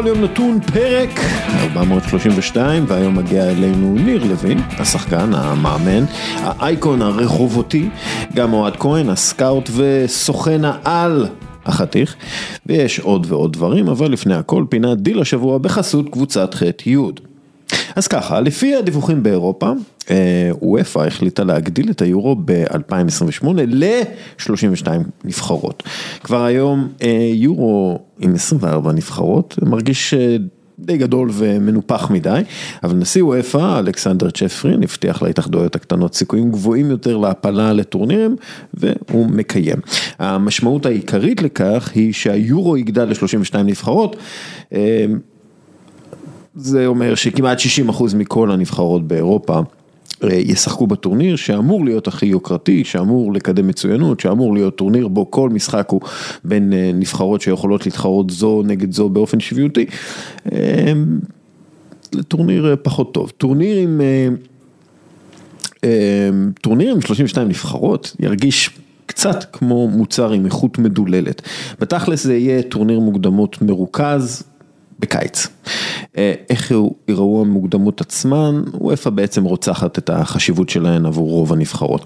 בכל יום נתון פרק 432 והיום מגיע אלינו ניר לוין, השחקן, המאמן, האייקון הרחובותי, גם אוהד כהן, הסקאוט וסוכן העל. החתיך, ויש עוד ועוד דברים, אבל לפני הכל פינת דיל השבוע בחסות קבוצת ח' י'. אז ככה, לפי הדיווחים באירופה, אופ"א החליטה להגדיל את היורו ב-2028 ל-32 נבחרות. כבר היום יורו עם 24 נבחרות, מרגיש די גדול ומנופח מדי, אבל נשיא וופא, אלכסנדר צ'פרין, הבטיח להתאחדויות הקטנות סיכויים גבוהים יותר להפלה לטורנירים, והוא מקיים. המשמעות העיקרית לכך היא שהיורו יגדל ל-32 נבחרות. זה אומר שכמעט 60% מכל הנבחרות באירופה ישחקו בטורניר שאמור להיות הכי יוקרתי, שאמור לקדם מצוינות, שאמור להיות טורניר בו כל משחק הוא בין נבחרות שיכולות להתחרות זו נגד זו באופן שוויוני. טורניר פחות טוב. טורניר עם, טורניר עם 32 נבחרות ירגיש קצת כמו מוצר עם איכות מדוללת. בתכלס זה יהיה טורניר מוקדמות מרוכז. בקיץ. איך יראו המוקדמות עצמן, אופ"א בעצם רוצחת את החשיבות שלהן עבור רוב הנבחרות.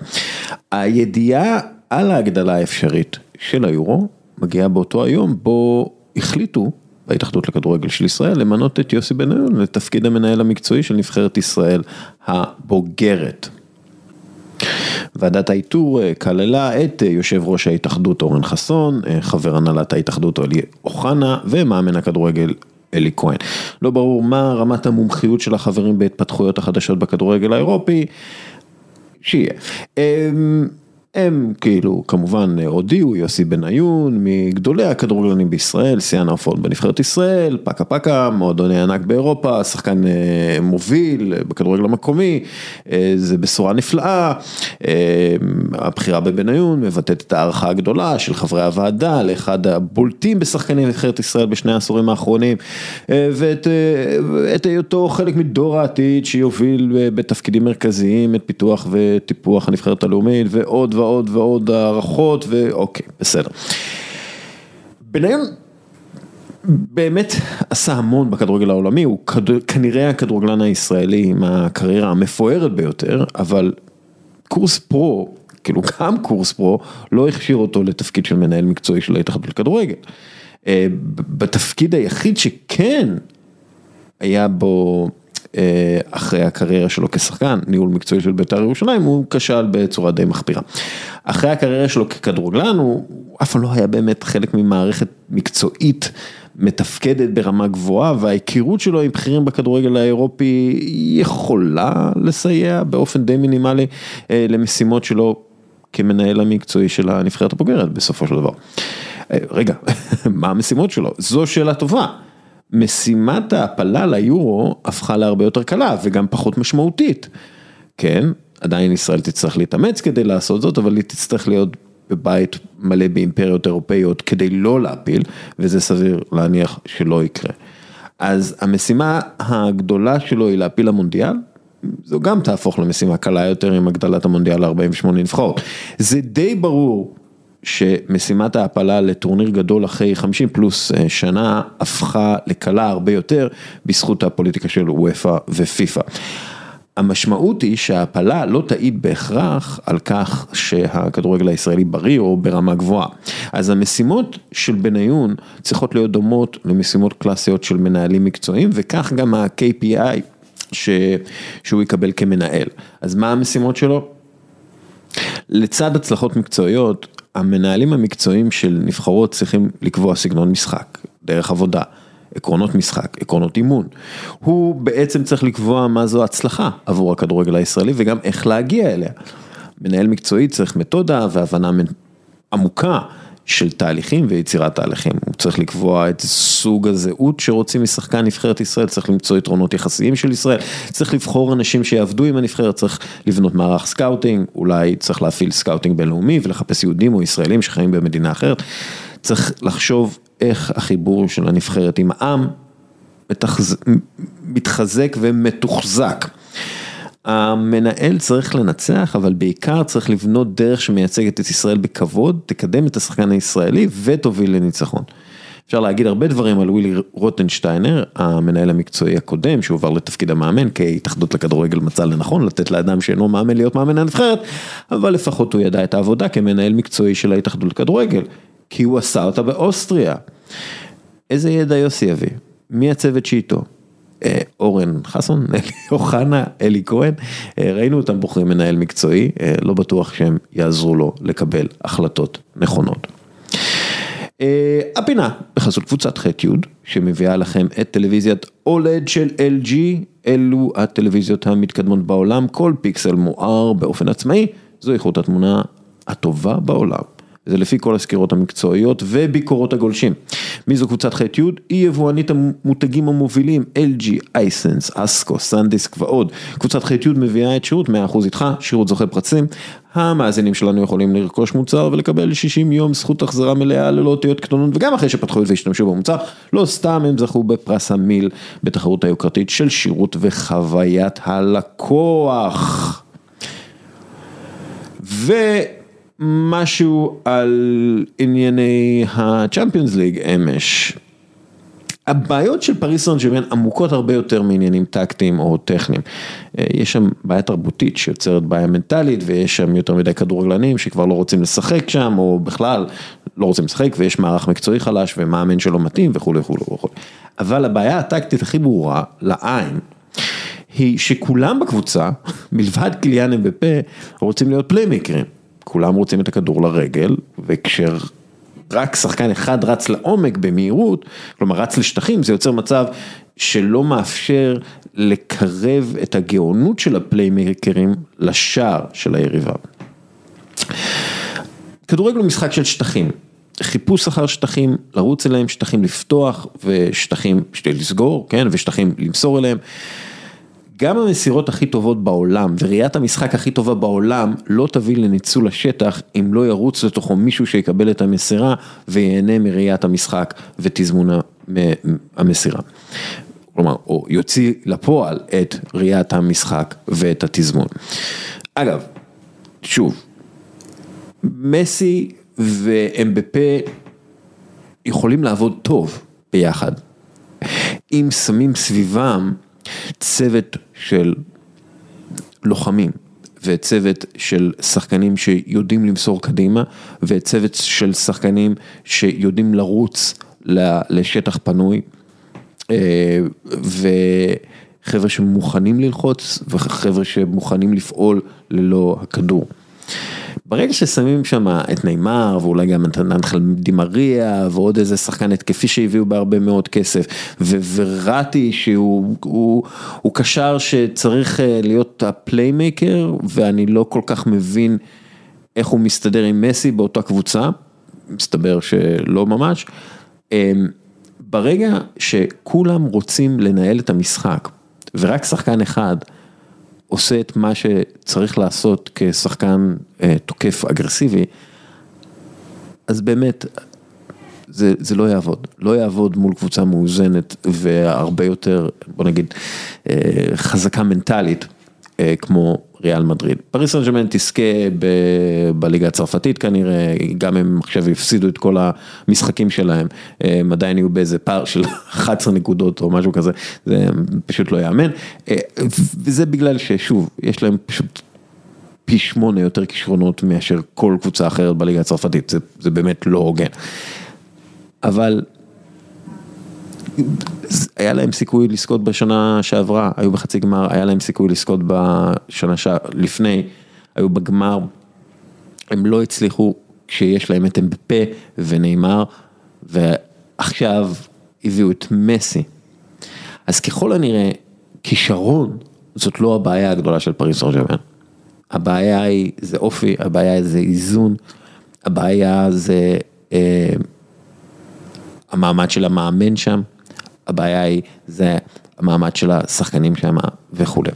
הידיעה על ההגדלה האפשרית של היורו מגיעה באותו היום בו החליטו בהתאחדות לכדורגל של ישראל למנות את יוסי בניון לתפקיד המנהל המקצועי של נבחרת ישראל הבוגרת. ועדת האיתור כללה את יושב ראש ההתאחדות אורן חסון, חבר הנהלת ההתאחדות אלי אוחנה ומאמן הכדורגל אלי כהן. לא ברור מה רמת המומחיות של החברים בהתפתחויות החדשות בכדורגל האירופי, שיהיה. הם כאילו כמובן הודיעו, יוסי בניון מגדולי הכדורגלנים בישראל, שיאן ההופעות בנבחרת ישראל, פקה פקה, מועדוני ענק באירופה, שחקן מוביל בכדורגל המקומי, זה בשורה נפלאה, הבחירה בבניון מבטאת את הערכה הגדולה של חברי הוועדה לאחד הבולטים בשחקני נבחרת ישראל בשני העשורים האחרונים, ואת היותו חלק מדור העתיד שיוביל בתפקידים מרכזיים את פיתוח וטיפוח הנבחרת הלאומית ועוד ועוד. ועוד ועוד הערכות ואוקיי, בסדר. בניון באמת עשה המון בכדורגל העולמי, הוא כנראה הכדורגלן הישראלי עם הקריירה המפוארת ביותר, אבל קורס פרו, כאילו גם קורס פרו, לא הכשיר אותו לתפקיד של מנהל מקצועי של ההתאחדות לכדורגל. בתפקיד היחיד שכן היה בו אחרי הקריירה שלו כשחקן, ניהול מקצועי של בית"ר ירושלים, הוא כשל בצורה די מחפירה. אחרי הקריירה שלו ככדורגלן, הוא אף פעם לא היה באמת חלק ממערכת מקצועית מתפקדת ברמה גבוהה, וההיכרות שלו עם בכירים בכדורגל האירופי יכולה לסייע באופן די מינימלי למשימות שלו כמנהל המקצועי של הנבחרת הבוגרת בסופו של דבר. רגע, מה המשימות שלו? זו שאלה טובה. משימת ההעפלה ליורו הפכה להרבה יותר קלה וגם פחות משמעותית. כן, עדיין ישראל תצטרך להתאמץ כדי לעשות זאת, אבל היא תצטרך להיות בבית מלא באימפריות אירופאיות כדי לא להפיל, וזה סביר להניח שלא יקרה. אז המשימה הגדולה שלו היא להפיל למונדיאל, זו גם תהפוך למשימה קלה יותר עם הגדלת המונדיאל ל-48 נבחרות. זה די ברור שמשימת ההעפלה לטורניר גדול אחרי 50 פלוס שנה הפכה לקלה הרבה יותר בזכות הפוליטיקה של וופא ופיפא. המשמעות היא שההעפלה לא תעיד בהכרח על כך שהכדורגל הישראלי בריא או ברמה גבוהה. אז המשימות של בניון צריכות להיות דומות למשימות קלאסיות של מנהלים מקצועיים וכך גם ה-KPI ש... שהוא יקבל כמנהל. אז מה המשימות שלו? לצד הצלחות מקצועיות, המנהלים המקצועיים של נבחרות צריכים לקבוע סגנון משחק, דרך עבודה, עקרונות משחק, עקרונות אימון. הוא בעצם צריך לקבוע מה זו הצלחה עבור הכדורגל הישראלי וגם איך להגיע אליה. מנהל מקצועי צריך מתודה והבנה עמוקה של תהליכים ויצירת תהליכים, הוא צריך לקבוע את סוג הזהות שרוצים משחקן נבחרת ישראל, צריך למצוא יתרונות יחסיים של ישראל, צריך לבחור אנשים שיעבדו עם הנבחרת, צריך לבנות מערך סקאוטינג, אולי צריך להפעיל סקאוטינג בינלאומי ולחפש יהודים או ישראלים שחיים במדינה אחרת, צריך לחשוב איך החיבור של הנבחרת עם העם מתחזק ומתוחזק. המנהל צריך לנצח, אבל בעיקר צריך לבנות דרך שמייצגת את ישראל בכבוד, תקדם את השחקן הישראלי ותוביל לניצחון. אפשר להגיד הרבה דברים על ווילי רוטנשטיינר, המנהל המקצועי הקודם, שהועבר לתפקיד המאמן, כי התאחדות לכדורגל מצא לנכון לתת לאדם שאינו מאמן להיות מאמן הנבחרת, אבל לפחות הוא ידע את העבודה כמנהל מקצועי של ההתאחדות לכדורגל, כי הוא עשה אותה באוסטריה. איזה ידע יוסי יביא? מי הצוות שאיתו? אה, אורן חסון, אלי אוחנה, אלי כהן, אה, ראינו אותם בוחרים מנהל מקצועי, אה, לא בטוח שהם יעזרו לו לקבל החלטות נכונות. הפינה בחסות קבוצת ח'-י' שמביאה לכם את טלוויזיית אולד של LG, אלו הטלוויזיות המתקדמות בעולם, כל פיקסל מואר באופן עצמאי, זו איכות התמונה הטובה בעולם. זה לפי כל הסקירות המקצועיות וביקורות הגולשים. מי זו קבוצת ח'-י'? היא יבואנית המותגים המובילים LG, אייסנס, אסקו, סנדיסק ועוד. קבוצת ח'-י' מביאה את שירות 100% איתך, שירות זוכה פרצים. המאזינים שלנו יכולים לרכוש מוצר ולקבל 60 יום זכות החזרה מלאה ללא אותיות קטנות וגם אחרי שפתחו את והשתמשו במוצר, לא סתם הם זכו בפרס המיל בתחרות היוקרתית של שירות וחוויית הלקוח. ו... משהו על ענייני ה-Champions League אמש. הבעיות של פריס סן ג'רמן עמוקות הרבה יותר מעניינים טקטיים או טכניים. אה, יש שם בעיה תרבותית שיוצרת בעיה מנטלית ויש שם יותר מדי כדורגלנים שכבר לא רוצים לשחק שם או בכלל לא רוצים לשחק ויש מערך מקצועי חלש ומאמן שלא מתאים וכולי וכולי וכולי. אבל הבעיה הטקטית הכי ברורה לעין היא שכולם בקבוצה, מלבד קיליאן אמבפה, רוצים להיות פליימקרים. כולם רוצים את הכדור לרגל, וכשרק שחקן אחד רץ לעומק במהירות, כלומר רץ לשטחים, זה יוצר מצב שלא מאפשר לקרב את הגאונות של הפליימקרים לשער של היריבה. כדורגל הוא משחק של שטחים, חיפוש אחר שטחים, לרוץ אליהם, שטחים לפתוח ושטחים לסגור, כן, ושטחים למסור אליהם. גם המסירות הכי טובות בעולם וראיית המשחק הכי טובה בעולם לא תביא לניצול השטח אם לא ירוץ לתוכו מישהו שיקבל את המסירה וייהנה מראיית המשחק ותזמון המסירה. כלומר, או יוציא לפועל את ראיית המשחק ואת התזמון. אגב, שוב, מסי ואמבפה יכולים לעבוד טוב ביחד. אם שמים סביבם צוות של לוחמים וצוות של שחקנים שיודעים למסור קדימה וצוות של שחקנים שיודעים לרוץ לשטח פנוי אה, וחבר'ה שמוכנים ללחוץ וחבר'ה שמוכנים לפעול ללא הכדור. ברגע ששמים שם את נאמר ואולי גם את אנחל דימריה ועוד איזה שחקן התקפי שהביאו בהרבה מאוד כסף וראתי שהוא הוא, הוא קשר שצריך אה, להיות הפליימייקר ואני לא כל כך מבין איך הוא מסתדר עם מסי באותה קבוצה, מסתבר שלא ממש. אמ, ברגע שכולם רוצים לנהל את המשחק ורק שחקן אחד עושה את מה שצריך לעשות כשחקן אה, תוקף אגרסיבי, אז באמת, זה, זה לא יעבוד, לא יעבוד מול קבוצה מאוזנת והרבה יותר, בוא נגיד, אה, חזקה מנטלית, כמו ריאל מדריד. פריס סן ג'רמן תזכה בליגה הצרפתית כנראה, גם הם עכשיו יפסידו את כל המשחקים שלהם, הם עדיין יהיו באיזה פער של 11 נקודות או משהו כזה, זה פשוט לא יאמן. אה, וזה בגלל ששוב, יש להם פשוט פי שמונה יותר כישרונות מאשר כל קבוצה אחרת בליגה הצרפתית, זה, זה באמת לא הוגן. אבל היה להם סיכוי לזכות בשנה שעברה, היו בחצי גמר, היה להם סיכוי לזכות בשנה שלפני, היו בגמר, הם לא הצליחו כשיש להם את אמבפה ונאמר, ועכשיו הביאו את מסי. אז ככל הנראה, כישרון זאת לא הבעיה הגדולה של פריס סרג'מן. הבעיה היא, זה אופי, הבעיה זה איזון, הבעיה זה אה, המעמד של המאמן שם. הבעיה היא, זה המעמד של השחקנים שם וכולי.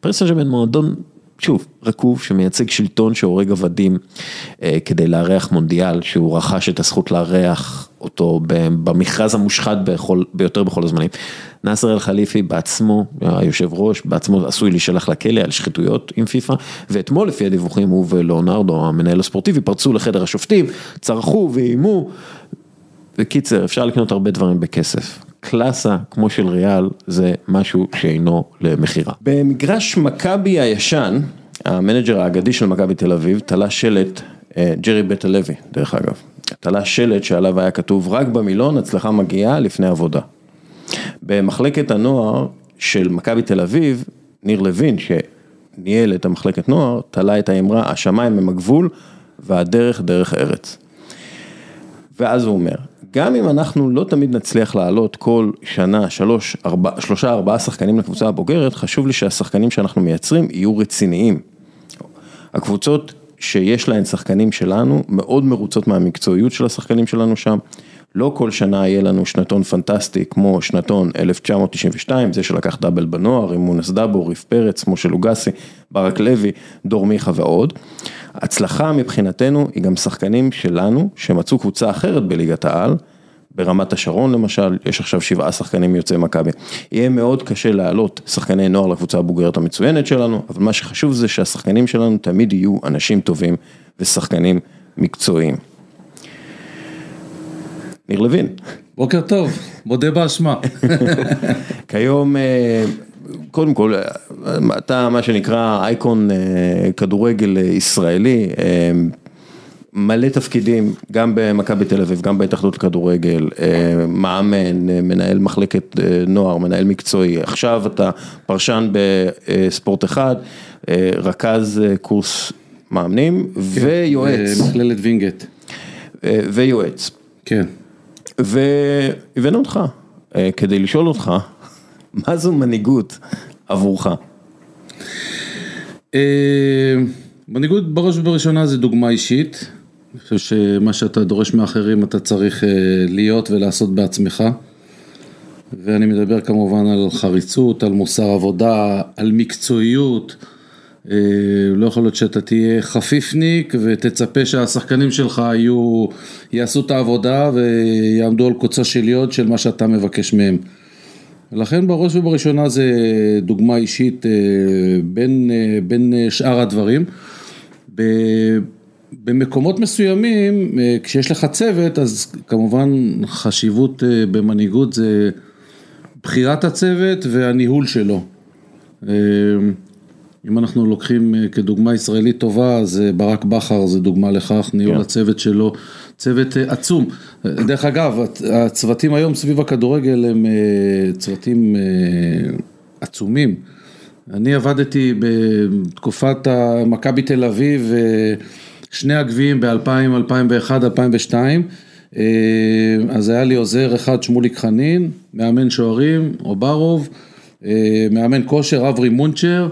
פריס סן מועדון, שוב, רקוב שמייצג שלטון שהורג עבדים אה, כדי לארח מונדיאל, שהוא רכש את הזכות לארח אותו במכרז המושחת בכל, ביותר בכל הזמנים. נאסר אל חליפי בעצמו, היושב ראש, בעצמו עשוי להישלח לכלא על שחיתויות עם פיפ"א, ואתמול לפי הדיווחים הוא ולאונרדו, המנהל הספורטיבי, פרצו לחדר השופטים, צרחו ואיימו. בקיצר, אפשר לקנות הרבה דברים בכסף. קלאסה כמו של ריאל זה משהו שאינו למכירה. במגרש מכבי הישן, המנג'ר האגדי של מכבי תל אביב תלה שלט, אה, ג'רי בית הלוי דרך אגב, תלה שלט שעליו היה כתוב רק במילון הצלחה מגיעה לפני עבודה. במחלקת הנוער של מכבי תל אביב, ניר לוין שניהל את המחלקת נוער, תלה את האמרה השמיים הם הגבול והדרך דרך ארץ. ואז הוא אומר, גם אם אנחנו לא תמיד נצליח לעלות כל שנה שלוש, ארבע, שלושה ארבעה שחקנים לקבוצה הבוגרת, חשוב לי שהשחקנים שאנחנו מייצרים יהיו רציניים. הקבוצות שיש להן שחקנים שלנו, מאוד מרוצות מהמקצועיות של השחקנים שלנו שם. לא כל שנה יהיה לנו שנתון פנטסטי כמו שנתון 1992, זה שלקח דאבל בנוער, עם מונס דאבו, ריף פרץ, משה לוגסי, ברק לוי, דור מיכה ועוד. הצלחה מבחינתנו היא גם שחקנים שלנו שמצאו קבוצה אחרת בליגת העל, ברמת השרון למשל, יש עכשיו שבעה שחקנים יוצאי מכבי. יהיה מאוד קשה להעלות שחקני נוער לקבוצה הבוגרת המצוינת שלנו, אבל מה שחשוב זה שהשחקנים שלנו תמיד יהיו אנשים טובים ושחקנים מקצועיים. ניר לוין. בוקר טוב, מודה באשמה. כיום, אה, קודם כל, אה, אתה מה שנקרא אייקון אה, כדורגל ישראלי, מלא תפקידים, גם במכבי תל אביב, גם בהתאחדות לכדורגל, מאמן, מנהל מחלקת נוער, מנהל מקצועי, עכשיו אתה פרשן בספורט אחד, רכז קורס מאמנים כן, ויועץ. מכללת וינגייט. ויועץ. כן. והבאנו אותך אה, כדי לשאול אותך, מה זו מנהיגות עבורך? אה, מנהיגות בראש ובראשונה זה דוגמה אישית, אני חושב שמה שאתה דורש מאחרים אתה צריך אה, להיות ולעשות בעצמך. ואני מדבר כמובן על חריצות, על מוסר עבודה, על מקצועיות. אה, לא יכול להיות שאתה תהיה חפיפניק ותצפה שהשחקנים שלך יהיו, יעשו את העבודה ויעמדו על קוצו של יוד של מה שאתה מבקש מהם. ולכן בראש ובראשונה זה דוגמה אישית אה, בין, אה, בין שאר הדברים. במקומות מסוימים, כשיש לך צוות, אז כמובן חשיבות במנהיגות זה בחירת הצוות והניהול שלו. אם אנחנו לוקחים אה, כדוגמה ישראלית טובה, אז אה, ברק בכר זה דוגמה לכך, ניהול כן. הצוות שלו, צוות אה, עצום. דרך אגב, הצוותים היום סביב הכדורגל הם צוותים עצומים. אני עבדתי בתקופת מכבי תל אביב, שני הגביעים ב-2000, 2001, 2002. אז היה לי עוזר אחד, שמוליק חנין, מאמן שוערים, אוברוב, מאמן כושר, אברי מונצ'ר.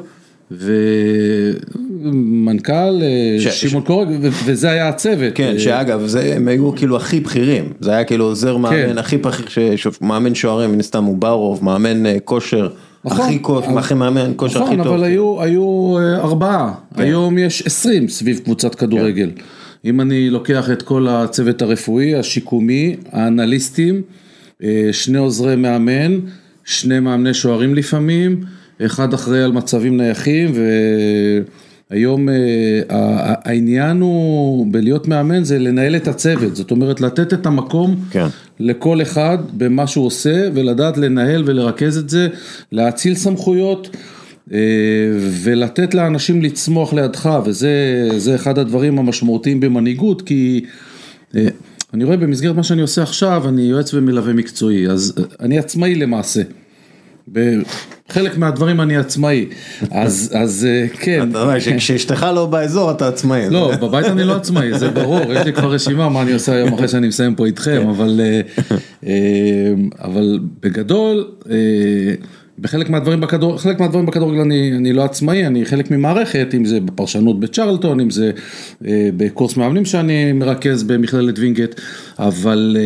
ומנכ"ל אה, שמעון קורג, וזה היה הצוות. כן, אה, שאגב, זה, הם היו כאילו הכי בכירים, זה היה כאילו עוזר מאמן כן. הכי בכיר, מאמן שוערים, מן הסתם הוא ברוב, מאמן אה, כושר. נכון, הכי כושר, הכי מאמן, כושר הכי טוב. נכון, אבל היו, היו ארבעה, כן. היום יש עשרים סביב קבוצת כדורגל. כן. אם אני לוקח את כל הצוות הרפואי, השיקומי, האנליסטים, שני עוזרי מאמן, שני מאמני שוערים לפעמים, אחד אחראי על מצבים נייחים והיום אה, העניין הוא בלהיות מאמן זה לנהל את הצוות, זאת אומרת לתת את המקום כן. לכל אחד במה שהוא עושה ולדעת לנהל ולרכז את זה, להאציל אה, ולתת לאנשים לצמוח לידך וזה אחד הדברים המשמעותיים במנהיגות כי אה, אני רואה במסגרת מה שאני עושה עכשיו, אני יועץ ומלווה מקצועי, אז אני עצמאי למעשה. בחלק מהדברים אני עצמאי, אז, אז אה, כן. אתה אומר שכשאשתך לא באזור אתה עצמאי. לא, בבית אני לא עצמאי, זה ברור, יש לי כבר רשימה מה אני עושה היום אחרי שאני מסיים פה איתכם, כן. אבל, אה, אה, אבל בגדול, בחלק מהדברים בכדור, חלק מהדברים בכדורגל אני, אני לא עצמאי, אני חלק ממערכת, אם זה בפרשנות בצ'רלטון, אם זה בקורס מאמנים שאני מרכז במכללת וינגייט, אבל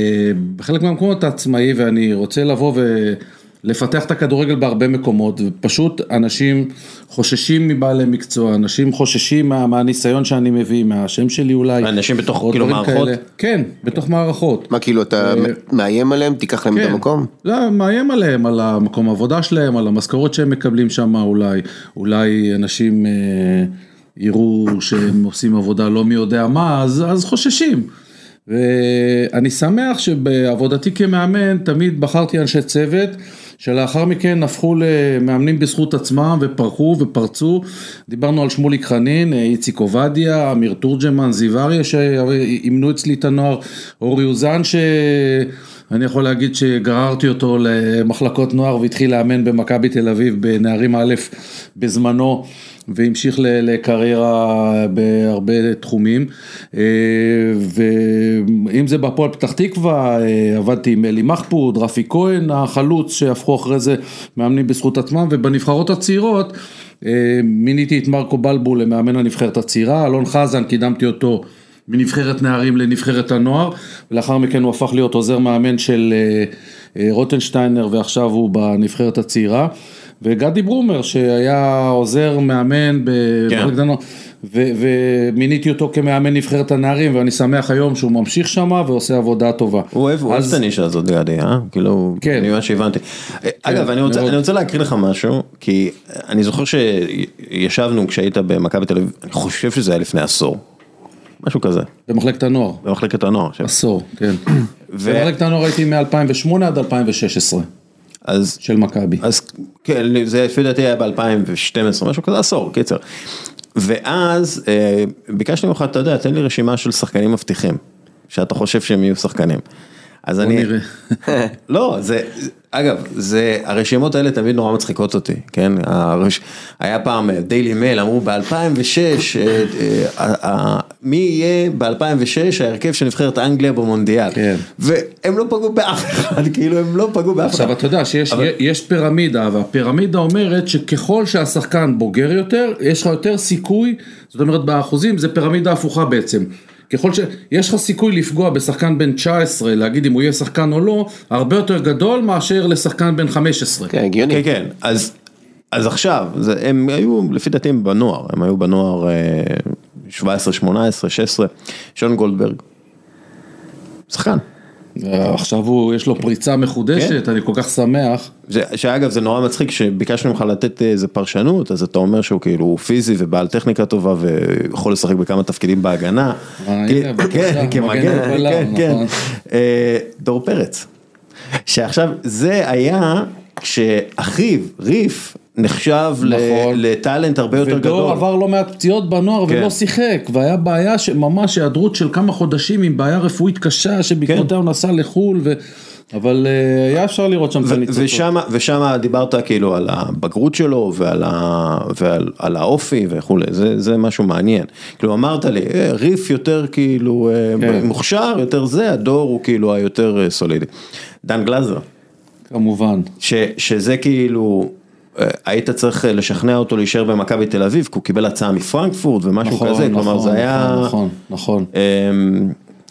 בחלק מהמקומות אתה עצמאי ואני רוצה לבוא ו... לפתח את הכדורגל בהרבה מקומות, ופשוט אנשים חוששים מבעלי מקצוע, אנשים חוששים מה, מהניסיון שאני מביא, מהשם שלי אולי. אנשים בתוך כאילו מערכות? כאלה. כן, בתוך מערכות. מה כאילו אתה אה, מאיים עליהם, תיקח להם כן. את המקום? לא, מאיים עליהם, על המקום העבודה שלהם, על המשכורת שהם מקבלים שם אולי, אולי אנשים אה, יראו שהם עושים עבודה לא מי יודע מה, אז, אז חוששים. ואני שמח שבעבודתי כמאמן תמיד בחרתי אנשי צוות שלאחר מכן הפכו למאמנים בזכות עצמם ופרחו ופרצו, דיברנו על שמוליק חנין, איציק עובדיה, אמיר תורג'מן, זיו אריה שאימנו אצלי את הנוער, אורי אוזן שאני יכול להגיד שגררתי אותו למחלקות נוער והתחיל לאמן במכבי תל אביב בנערים א' בזמנו והמשיך לקריירה בהרבה תחומים. ואם זה בהפועל פתח תקווה עבדתי עם אלי מחפוד, רפי כהן החלוץ שהפכו אחרי זה מאמנים בזכות עצמם ובנבחרות הצעירות מיניתי את מרקו בלבול למאמן הנבחרת הצעירה, אלון חזן קידמתי אותו מנבחרת נערים לנבחרת הנוער ולאחר מכן הוא הפך להיות עוזר מאמן של רוטנשטיינר ועכשיו הוא בנבחרת הצעירה וגדי ברומר שהיה עוזר מאמן במחלקת הנוער ומיניתי אותו כמאמן נבחרת הנערים ואני שמח היום שהוא ממשיך שמה ועושה עבודה טובה. הוא אוהב את הנישה הזאת גדי, אה? כאילו, ממה שהבנתי. אגב, אני רוצה להקריא לך משהו, כי אני זוכר שישבנו כשהיית במכבי תל אביב, אני חושב שזה היה לפני עשור. משהו כזה. במחלקת הנוער. במחלקת הנוער. עשור, כן. במחלקת הנוער הייתי מ-2008 עד 2016. אז, של מכבי. אז כן, זה לפי דעתי היה ב-2012, משהו כזה, עשור, קיצר. ואז אה, ביקשתי ממך, אתה יודע, תן לי רשימה של שחקנים מבטיחים, שאתה חושב שהם יהיו שחקנים. אז אני, נראה. לא, זה, אגב, זה, הרשימות האלה תמיד נורא מצחיקות אותי, כן, הרש... היה פעם דיילי מייל, אמרו ב-2006, מי יהיה ב-2006 ההרכב של נבחרת אנגליה במונדיאל, כן. והם לא פגעו באף אחד, כאילו הם לא פגעו באף אחד. עכשיו אתה יודע שיש אבל... יש פירמידה, והפירמידה אומרת שככל שהשחקן בוגר יותר, יש לך יותר סיכוי, זאת אומרת באחוזים זה פירמידה הפוכה בעצם. ככל שיש לך סיכוי לפגוע בשחקן בן 19, להגיד אם הוא יהיה שחקן או לא, הרבה יותר גדול מאשר לשחקן בן 15. כן, הגיוני. כן, כן, אז, אז עכשיו, זה, הם היו לפי דעתי בנוער, הם היו בנוער 17, 18, 16, שון גולדברג, שחקן. עכשיו הוא, יש לו פריצה מחודשת, כן. אני כל כך שמח. זה, שאגב זה נורא מצחיק שביקשנו ממך לתת איזה פרשנות, אז אתה אומר שהוא כאילו פיזי ובעל טכניקה טובה ויכול לשחק בכמה תפקידים בהגנה. אה, כן, כמגן, כן, כן. אה, דור פרץ. שעכשיו זה היה כשאחיו, ריף, נחשב נכון. לטאלנט הרבה יותר גדול. ודור עבר לא מעט פציעות בנוער כן. ולא שיחק, והיה בעיה שממש היעדרות של כמה חודשים עם בעיה רפואית קשה שבעקבותיה כן. הוא נסע לחו"ל. ו... אבל uh, היה אפשר לראות שם את הניצוצות. ושם דיברת כאילו על הבגרות שלו ועל, ה, ועל על האופי וכולי, זה, זה משהו מעניין. כאילו אמרת לי, אה, ריף יותר כאילו אה, כן. מוכשר, יותר זה, הדור הוא כאילו היותר סולידי. דן גלזר. כמובן. ש, שזה כאילו... היית צריך לשכנע אותו להישאר במכבי תל אביב, כי הוא קיבל הצעה מפרנקפורט ומשהו נכון, כזה, נכון, כלומר זה היה... נכון, נכון.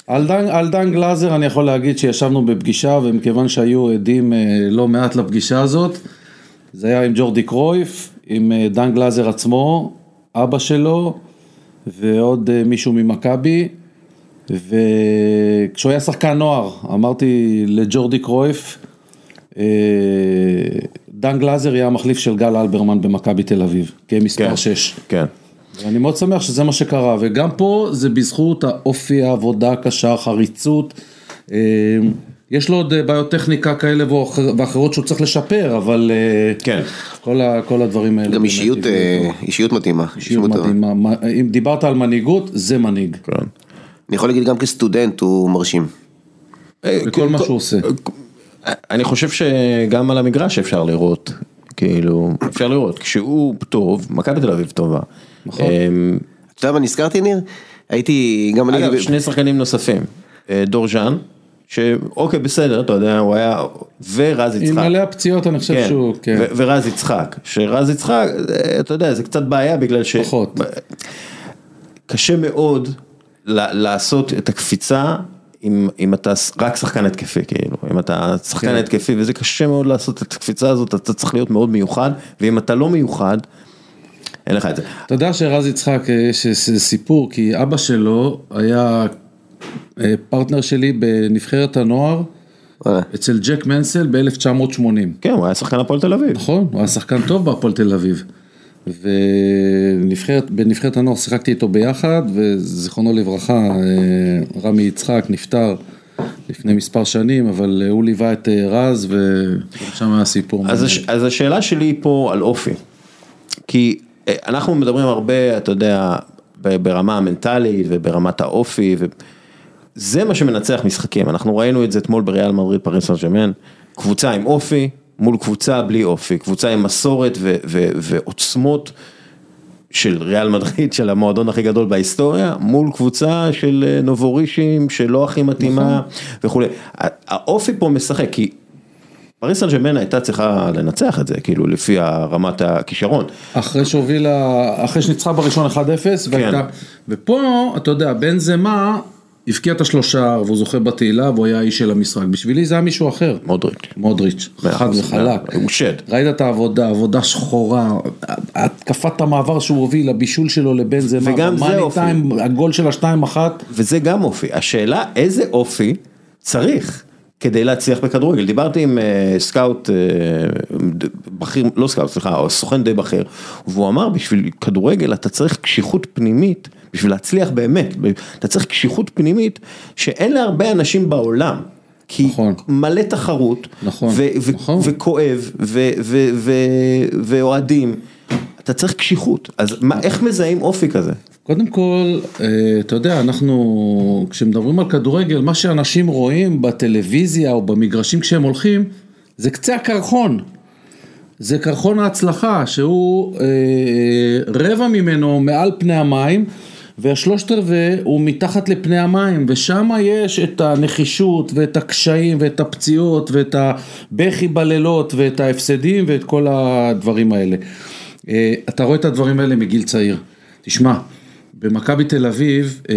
על דן, על דן גלאזר אני יכול להגיד שישבנו בפגישה ומכיוון שהיו עדים לא מעט לפגישה הזאת, זה היה עם ג'ורדי קרויף, עם דן גלאזר עצמו, אבא שלו ועוד מישהו ממכבי וכשהוא היה שחקן נוער אמרתי לג'ורדי קרויף דן גלאזר יהיה המחליף של גל אלברמן במכבי תל אביב, כמספר 6. כן. ואני מאוד שמח שזה מה שקרה, וגם פה זה בזכות האופי, העבודה הקשה, החריצות. יש לו עוד בעיות טכניקה כאלה ואחרות שהוא צריך לשפר, אבל כן. כל, ה, כל הדברים האלה. גם אישיות, אישיות מתאימה. אישיות מתאימה. אם דיברת על מנהיגות, זה מנהיג. כן. אני יכול להגיד גם כסטודנט הוא מרשים. בכל מה שהוא עושה. אני חושב שגם על המגרש אפשר לראות, כאילו, אפשר לראות, כשהוא טוב, מכבי תל אביב טובה. נכון. אתה יודע מה נזכרתי ניר? הייתי, גם אני... אגב, שני שחקנים נוספים, דור ז'אן, שאוקיי בסדר, אתה יודע, הוא היה, ורז יצחק. עם מלא הפציעות אני חושב שהוא, כן. ורז יצחק, שרז יצחק, אתה יודע, זה קצת בעיה בגלל ש... פחות. קשה מאוד לעשות את הקפיצה. אם, אם אתה רק שחקן התקפי כאילו, אם אתה שחקן כן. התקפי וזה קשה מאוד לעשות את הקפיצה הזאת, אתה צריך להיות מאוד מיוחד, ואם אתה לא מיוחד, אין לך את זה. אתה יודע שרז יצחק יש סיפור, כי אבא שלו היה פרטנר שלי בנבחרת הנוער. אצל ג'ק מנסל ב-1980. כן, הוא היה שחקן הפועל תל אביב. נכון, הוא היה שחקן טוב בהפועל תל אביב. ובנבחרת הנוער שיחקתי איתו ביחד, וזיכרונו לברכה, אה, רמי יצחק נפטר לפני מספר שנים, אבל הוא ליווה את אה, רז, ושם היה סיפור. אז, הש, אז השאלה שלי היא פה על אופי, כי אה, אנחנו מדברים הרבה, אתה יודע, ברמה המנטלית וברמת האופי, וזה מה שמנצח משחקים, אנחנו ראינו את זה אתמול בריאל מדריד פריס סן ג'מאן, קבוצה עם אופי מול קבוצה בלי אופי, קבוצה עם מסורת ו- ו- ועוצמות. של ריאל מדריד, של המועדון הכי גדול בהיסטוריה, מול קבוצה של אה, נובורישים, שלא הכי מתאימה וכולי. האופי פה משחק, כי פריס סן הייתה צריכה לנצח את זה, כאילו לפי רמת הכישרון. אחרי שהובילה, אחרי שניצחה בראשון 1-0, והייתה, ופה, אתה יודע, בן זמה הבקיע את השלושה, והוא זוכה בתהילה, והוא היה האיש של המשחק. בשבילי זה היה מישהו אחר. מודריץ'. מודריץ', חד וחלק. הוא שד. ראית את העבודה, עבודה שחורה, התקפת המעבר שהוא הוביל, הבישול שלו לבנזמה, וגם זה אופי. הגול של השתיים אחת. וזה גם אופי. השאלה איזה אופי צריך. כדי להצליח בכדורגל, דיברתי עם אה, סקאוט אה, בכיר, לא סקאוט, סליחה, סוכן די בכיר, והוא אמר בשביל כדורגל אתה צריך קשיחות פנימית, בשביל להצליח באמת, אתה צריך קשיחות פנימית שאין להרבה אנשים בעולם. כי נכון. מלא תחרות, נכון, ו- ו- נכון. וכואב, ו- ו- ו- ואוהדים, אתה צריך קשיחות, אז מה, איך מזהים אופי כזה? קודם כל, אה, אתה יודע, אנחנו, כשמדברים על כדורגל, מה שאנשים רואים בטלוויזיה או במגרשים כשהם הולכים, זה קצה הקרחון. זה קרחון ההצלחה, שהוא אה, רבע ממנו מעל פני המים, והשלושת רבעי הוא מתחת לפני המים, ושם יש את הנחישות ואת הקשיים ואת הפציעות ואת הבכי בלילות ואת ההפסדים ואת כל הדברים האלה. אה, אתה רואה את הדברים האלה מגיל צעיר. תשמע, במכבי תל אביב, אה,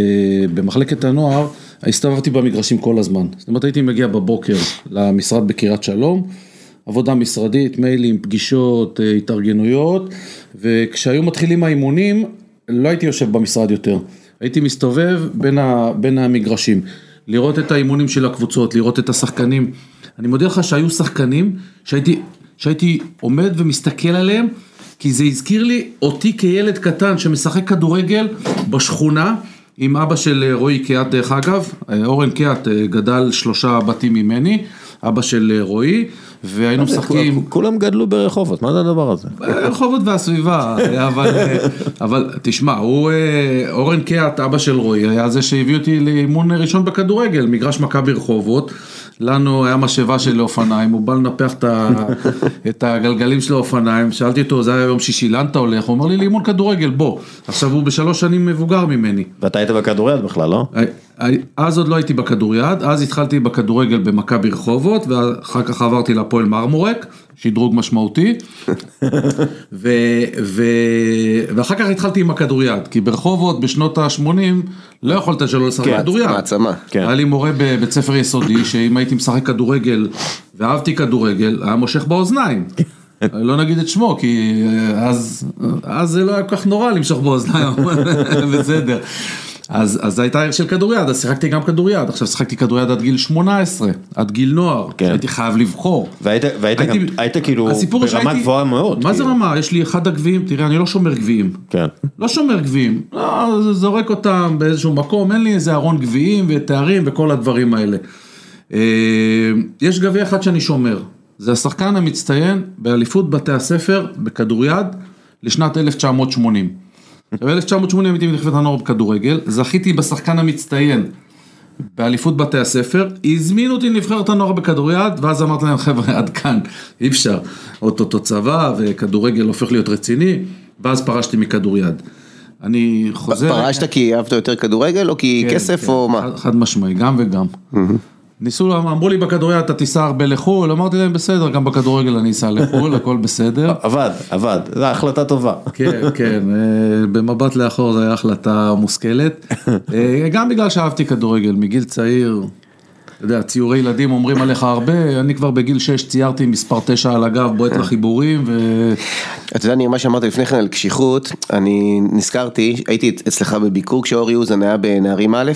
במחלקת הנוער, הסתובבתי במגרשים כל הזמן. זאת אומרת, הייתי מגיע בבוקר למשרד בקריית שלום, עבודה משרדית, מיילים, פגישות, אה, התארגנויות, וכשהיו מתחילים האימונים, לא הייתי יושב במשרד יותר. הייתי מסתובב בין, ה, בין המגרשים, לראות את האימונים של הקבוצות, לראות את השחקנים. אני מודה לך שהיו שחקנים שהייתי, שהייתי עומד ומסתכל עליהם, כי זה הזכיר לי אותי כילד קטן שמשחק כדורגל בשכונה עם אבא של רועי קיאט דרך אגב, אורן קיאט גדל שלושה בתים ממני, אבא של רועי, והיינו משחקים... כולם גדלו ברחובות, מה זה הדבר הזה? רחובות והסביבה, אבל, אבל תשמע, הוא, אורן קיאט, אבא של רועי, היה זה שהביא אותי לאימון ראשון בכדורגל, מגרש מכבי רחובות. לנו היה משאבה של אופניים, הוא בא לנפח את הגלגלים של האופניים, שאלתי אותו, זה היה יום שישי, לאן אתה הולך? הוא אמר לי, לאימון כדורגל, בוא. עכשיו הוא בשלוש שנים מבוגר ממני. ואתה היית בכדוריד בכלל, לא? אז עוד לא הייתי בכדוריד, אז התחלתי בכדורגל במכבי רחובות, ואחר כך עברתי להפועל מרמורק, שדרוג משמעותי, ו, ו, ואחר כך התחלתי עם הכדוריד, כי ברחובות בשנות ה-80 לא יכולת שלא לשחק כן, כדוריד. מעצמה. כן. היה לי מורה בבית ספר יסודי, שאם הייתי משחק כדורגל ואהבתי כדורגל, היה מושך באוזניים. לא נגיד את שמו, כי אז, אז זה לא היה כל כך נורא למשוך באוזניים, בסדר. אז, אז הייתה עיר של כדוריד, אז שיחקתי גם כדוריד, עכשיו שיחקתי כדוריד עד גיל 18, עד גיל נוער, כן. שהייתי חייב לבחור. והיית, והיית הייתי- גם, היית כאילו ברמה שהייתי- גבוהה מאוד. מה זה כאילו. רמה? יש לי אחד הגביעים, תראה, אני לא שומר גביעים. כן. לא שומר גביעים, לא, זורק אותם באיזשהו מקום, אין לי איזה ארון גביעים ותארים וכל הדברים האלה. אה, יש גביע אחד שאני שומר, זה השחקן המצטיין באליפות בתי הספר בכדוריד לשנת 1980. ב-1980 הייתי בנבחרת הנוער בכדורגל, זכיתי בשחקן המצטיין באליפות בתי הספר, הזמינו אותי לנבחרת הנוער בכדוריד, ואז אמרתי להם חבר'ה עד כאן, אי אפשר, אוטוטו צבא וכדורגל הופך להיות רציני, ואז פרשתי מכדוריד. אני חוזר... פרשת כי אהבת יותר כדורגל או כי כן, כסף כן, או מה? חד משמעי, גם וגם. ניסו, אמרו לי בכדוריד אתה תיסע הרבה לחו"ל, אמרתי להם בסדר, גם בכדורגל אני אסע לחו"ל, הכל בסדר. עבד, עבד, זו החלטה טובה. כן, כן, אה, במבט לאחור זו הייתה החלטה מושכלת. אה, גם בגלל שאהבתי כדורגל, מגיל צעיר, אתה יודע, ציורי ילדים אומרים עליך הרבה, אני כבר בגיל 6 ציירתי מספר 9 על הגב, בועט לחיבורים, ו... אתה יודע, ניר, מה שאמרת לפני כן על קשיחות, אני נזכרתי, הייתי אצלך בביקור כשאורי אוזן היה בנערים א',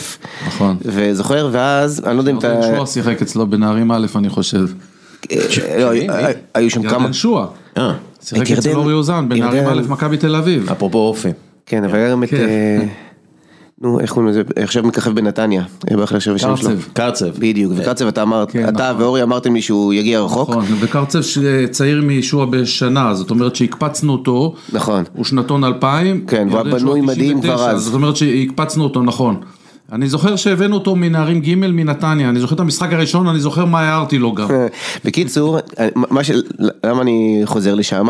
נכון. וזוכר, ואז, אני לא יודע אם אתה... ירדן שועה שיחק אצלו בנערים א', אני חושב. אה, לא, שני, מי? היו שם כמה... ירדן שועה. אה, שיחק אצל אורי אוזן, בנערים א' מכבי תל אביב. אפרופו אופי. כן, אבל היה גם את... כן. נו, איך קוראים לזה? עכשיו מככב בנתניה. אה, ברח לי עכשיו השם שלו. קרצב. קרצב. בדיוק, וקרצב אתה אמרת, כן, אתה נכון. ואורי אמרתם לי שהוא יגיע רחוק. נכון, וקרצב צעיר מישוע בשנה, זאת אומרת שהקפצנו אותו, נכון. הוא שנתון 2000, כן, והוא ירדן בנוי מדהים 99, כבר אז. זאת אומרת שהקפצנו אותו נכון. אני זוכר שהבאנו אותו מנערים ג' מנתניה, אני זוכר את המשחק הראשון, אני זוכר מה הערתי לו גם. בקיצור, מה ש... למה אני חוזר לשם?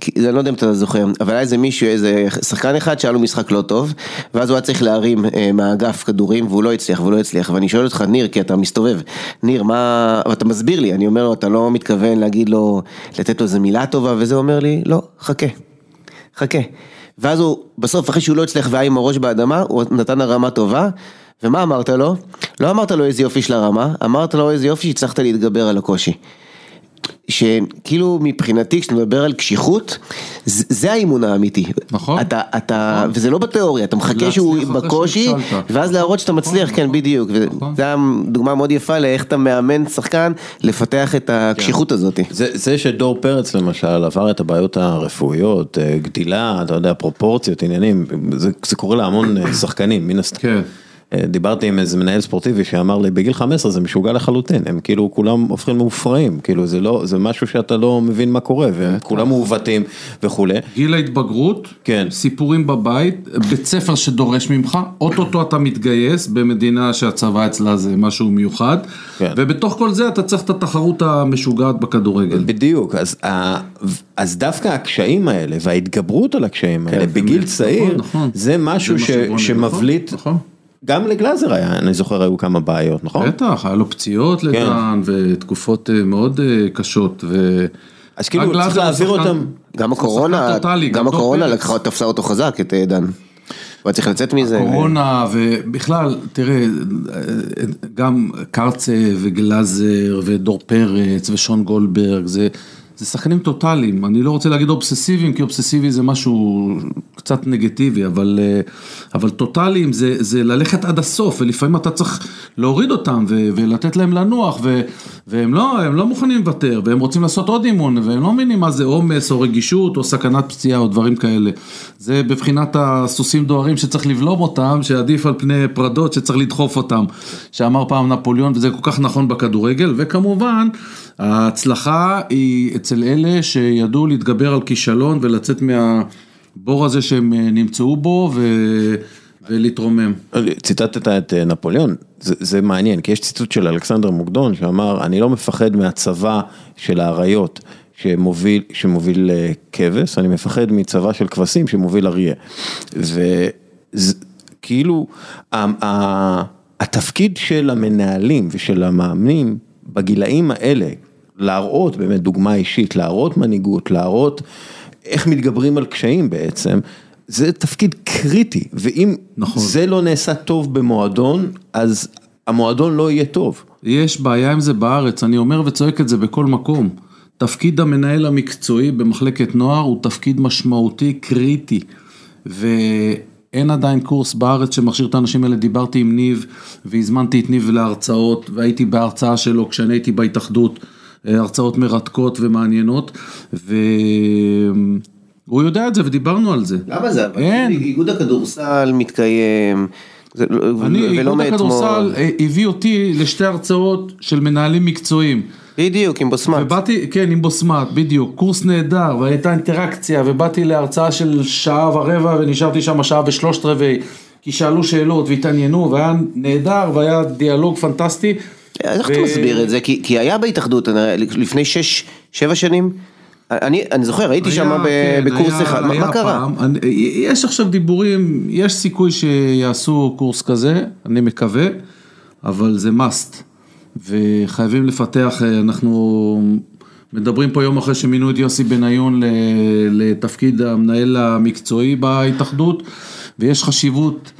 כי אני לא יודע אם אתה זוכר, אבל היה איזה מישהו, איזה שחקן אחד שהיה לו משחק לא טוב, ואז הוא היה צריך להרים אה, מהאגף כדורים, והוא לא הצליח, והוא לא הצליח, ואני שואל אותך, ניר, כי אתה מסתובב, ניר, מה... ואתה מסביר לי, אני אומר לו, אתה לא מתכוון להגיד לו, לתת לו איזה מילה טובה, וזה אומר לי, לא, חכה, חכה. ואז הוא, בסוף, אחרי שהוא לא הצליח והיה עם הראש באדמה, הוא נתן הרמה טובה, ומה אמרת לו? לא אמרת לו איזה יופי של הרמה, אמרת לו איזה יופי שהצלחת להתגבר על הקושי. שכאילו מבחינתי כשאתה מדבר על קשיחות, זה זה האימון האמיתי. נכון. אתה, אתה, וזה לא בתיאוריה, אתה מחכה שהוא בקושי. ואז להראות שאתה מצליח, כן נכון. בדיוק, נכון. וזו דוגמה מאוד יפה לאיך אתה מאמן שחקן לפתח את הקשיחות הזאת. זה, זה שדור פרץ למשל עבר את הבעיות הרפואיות, אה, גדילה, אתה יודע, פרופורציות, עניינים, זה, זה קורה להמון אה, שחקנים, מן הסתם. כן. דיברתי עם איזה מנהל ספורטיבי שאמר לי בגיל 15 זה משוגע לחלוטין, הם כאילו כולם הופכים מופרעים, כאילו זה לא, זה משהו שאתה לא מבין מה קורה, והם כולם מעוותים וכולי. גיל ההתבגרות, כן. סיפורים בבית, בית ספר שדורש ממך, אוטוטו אתה מתגייס במדינה שהצבא אצלה זה משהו מיוחד, כן. ובתוך כל זה אתה צריך את התחרות המשוגעת בכדורגל. בדיוק, אז, אז דווקא הקשיים האלה וההתגברות על הקשיים האלה בגיל צעיר, נכון. זה משהו זה ש, שבונה, שמבליט, נכון, נכון. גם לגלאזר היה, אני זוכר היו כמה בעיות, נכון? בטח, היה לו פציעות כן. לדן, ותקופות אה, מאוד אה, קשות, ו... אז כאילו צריך להעביר שחקן- אותם. גם הקורונה, שחקן טוטאלי, גם הקורונה. לקחה, תפסה אותו חזק, את אה, דן. הוא היה צריך לצאת מזה. קורונה, ובכלל, תראה, גם קרצה וגלאזר ודור פרץ ושון גולדברג, זה, זה שחקנים טוטאליים, אני לא רוצה להגיד אובססיביים, כי אובססיבי זה משהו קצת נגטיבי, אבל, אה, אבל טוטאליים זה, זה ללכת עד הסוף, ולפעמים אתה צריך להוריד אותם ו, ולתת להם לנוח, ו, והם לא, הם לא מוכנים לוותר, והם רוצים לעשות עוד אימון, והם לא מבינים מה זה עומס או רגישות או סכנת פציעה או דברים כאלה. זה בבחינת הסוסים דוהרים שצריך לבלום אותם, שעדיף על פני פרדות שצריך לדחוף אותם, שאמר פעם נפוליאון, וזה כל כך נכון בכדורגל, וכמובן, ההצלחה היא אצל אלה שידעו להתגבר על כישלון ולצאת מהבור הזה שהם אה, נמצאו בו ו... ולהתרומם. ציטטת את אה, נפוליאון, זה, זה מעניין, כי יש ציטוט של אלכסנדר מוקדון שאמר, אני לא מפחד מהצבא של האריות שמוביל, שמוביל אה, כבש, אני מפחד מצבא של כבשים שמוביל אריה. וכאילו, התפקיד של המנהלים ושל המאמנים בגילאים האלה, להראות באמת דוגמה אישית, להראות מנהיגות, להראות איך מתגברים על קשיים בעצם, זה תפקיד קריטי, ואם נכון. זה לא נעשה טוב במועדון, אז המועדון לא יהיה טוב. יש בעיה עם זה בארץ, אני אומר וצועק את זה בכל מקום. תפקיד המנהל המקצועי במחלקת נוער הוא תפקיד משמעותי, קריטי. ואין עדיין קורס בארץ שמכשיר את האנשים האלה, דיברתי עם ניב והזמנתי את ניב להרצאות והייתי בהרצאה שלו כשאני הייתי בהתאחדות, אה, הרצאות מרתקות ומעניינות, והוא יודע את זה ודיברנו על זה. למה זה? אין. איגוד הכדורסל מתקיים, זה לא- אני, איגוד. הכדורסל אה, הביא אותי לשתי הרצאות של מנהלים מקצועיים. בדיוק, עם בוסמת. ובאתי, כן, עם בוסמת, בדיוק, קורס נהדר, והייתה אינטראקציה, ובאתי להרצאה של שעה ורבע, ונשארתי שם שעה ושלושת רבעי, כי שאלו שאלות והתעניינו, והיה נהדר, והיה דיאלוג פנטסטי. איך אתה ו- מסביר את זה? כי כי היה בהתאחדות לפני שש, שבע שנים, אני אני זוכר, הייתי שם כן, בקורס היה- אחד, מה- היה מה קרה? פעם, אני- יש עכשיו דיבורים, יש סיכוי שיעשו קורס כזה, אני מקווה, אבל זה must. וחייבים לפתח, אה, אנחנו מדברים פה יום אחרי שמינו את יוסי בניון לתפקיד המנהל המקצועי בהתאחדות, ויש חשיבות.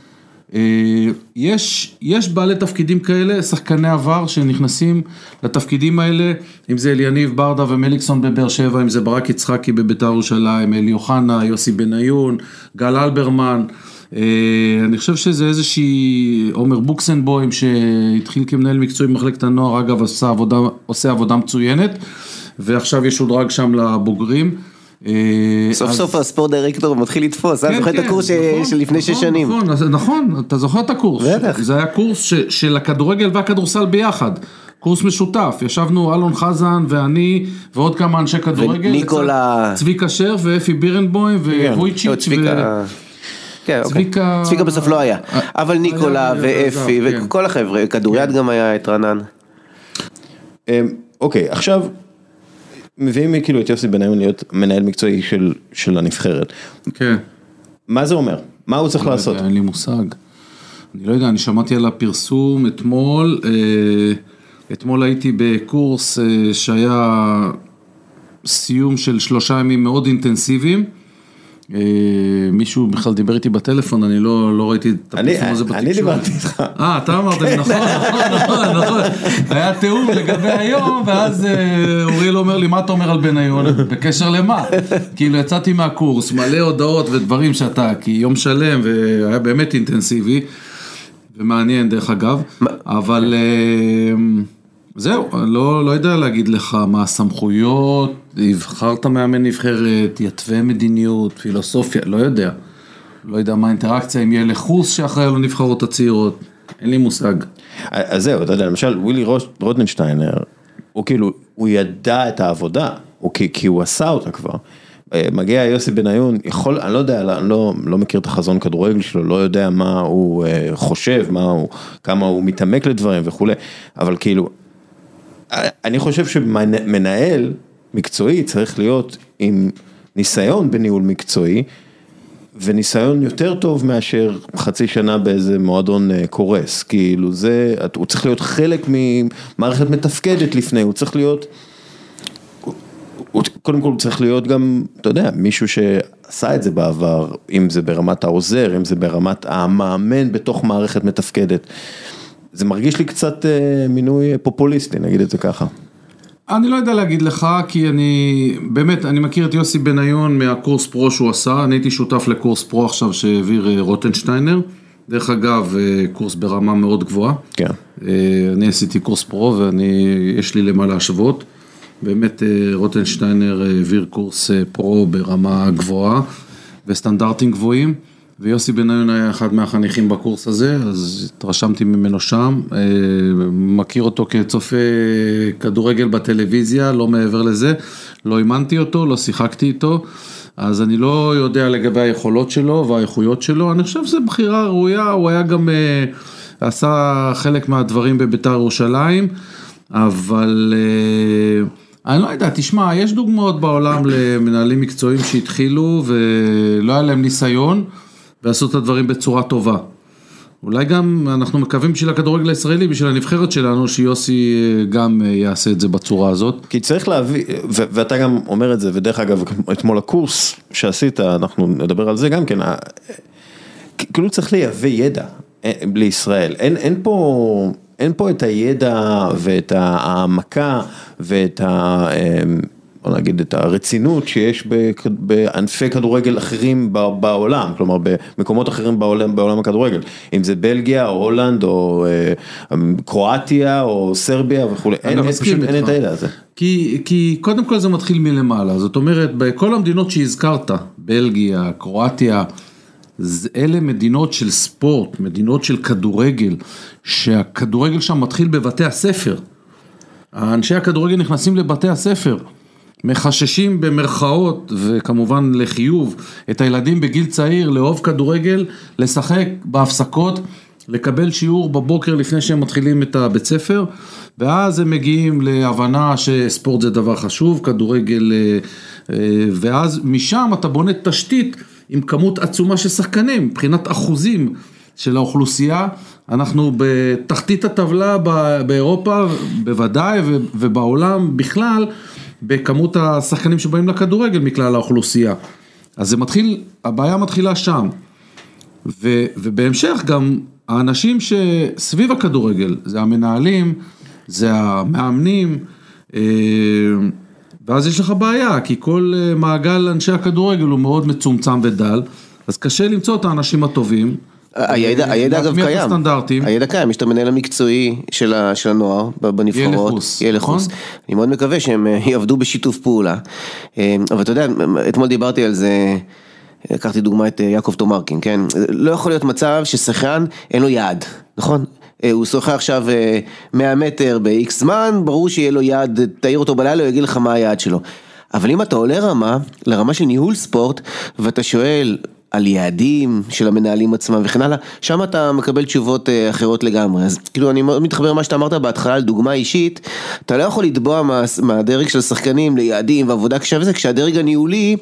אה, יש, יש בעלי תפקידים כאלה, שחקני עבר שנכנסים לתפקידים האלה, אם זה אליניב ברדה ומליקסון בבאר שבע, אם זה ברק יצחקי בביתר ירושלים, אלי אוחנה, יוסי בניון, גל אלברמן. אה, אני חושב שזה איזושהי, עומר בוקסנבוים שהתחיל כמנהל מקצועי במחלקת הנוער, אגב עושה עבודה, עושה עבודה מצוינת, ועכשיו ישודרג שם לבוגרים. אה, סוף סוף הספורט דירקטור מתחיל לתפוס, אה? כן, זוכר את כן, הקורס נכון, של לפני נכון, שש שנים. נכון, נכון, אתה זוכר את הקורס. בטח. זה היה קורס של הכדורגל והכדורסל ביחד. קורס משותף, ישבנו אלון חזן ואני ועוד כמה אנשי כדורגל. וניקולה- צביקה שר ואפי בירנבוים וויצ'יץ'. כן, אוקיי. צביקה- צביקה בסוף לא היה, אה, אבל ניקולה ואפי. וכל החבר'ה, כדוריד גם היה את רענן. אמ, אוקיי, עכשיו, מביאים כאילו את יוסי בניון להיות מנהל מקצועי של, של הנבחרת. כן. מה זה אומר? מה הוא צריך לעשות? אין לי מושג. אני לא יודע, אני שמעתי על הפרסום אתמול, אה, אתמול הייתי בקורס אה, שהיה סיום של שלושה ימים מאוד אינטנסיביים. אה, מישהו בכלל דיבר איתי בטלפון, אני לא, לא ראיתי את הפרסום הזה בתקשורת. אני דיברתי איתך. אה, אתה אמרת לי, נכון, נכון, נכון, נכון. היה תיאום לגבי היום, ואז אה, אוריאל אומר לי, מה אתה אומר על בניון? בקשר למה? כאילו, יצאתי מהקורס, מלא הודעות ודברים שאתה, כי יום שלם, והיה באמת אינטנסיבי, ומעניין דרך אגב, אבל אה, זהו, לא, לא יודע להגיד לך מה הסמכויות, יבחרת מאמן נבחרת, יתווה מדיניות, פילוסופיה, לא יודע. לא יודע מה האינטראקציה, אם יהיה לחוס שאחראי על הנבחרות הצעירות, אין לי מושג. אז זהו, אתה יודע, למשל ווילי רוטנשטיינר, הוא כאילו, הוא ידע את העבודה, הוא, כי, כי הוא עשה אותה כבר. אה, מגיע יוסי בניון, יכול, אני לא יודע, אני לא, לא מכיר את החזון כדורגל שלו, לא יודע מה הוא אה, חושב, מה הוא, כמה הוא מתעמק לדברים וכולי, אבל כאילו, אה, אני חושב שמנהל מקצועי צריך להיות עם ניסיון בניהול מקצועי, וניסיון יותר טוב מאשר חצי שנה באיזה מועדון אה, קורס, כאילו זה, הוא צריך להיות חלק ממערכת מתפקדת לפני, הוא צריך להיות, הוא- הוא- קודם כל הוא צריך להיות גם, אתה יודע, מישהו שעשה את זה בעבר, אם זה ברמת העוזר, אם זה ברמת המאמן בתוך מערכת מתפקדת. זה מרגיש לי קצת אה, מינוי פופוליסטי, נגיד את זה ככה. אני לא יודע להגיד לך, כי אני, באמת, אני מכיר את יוסי בניון מהקורס פרו שהוא עשה, אני הייתי שותף לקורס פרו עכשיו שהעביר אה, רוטנשטיינר. דרך אגב, אה, קורס ברמה מאוד גבוהה. כן. אני עשיתי קורס פרו ואני, יש לי למה להשוות. באמת רוטנשטיינר העביר קורס פרו ברמה גבוהה וסטנדרטים גבוהים. ויוסי בניון היה אחד מהחניכים בקורס הזה, אז התרשמתי ממנו שם, אה, מכיר אותו כצופה כדורגל בטלוויזיה, לא מעבר לזה, לא אימנתי אותו, לא שיחקתי איתו, אז אני לא יודע לגבי היכולות שלו והאיכויות שלו, אני חושב שזו בחירה ראויה, הוא היה גם, אה, עשה חלק מהדברים בביתר ירושלים, אבל אה, אני לא יודע, תשמע, יש דוגמאות בעולם למנהלים מקצועיים שהתחילו ולא היה להם ניסיון. ועשו את הדברים בצורה טובה. אולי גם אנחנו מקווים בשביל הכדורגל הישראלי, בשביל הנבחרת שלנו, שיוסי אה, גם אה, יעשה את זה בצורה הזאת. כי צריך להביא, ו- ואתה גם אומר את זה, ודרך אגב, אתמול הקורס שעשית, אנחנו נדבר על זה גם כן, כאילו צריך לייבא ידע אה, לישראל, אין, אין פה, אין פה את הידע ואת ההעמקה ואת ה... בוא נגיד את הרצינות שיש בענפי כדורגל אחרים בעולם, כלומר במקומות אחרים בעולם, בעולם הכדורגל, אם זה בלגיה או הולנד או אה, קרואטיה או סרביה וכולי, אין, אין, פשוט אין. את הידע הזה. כי, כי קודם כל זה מתחיל מלמעלה, זאת אומרת, בכל המדינות שהזכרת, בלגיה, קרואטיה, אלה מדינות של ספורט, מדינות של כדורגל, שהכדורגל שם מתחיל בבתי הספר. אנשי הכדורגל נכנסים לבתי הספר, מחששים במרכאות, וכמובן לחיוב, את הילדים בגיל צעיר לאהוב כדורגל, לשחק בהפסקות, לקבל שיעור בבוקר לפני שהם מתחילים את הבית ספר, ואז הם מגיעים להבנה שספורט זה דבר חשוב, כדורגל, אה, אה, ואז משם אתה בונה תשתית עם כמות עצומה של שחקנים, מבחינת אחוזים. של האוכלוסייה, אנחנו בתחתית הטבלה באירופה בוודאי ובעולם בכלל, בכמות השחקנים שבאים לכדורגל מכלל האוכלוסייה. אז זה מתחיל, הבעיה מתחילה שם. ו, ובהמשך גם האנשים שסביב הכדורגל, זה המנהלים, זה המאמנים, אה, ואז יש לך בעיה, כי כל אה, מעגל אנשי הכדורגל הוא מאוד מצומצם ודל, אז קשה למצוא את האנשים הטובים. הידע, הידע אגב קיים, הסטנדרטים. הידע קיים, יש את המנהל המקצועי של ה- של הנוער בנבחרות, ילחוס, ילחוס. נכון? אני מאוד מקווה שהם אה, יעבדו בשיתוף פעולה, אה, אבל אתה יודע, אתמול דיברתי על זה, לקחתי דוגמא את אה, יעקב תומרקין, כן, לא יכול להיות מצב ששחקן אין לו יעד, נכון? הוא שוחה עכשיו אה, 100 מטר ב-X זמן, ברור שיהיה לו יעד, תעיר אותו בלילה, הוא יגיד לך מה היעד שלו. אבל אם אתה עולה רמה, לרמה של ניהול ספורט, ואתה שואל על יעדים של המנהלים עצמם וכן הלאה, שם אתה מקבל תשובות אה, אחרות לגמרי. אז כאילו אני מאוד מתחבר למה שאתה אמרת בהתחלה על דוגמה אישית, אתה לא יכול לתבוע מה, מהדרג של השחקנים ליעדים ועבודה קשה וזה, כשהדרג הניהולי,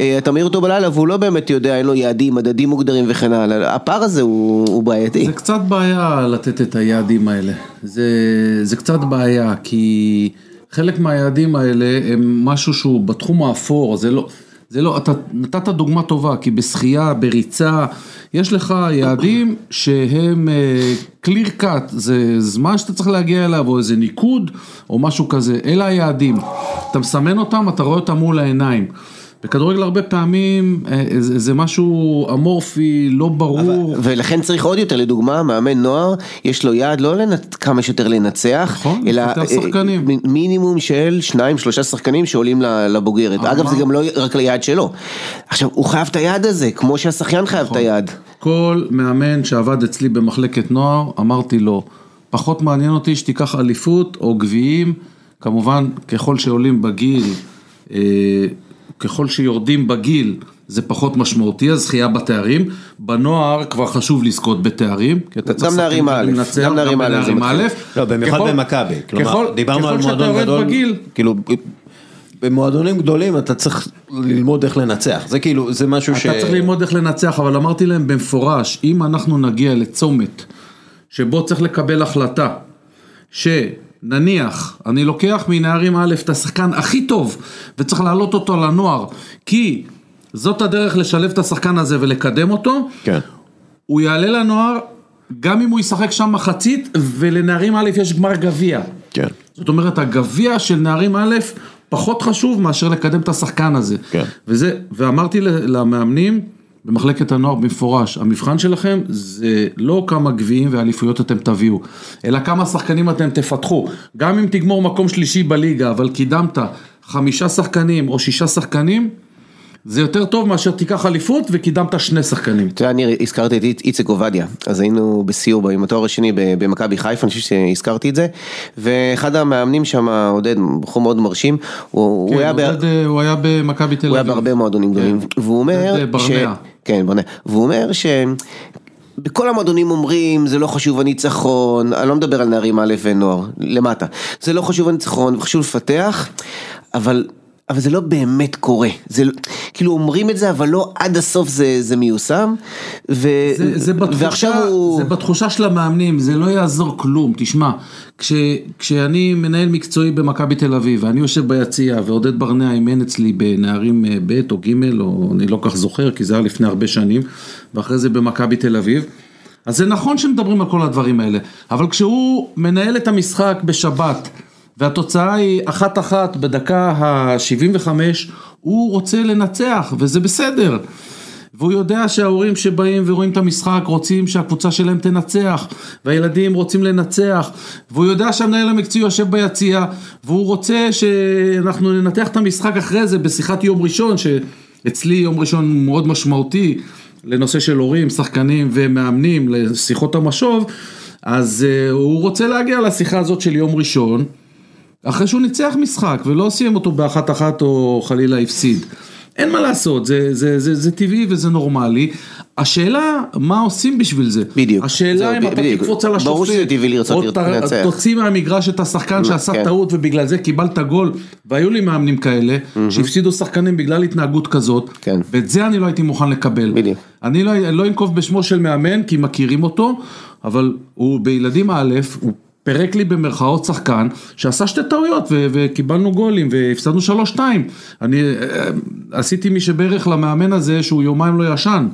אה, אתה מעיר אותו בלילה והוא לא באמת יודע, אין לו יעדים, מדדים מוגדרים וכן הלאה. הפער הזה הוא, הוא בעייתי. זה קצת בעיה לתת את היעדים האלה. זה, זה קצת בעיה, כי חלק מהיעדים האלה הם משהו שהוא בתחום האפור, זה לא, זה לא, אתה נתת דוגמה טובה, כי בשחייה, בריצה, יש לך יעדים שהם uh, clear cut, זה זמן שאתה צריך להגיע אליו, או איזה ניקוד, או משהו כזה, אלה היעדים. אתה מסמן אותם, אתה רואה אותם מול העיניים. בכדורגל הרבה פעמים אה, זה, זה משהו אמורפי, לא ברור. ולכן צריך עוד יותר, לדוגמה, מאמן נוער, יש לו יעד לא לנ... כמה שיותר לנצח, נכון, אלא אה, שחקנים. מינימום של שניים, שלושה שחקנים שעולים לבוגרת. אה, אגב? זה גם לא רק ליעד שלו. עכשיו, הוא חייב את היעד הזה, כמו שהשחיין חייב נכון. את היעד. כל מאמן שעבד אצלי במחלקת נוער, אמרתי לו, פחות מעניין אותי שתיקח אליפות או גביעים, כמובן ככל שעולים בגיל, אה, ככל שיורדים בגיל זה פחות משמעותי, הזכייה בתארים, בנוער כבר חשוב לזכות בתארים, כי אתה גם צריך נערים א', גם נערים א', בנערים מתחיל. א', לא, במיוחד במכבי, כלומר, דיברנו על ככל שאתה מועדון יורד גדול, בגיל, כאילו, במועדונים גדולים אתה צריך ללמוד איך לנצח, זה כאילו, זה משהו ש... אתה צריך ללמוד איך לנצח, אבל אמרתי להם במפורש, אם אנחנו נגיע לצומת שבו צריך לקבל החלטה, שנניח, אני לוקח מנערים א' את השחקן הכי טוב, וצריך להעלות אותו לנוער, כי זאת הדרך לשלב את השחקן הזה ולקדם אותו, כן. הוא יעלה לנוער, גם אם הוא ישחק שם מחצית, ולנערים א' יש גמר גביע. כן. זאת אומרת, הגביע של נערים א' פחות חשוב מאשר לקדם את השחקן הזה. כן. וזה, ואמרתי למאמנים במחלקת הנוער במפורש, המבחן שלכם זה לא כמה גביעים ואליפויות אתם תביאו, אלא כמה שחקנים אתם תפתחו. גם אם תגמור מקום שלישי בליגה, אבל קידמת חמישה שחקנים או שישה שחקנים, זה יותר טוב מאשר תיקח אליפות וקידמת שני שחקנים. אתה יודע, ניר, הזכרת את איצ- איציק עובדיה, אז היינו בסיור עם התואר השני במכבי חיפה, אני חושב שהזכרתי את זה, ואחד המאמנים שם, עודד, בחור מאוד מרשים, הוא, הוא היה... כן, ב- אה, הוא היה במכבי תל הוא היה אביב. בהרבה מועדונים גדולים, והוא אומר, עודד ברנע. כן, ברנע, והוא אומר ש... בכל המועדונים אומרים, זה לא חשוב הניצחון, אני לא מדבר על נערים א' ונוער, למטה. זה לא חשוב הניצחון, חשוב לפתח, אבל, אבל זה לא באמת קורה. זה, לא- כאילו אומרים את זה, אבל לא עד הסוף זה, זה מיושם. ו, זה, זה, בתחושה, ועכשיו הוא... זה בתחושה של המאמנים, זה לא יעזור כלום, תשמע, כש, כשאני מנהל מקצועי במכבי תל אביב, ואני יושב ביציע, ועודד ברנע אימן אצלי בנערים אה, ב' או ג', או אני לא כך זוכר, כי זה היה לפני הרבה שנים, ואחרי זה במכבי תל אביב, אז זה נכון שמדברים על כל הדברים האלה, אבל כשהוא מנהל את המשחק בשבת, והתוצאה היא אחת אחת בדקה ה-75, הוא רוצה לנצח, וזה בסדר. והוא יודע שההורים שבאים ורואים את המשחק רוצים שהקבוצה שלהם תנצח, והילדים רוצים לנצח, והוא יודע שהמנהל המקצועי יושב ביציע, והוא רוצה שאנחנו ננתח את המשחק אחרי זה בשיחת יום ראשון, שאצלי יום ראשון מאוד משמעותי לנושא של הורים, שחקנים ומאמנים, לשיחות המשוב, אז uh, הוא רוצה להגיע לשיחה הזאת של יום ראשון, אחרי שהוא ניצח משחק ולא סיים אותו באחת אחת או חלילה הפסיד. אין מה לעשות, זה, זה, זה, זה טבעי וזה נורמלי. השאלה, מה עושים בשביל זה? בדיוק. השאלה אם אתה. תקפוץ על השופט, ברור שזה טבעי לרצות או לנצח. תוציא מהמגרש את השחקן שעשה כן. טעות ובגלל זה קיבלת גול, והיו לי מאמנים כאלה, שהפסידו שחקנים בגלל התנהגות כזאת, כן. ואת זה אני לא הייתי מוכן לקבל. בדיוק. אני לא, לא אנקוב בשמו של מאמן, כי מכירים אותו, אבל הוא בילדים א', הוא פירק לי במרכאות שחקן, שעשה שתי טעויות, ו- וקיבלנו גולים, והפסדנו שלוש שתיים. אני אה, עשיתי מי שברך למאמן הזה, שהוא יומיים לא ישן.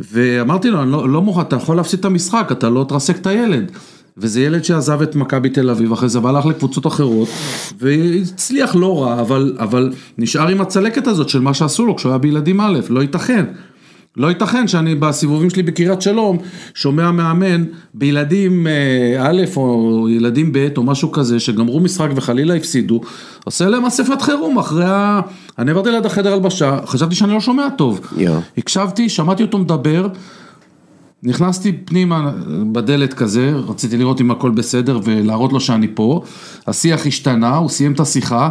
ואמרתי לו, אני לא, לא מוכן, אתה יכול להפסיד את המשחק, אתה לא תרסק את הילד. וזה ילד שעזב את מכבי תל אביב אחרי זה והלך לקבוצות אחרות והצליח לא רע אבל, אבל נשאר עם הצלקת הזאת של מה שעשו לו כשהוא היה בילדים א', לא ייתכן. לא ייתכן שאני בסיבובים שלי בקריית שלום שומע מאמן בילדים אה, א' או ילדים ב' או משהו כזה שגמרו משחק וחלילה הפסידו, עושה להם אספת חירום אחרי ה... אני עברתי ליד החדר הלבשה, חשבתי שאני לא שומע טוב. יואו. הקשבתי, שמעתי אותו מדבר, נכנסתי פנימה בדלת כזה, רציתי לראות אם הכל בסדר ולהראות לו שאני פה, השיח השתנה, הוא סיים את השיחה,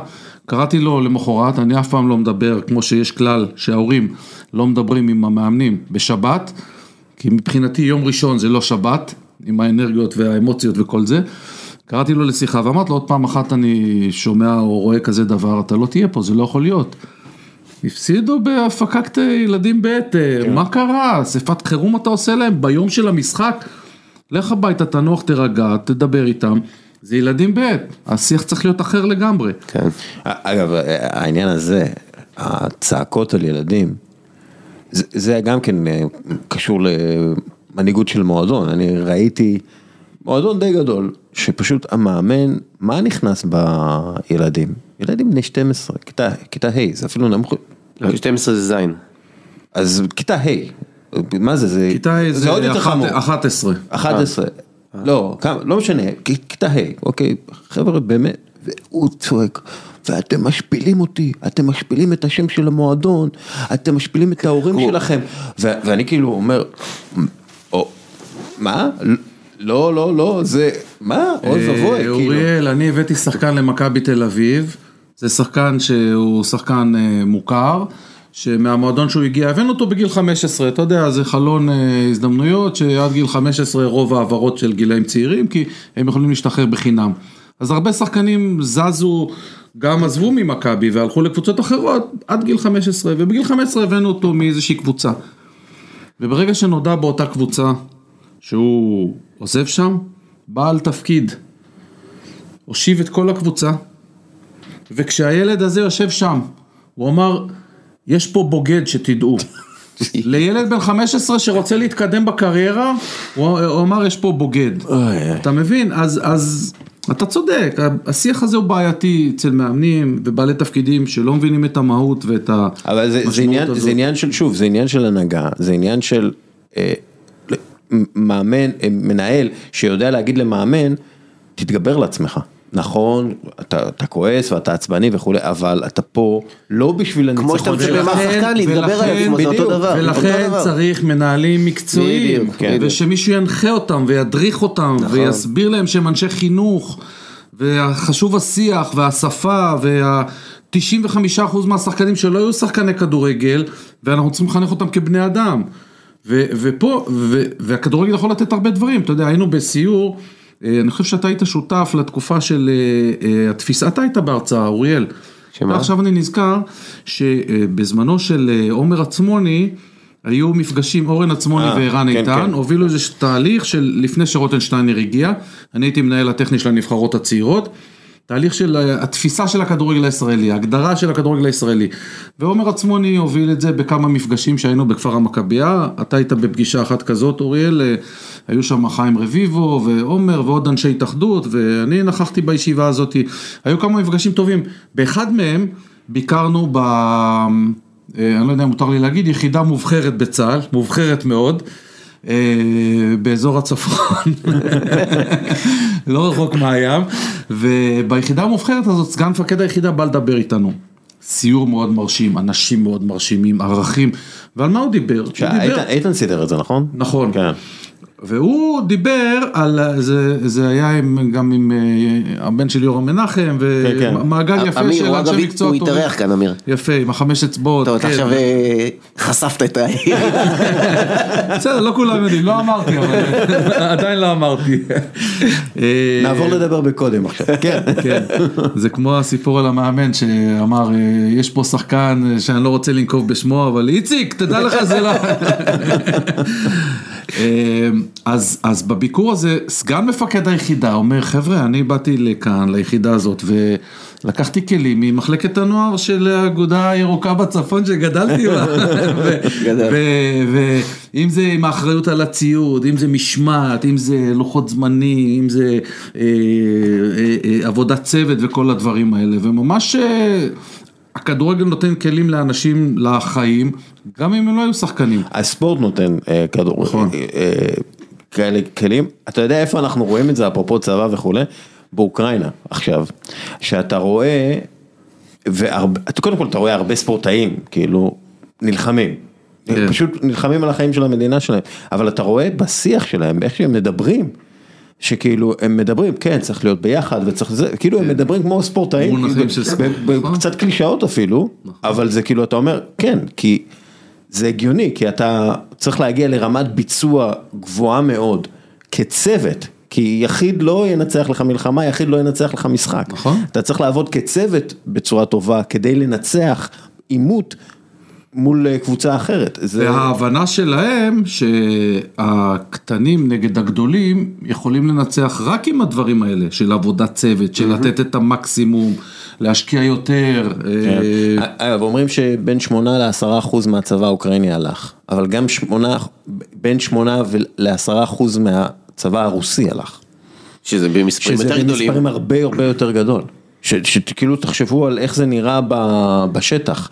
קראתי לו למחרת, אני אף פעם לא מדבר, כמו שיש כלל שההורים לא מדברים עם המאמנים בשבת, כי מבחינתי יום ראשון זה לא שבת, עם האנרגיות והאמוציות וכל זה. קראתי לו לשיחה ואמרתי לו עוד פעם אחת אני שומע או רואה כזה דבר, אתה לא תהיה פה, זה לא יכול להיות. הפסידו בהפקת ילדים בעת, כן. מה קרה? אספת חירום אתה עושה להם ביום של המשחק? לך הביתה, תנוח, תירגע, תדבר איתם. זה ילדים בעת, השיח צריך להיות אחר לגמרי. כן. אגב, העניין הזה, הצעקות על ילדים, זה, זה גם כן אה, קשור למנהיגות של מועדון, אני ראיתי מועדון די גדול, שפשוט המאמן, מה נכנס בילדים? ילדים בני 12, כיתה, כיתה ה', זה אפילו נמוך, לא, 12 זה זין. אז כיתה ה', מה זה, זה, כיתה ה' זה עוד יותר אחת- חמור. 11. 11, לא, כמה, לא משנה, כיתה ה', אוקיי, חבר'ה באמת, והוא צועק, ואתם משפילים אותי, אתם משפילים את השם של המועדון, אתם משפילים את ההורים שלכם, ואני כאילו אומר, או, מה? לא, לא, לא, זה, מה? אוי ואבוי, אה, כאילו. אוריאל, אני הבאתי שחקן למכבי תל אביב, זה שחקן שהוא שחקן אה, מוכר, שמהמועדון שהוא הגיע, הבאנו אותו בגיל 15, אתה יודע, זה חלון אה, הזדמנויות, שעד גיל 15 רוב העברות של גילאים צעירים, כי הם יכולים להשתחרר בחינם. אז הרבה שחקנים זזו, גם עזבו ממכבי והלכו לקבוצות אחרות עד גיל 15, ובגיל 15 הבאנו אותו מאיזושהי קבוצה. וברגע שנודע באותה קבוצה שהוא עוזב שם, בעל תפקיד הושיב את כל הקבוצה, וכשהילד הזה יושב שם, הוא אמר, יש פה בוגד שתדעו. לילד בן 15 שרוצה להתקדם בקריירה, הוא הוא אמר, יש פה בוגד. אתה מבין? אז, אז אתה צודק, השיח הזה הוא בעייתי אצל מאמנים ובעלי תפקידים שלא מבינים את המהות ואת המשמעות אבל זה, זה, עניין, הזאת. זה עניין של, שוב, זה עניין של הנהגה, זה עניין של אה, מאמן, אה, מנהל שיודע להגיד למאמן, תתגבר לעצמך. נכון, אתה, אתה כועס ואתה עצבני וכולי, אבל אתה פה לא בשביל כמו שאתה הניצחון מצפה. מהשחקן להתגבר על ולכן- עצמו, זה אותו דבר. אותו ולכן דבר. צריך מנהלים מקצועיים, בדיוק, כן. ושמישהו ינחה אותם וידריך אותם, נכון. ויסביר להם שהם אנשי חינוך, וחשוב השיח והשפה, וה... 95% מהשחקנים שלא היו שחקני כדורגל, ואנחנו צריכים לחנך אותם כבני אדם. ו- ופה, ו- והכדורגל יכול לתת הרבה דברים, אתה יודע, היינו בסיור, אני חושב שאתה היית שותף לתקופה של אה, אה, התפיסה, אתה היית בהרצאה, אוריאל. שמה? ועכשיו אני נזכר שבזמנו של אה, עומר עצמוני, היו מפגשים, אורן עצמוני אה, וערן כן, איתן, כן. הובילו איזה תהליך של לפני שרוטנשטיינר הגיע, אני הייתי מנהל הטכני של הנבחרות הצעירות, תהליך של אה, התפיסה של הכדורגל הישראלי, ההגדרה של הכדורגל הישראלי. ועומר עצמוני הוביל את זה בכמה מפגשים שהיינו בכפר המכבייה, אתה היית בפגישה אחת כזאת אוריאל, אה, היו שם חיים רביבו ועומר ועוד אנשי התאחדות, ואני נכחתי בישיבה הזאת, היו כמה מפגשים טובים, באחד מהם ביקרנו ב... אה, אני לא יודע אם מותר לי להגיד, יחידה מובחרת בצה"ל, מובחרת מאוד. אה, באזור הצפון, לא רחוק מהים, וביחידה המובחרת הזאת סגן מפקד היחידה בא לדבר איתנו. סיור מאוד מרשים, אנשים מאוד מרשימים, ערכים, ועל מה הוא דיבר? איתן סידר את זה, נכון? נכון. כן. והוא דיבר על, זה, זה היה עם, גם עם אה, הבן של יורם מנחם, כן, כן. ומעגל יפה אמיר, של הוא אנשי מקצוע הוא טובים. התארח כאן, אמיר. יפה, עם החמש אצבעות. טוב, אתה כן. עכשיו אה, חשפת את ה... בסדר, לא כולם יודעים, לא אמרתי, אבל עדיין לא אמרתי. אה, נעבור לדבר בקודם עכשיו, כן. כן, זה כמו הסיפור על המאמן שאמר, יש פה שחקן שאני לא רוצה לנקוב בשמו, אבל איציק, תדע לך זה לא... אז, אז בביקור הזה, סגן מפקד היחידה אומר, חבר'ה, אני באתי לכאן, ליחידה הזאת, ולקחתי כלים ממחלקת הנוער של האגודה הירוקה בצפון שגדלתי בה. ואם זה עם האחריות על הציוד, אם זה משמעת, אם זה לוחות זמנים, אם זה אה, אה, אה, עבודת צוות וכל הדברים האלה, וממש אה, הכדורגל נותן כלים לאנשים לחיים, גם אם הם לא היו שחקנים. הספורט נותן אה, כדור, נכון. אה, אה, כאלה כלים, אתה יודע איפה אנחנו רואים את זה, אפרופו צבא וכולי? באוקראינה עכשיו, שאתה רואה, והרבה, אתה- קודם כל אתה רואה הרבה ספורטאים, כאילו, נלחמים. כן. פשוט נלחמים על החיים של המדינה שלהם, אבל אתה רואה בשיח שלהם, איך שהם מדברים, שכאילו הם מדברים, כן צריך להיות ביחד וצריך זה, כאילו הם מדברים כמו ספורטאים, כאילו, ב- ב- נכון. קצת קלישאות אפילו, אבל זה כאילו אתה אומר, כן, כי זה הגיוני, כי אתה צריך להגיע לרמת ביצוע גבוהה מאוד, כצוות. כי יחיד לא ינצח לך מלחמה, יחיד לא ינצח לך משחק. נכון. אתה צריך לעבוד כצוות בצורה טובה כדי לנצח עימות מול קבוצה אחרת. זה... וההבנה שלהם שהקטנים נגד הגדולים יכולים לנצח רק עם הדברים האלה של עבודת צוות, של לתת את המקסימום, להשקיע יותר. כן. אה, אגב, אומרים שבין 8 ל-10 אחוז מהצבא האוקראיני הלך, אבל גם 8, בין 8 ל-10 אחוז מהצבא הרוסי הלך. שזה במספרים שזה יותר גדולים. במספרים הרבה הרבה יותר גדול. ש- שכאילו תחשבו על איך זה נראה ב- בשטח,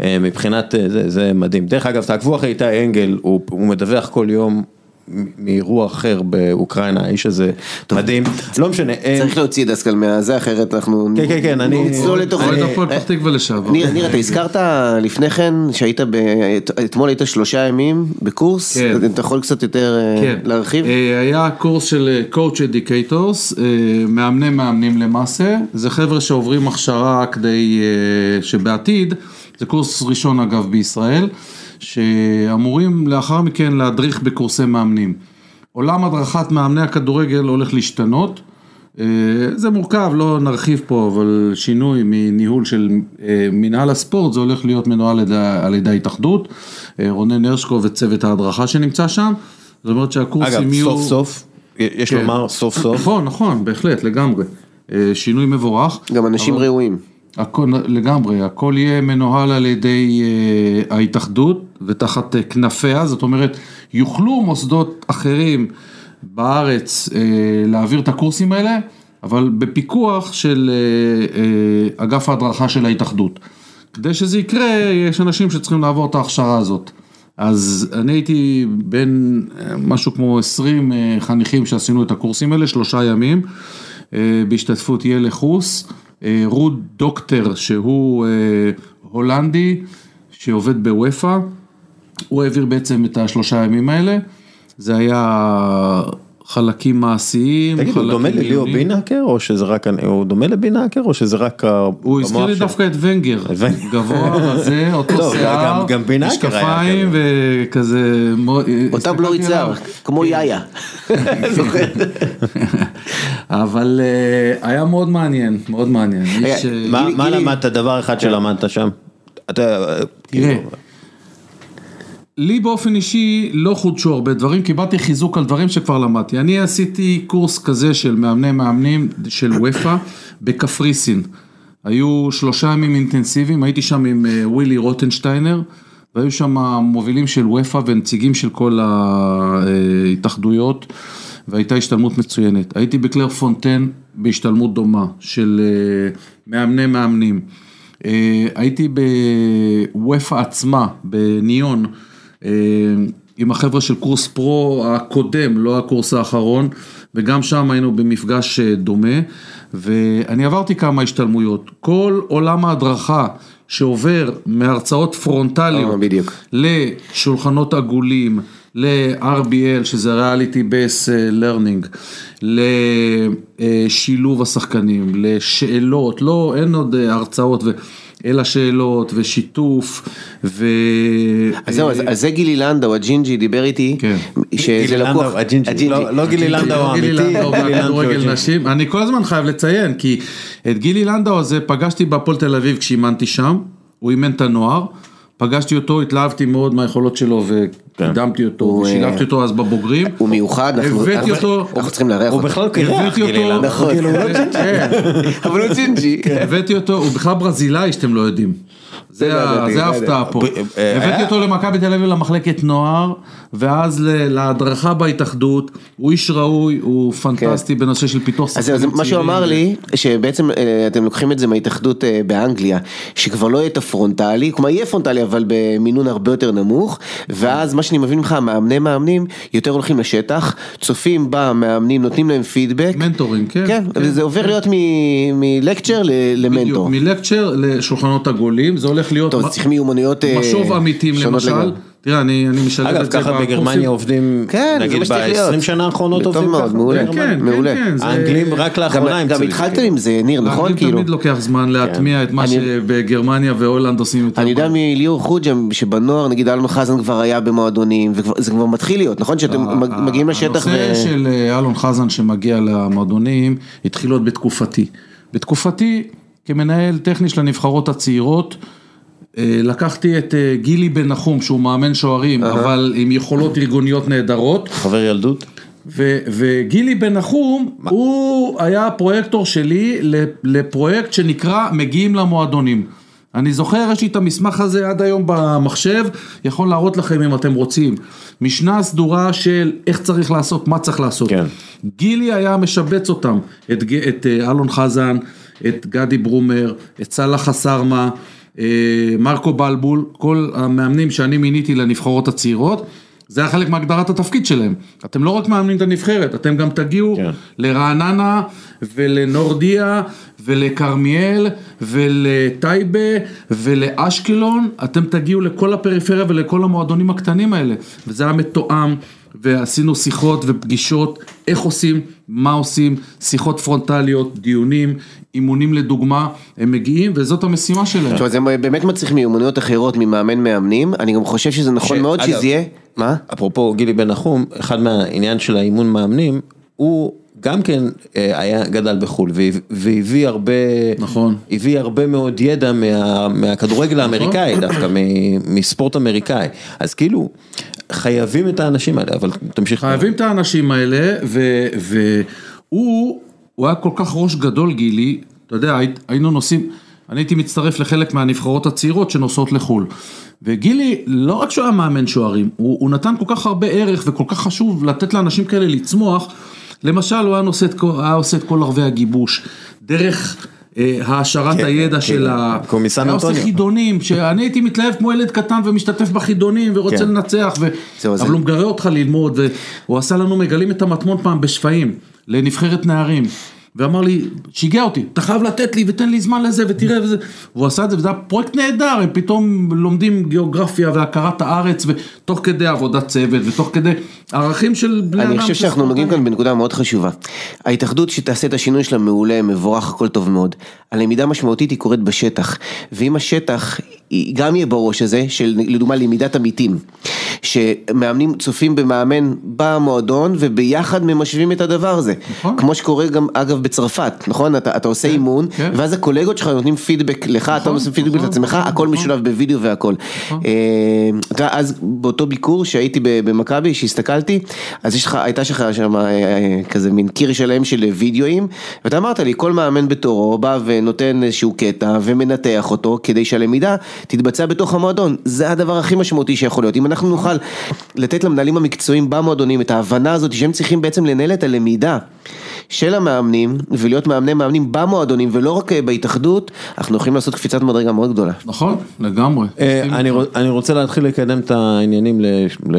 אה, מבחינת, אה, זה, זה מדהים. דרך אגב, תעקבו אחרי איתי אנגל, הוא, הוא מדווח כל יום מאירוע אחר באוקראינה, האיש הזה מדהים, לא משנה. אה, צריך להוציא דסקל מהזה, אחרת אנחנו... כן, כן, כן, אני- נצלול לתוך... אוהד הפועל פתח תקווה לשעבר. ניר, אתה הזכרת לפני כן שהיית, ב... אתמול היית שלושה ימים בקורס, כן. אתה יכול קצת יותר אה, כן. להרחיב? אה, היה קורס של coach educators, מאמני מאמנים למעשה, זה חבר'ה שעוברים הכשרה כדי שבעתיד, זה קורס ראשון אגב בישראל, שאמורים לאחר מכן להדריך בקורסי מאמנים. עולם הדרכת מאמני הכדורגל הולך להשתנות. אה, זה מורכב, לא נרחיב פה, אבל שינוי מניהול של אה, מנהל הספורט, זה הולך להיות מנוהל על ידי- ההתאחדות, אה, רונן הרשקו וצוות ההדרכה שנמצא שם, זאת אומרת שהקורסים אגב, יהיו... סוף סוף, יש כן. לומר סוף סוף, נכון, נכון, בהחלט, לגמרי. שינוי מבורך. גם אנשים אבל- ראויים. הכל, לגמרי, הכל יהיה מנוהל על ידי אה, ההתאחדות ותחת אה, כנפיה, זאת אומרת, יוכלו מוסדות אחרים בארץ אה, להעביר את הקורסים האלה, אבל בפיקוח של אה, אה, אגף ההדרכה של ההתאחדות. כדי שזה יקרה, יש אנשים שצריכים לעבור את ההכשרה הזאת. אז אני הייתי בין אה, משהו כמו 20 אה, חניכים שעשינו את הקורסים האלה, שלושה ימים, אה, בהשתתפות ילך חוס, אה, רות דוקטר שהוא אה, הולנדי שעובד בוופא, הוא העביר בעצם את השלושה ימים האלה, זה היה חלקים מעשיים, תגיד, הוא חלקים דומה לליאו. בינאקר, או שזה רק, הוא דומה לבינאקר, או שזה רק הוא הזכיר לי? דווקא את ונגר, ונגר. גבוה, רזה, אותו לא, שיער, גם- גם משקפיים וכזה, אותה בלורית שיער. כמו יאיה. זוכר? אבל אה, היה מאוד מעניין, מאוד מעניין. איש, אה, מה למדת, דבר אחד שלמדת שם? אתה, תראה, כאילו, לי באופן אישי לא חודשו הרבה דברים, קיבלתי חיזוק על דברים שכבר למדתי. אני עשיתי קורס כזה של מאמני מאמנים של וופא בקפריסין. היו שלושה ימים אינטנסיביים, הייתי שם עם אה, ווילי רוטנשטיינר, והיו שם מובילים של אופא ונציגים של כל ההתאחדויות, והייתה השתלמות מצוינת. הייתי בקלרפונטיין בהשתלמות דומה של אה, מאמני מאמנים. אה, הייתי באופא עצמה, בניון, עם החבר'ה של קורס פרו הקודם, לא הקורס האחרון, וגם שם היינו במפגש אה, דומה, ואני עברתי כמה השתלמויות. כל עולם ההדרכה שעובר מהרצאות פרונטליות אה. לשולחנות עגולים, ל-RBL, שזה reality based learning, לשילוב השחקנים, לשאלות, לא, אין עוד אה, הרצאות, ו... אלא שאלות ושיתוף, ו... אז זהו, אז- אז זה גילי לנדאו, הג'ינג'י דיבר איתי, כן. שזה גילי לקוח, לנדאו, הג'ינג'י, לא- לא גילי לנדאו לא גילי האמיתי, לנדאו גילי לנדאו בכדורגל הג'ינג'י. נשים, אני כל הזמן חייב לציין, כי את גילי לנדאו הזה פגשתי בהפועל תל אביב כשאימנתי שם, הוא אימן את הנוער, פגשתי אותו, התלהבתי מאוד מהיכולות שלו וקידמתי אותו, הוא, ושילבתי אה, אותו אז בבוגרים. הוא מיוחד, הבאתי אותו, אנחנו צריכים לארח הוא אותו. בכלל קירח, הבאתי גילי אותו, לנדאו. נכון. כן, אבל הוא ג'ינג'י. הבאתי אותו, הוא בכלל ברזילאי שאתם לא יודעים. זה זה ההפתעה. פה. ב- אה, הבאתי היה- אותו למכבי תל אביב למחלקת נוער, ואז להדרכה בהתאחדות, הוא איש ראוי, הוא פנטסטי בנושא של פיתוח אז שחקנים זה מה שהוא אמר לי, שבעצם אה, אתם לוקחים את זה מההתאחדות אה, באנגליה, שכבר לא יהיה את הפרונטלי, כלומר יהיה פרונטלי אבל במינון הרבה יותר נמוך, ואז מה שאני מבין ממך, מאמני מאמנים יותר הולכים לשטח, צופים במאמנים, נותנים להם פידבק. mentoring, כן. כן, וזה עובר להיות מ- מלקצ'ר למנטור. מלקצ'ר לשולחנות עגולים, זה הולך להיות טוב, צריך מיומנויות אה, משוב עמיתים למשל, לגמרי. תראה אני אני משלב אגב, את זה ככה בקורסים. בגרמניה עובדים, כן, נגיד מה שצריך להיות. ב-20 שנה האחרונות טוב עובדים מאוד, ככה. מעולה. כן, כן, מעולה. כן, זה- האנגלים רק גם- לאחרונה גם את זה. התחלתם עם זה, ניר, נכון? לאנגלים כאילו. תמיד לוקח זמן להטמיע את מה אני- שבגרמניה והולנד עושים יותר. אני יודע. מליאור חוג'ם שבנוער נגיד אלון חזן כבר היה במועדונים וזה כבר מתחיל להיות נכון שאתם מג- מגיעים לשטח ו... הנושא של אה, אלון חזן שמגיע למועדונים התחיל עוד בתקופתי. בתקופתי כמנהל טכני של הנבחרות הצעירות לקחתי את אה, גילי בן נחום שהוא מאמן שוערים אבל עם יכולות ארגוניות נהדרות חבר ילדות? ו- וגילי בן נחום הוא היה הפרויקטור שלי לפרויקט שנקרא מגיעים למועדונים. אני זוכר, יש לי את המסמך הזה עד היום במחשב, יכול להראות לכם אם אתם רוצים. משנה סדורה של איך צריך לעשות, מה צריך לעשות. כן. גילי היה משבץ אותם, את, ג- את אה, אלון חזן, את גדי ברומר, את סאלח חסרמה, אה, מרקו בלבול, כל המאמנים שאני מיניתי לנבחרות הצעירות. זה היה חלק מהגדרת התפקיד שלהם. אתם לא רק מאמנים את הנבחרת, אתם גם תגיעו כן. לרעננה ולנורדיה ולכרמיאל ולטייבה ולאשקלון, אתם תגיעו לכל הפריפריה ולכל המועדונים הקטנים האלה. וזה היה מתואם, ועשינו שיחות ופגישות, איך עושים, מה עושים, שיחות פרונטליות, דיונים, אימונים לדוגמה, הם מגיעים וזאת המשימה שלהם. תשמע, זה באמת מצריך מיומנויות אחרות ממאמן מאמנים אני גם חושב שזה נכון ש- מאוד אגב- שזה יהיה מה? אפרופו גילי בן נחום, אחד מהעניין של האימון מאמנים, הוא גם כן אה, היה גדל בחו"ל והב- והביא הרבה, נכון. הביא הרבה מאוד ידע מה, מהכדורגל האמריקאי דווקא, מ- מספורט אמריקאי, אז כאילו חייבים את האנשים האלה, אבל תמשיך. חייבים את האנשים האלה, והוא, הוא היה כל כך ראש גדול גילי, אתה יודע, היינו נוסעים, אני הייתי מצטרף לחלק מהנבחרות הצעירות שנוסעות לחו"ל. וגילי, לא רק שהוא היה מאמן שוערים, הוא, הוא נתן כל כך הרבה ערך וכל כך חשוב לתת לאנשים כאלה לצמוח. למשל, הוא היה, נושא היה עושה את כל ערבי הגיבוש, דרך העשרת כן, הידע כן, של ה... קומיסן היה עושה. חידונים, שאני הייתי מתלהב כמו ילד קטן ומשתתף בחידונים ורוצה כן. לנצח, אבל הוא מגרה אותך ללמוד, והוא עשה לנו מגלים את המטמון פעם בשפיים, לנבחרת נערים. ואמר לי, שיגע אותי, אתה חייב לתת לי ותן לי זמן לזה ותראה וזה. והוא עשה את זה וזה היה פרויקט נהדר, הם פתאום לומדים גיאוגרפיה והכרת הארץ ותוך כדי עבודת צוות ותוך כדי ערכים של בני אדם. אני חושב שאנחנו נוגעים. כאן בנקודה מאוד חשובה. ההתאחדות שתעשה את השינוי שלה מעולה, מבורך, הכל טוב מאוד. הלמידה המשמעותית היא קורית בשטח. ואם השטח גם יהיה בראש הזה, של לדוגמה למידת עמיתים. שמאמנים צופים במאמן במועדון וביחד ממשווים את הדבר הזה. נכון. כמו שקורה גם אגב בצרפת, נכון? אתה, אתה עושה אימון, כן. ואז הקולגות שלך נותנים פידבק לך, אתה נכון, נותן פידבק נכון, לעצמך, נכון, הכל נכון. משולב בווידאו והכל. אה, אתה יודע, אז באותו ביקור שהייתי במכבי, שהסתכלתי, אז יש לך, הייתה שלך שם אה, אה, כזה מין קיר שלם של וידאוים, ואתה אמרת לי, כל מאמן בתורו בא ונותן איזשהו קטע ומנתח אותו, כדי שהלמידה תתבצע בתוך המועדון. זה הדבר הכי משמעותי שיכול להיות. אם אנחנו נוכל לתת למנהלים המקצועיים במועדונים את ההבנה הזאת, שהם צריכים בעצם לנהל את הלמידה. של המאמנים ולהיות מאמני מאמנים במועדונים ולא רק אה, בהתאחדות, אנחנו יכולים לעשות קפיצת מדרגה מאוד גדולה. נכון, לגמרי. אה, אני רוצה להתחיל לקדם את העניינים ל- ל-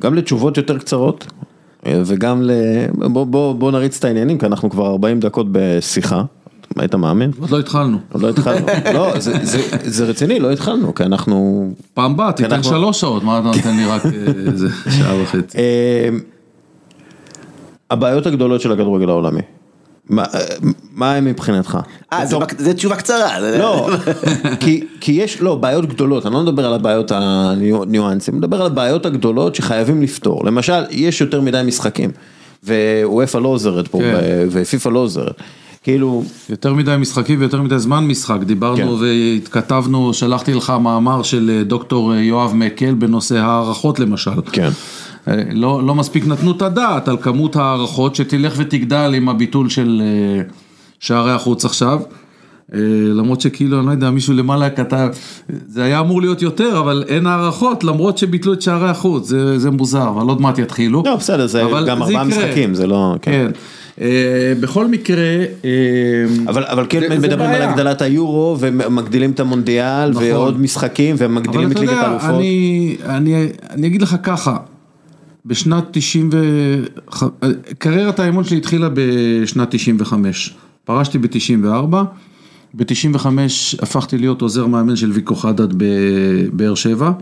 גם לתשובות יותר קצרות אה, וגם ל... בוא- בוא בוא נריץ את העניינים כי אנחנו כבר 40 דקות בשיחה. היית מאמין? עוד לא התחלנו. עוד לא התחלנו. לא, זה- זה- זה רציני, לא התחלנו, כי אנחנו... פעם הבאה תיתן אנחנו- שלוש שעות, מה אתה נותן לי רק איזה שעה וחצי. הבעיות הגדולות של הכדורגל העולמי. מה- אה, מה הם מבחינתך? אה, זה תשובה קצרה. לא, כי, כי יש, לא, בעיות גדולות, אני לא מדבר על הבעיות הניואנסים, אני מדבר על הבעיות הגדולות שחייבים לפתור. למשל, יש יותר מדי משחקים, ווופא לא עוזרת פה, כן. ו- ופיפא לא עוזרת. כאילו, יותר מדי משחקים ויותר מדי זמן משחק, דיברנו כן. והתכתבנו, שלחתי לך מאמר של אה, דוקטור אה, יואב מקל בנושא הערכות למשל. כן. אה, לא, לא מספיק נתנו את הדעת על כמות הערכות שתלך ותגדל עם הביטול של אה, שערי החוץ עכשיו. אה, למרות שכאילו, אני לא יודע, מישהו למעלה כתב, זה היה אמור להיות יותר, אבל אין הערכות, למרות שביטלו את שערי החוץ, זה, זה מוזר, אבל עוד מעט יתחילו. לא, בסדר, זה גם זה ארבעה. משחקים, זה לא... כן. אה, בכל מקרה, אה, אבל, אבל כן זה- זה מדברים על בעיה. הגדלת היורו ומגדילים את המונדיאל נכון. ועוד משחקים ומגדילים את ליגת האלופות. אני, אני, אני אגיד לך ככה, בשנת 90 ו... קריירת האימון שלי התחילה בשנת 95, פרשתי ב-94, ב-95 הפכתי להיות עוזר מאמן של ויקו חדד בבאר שבע,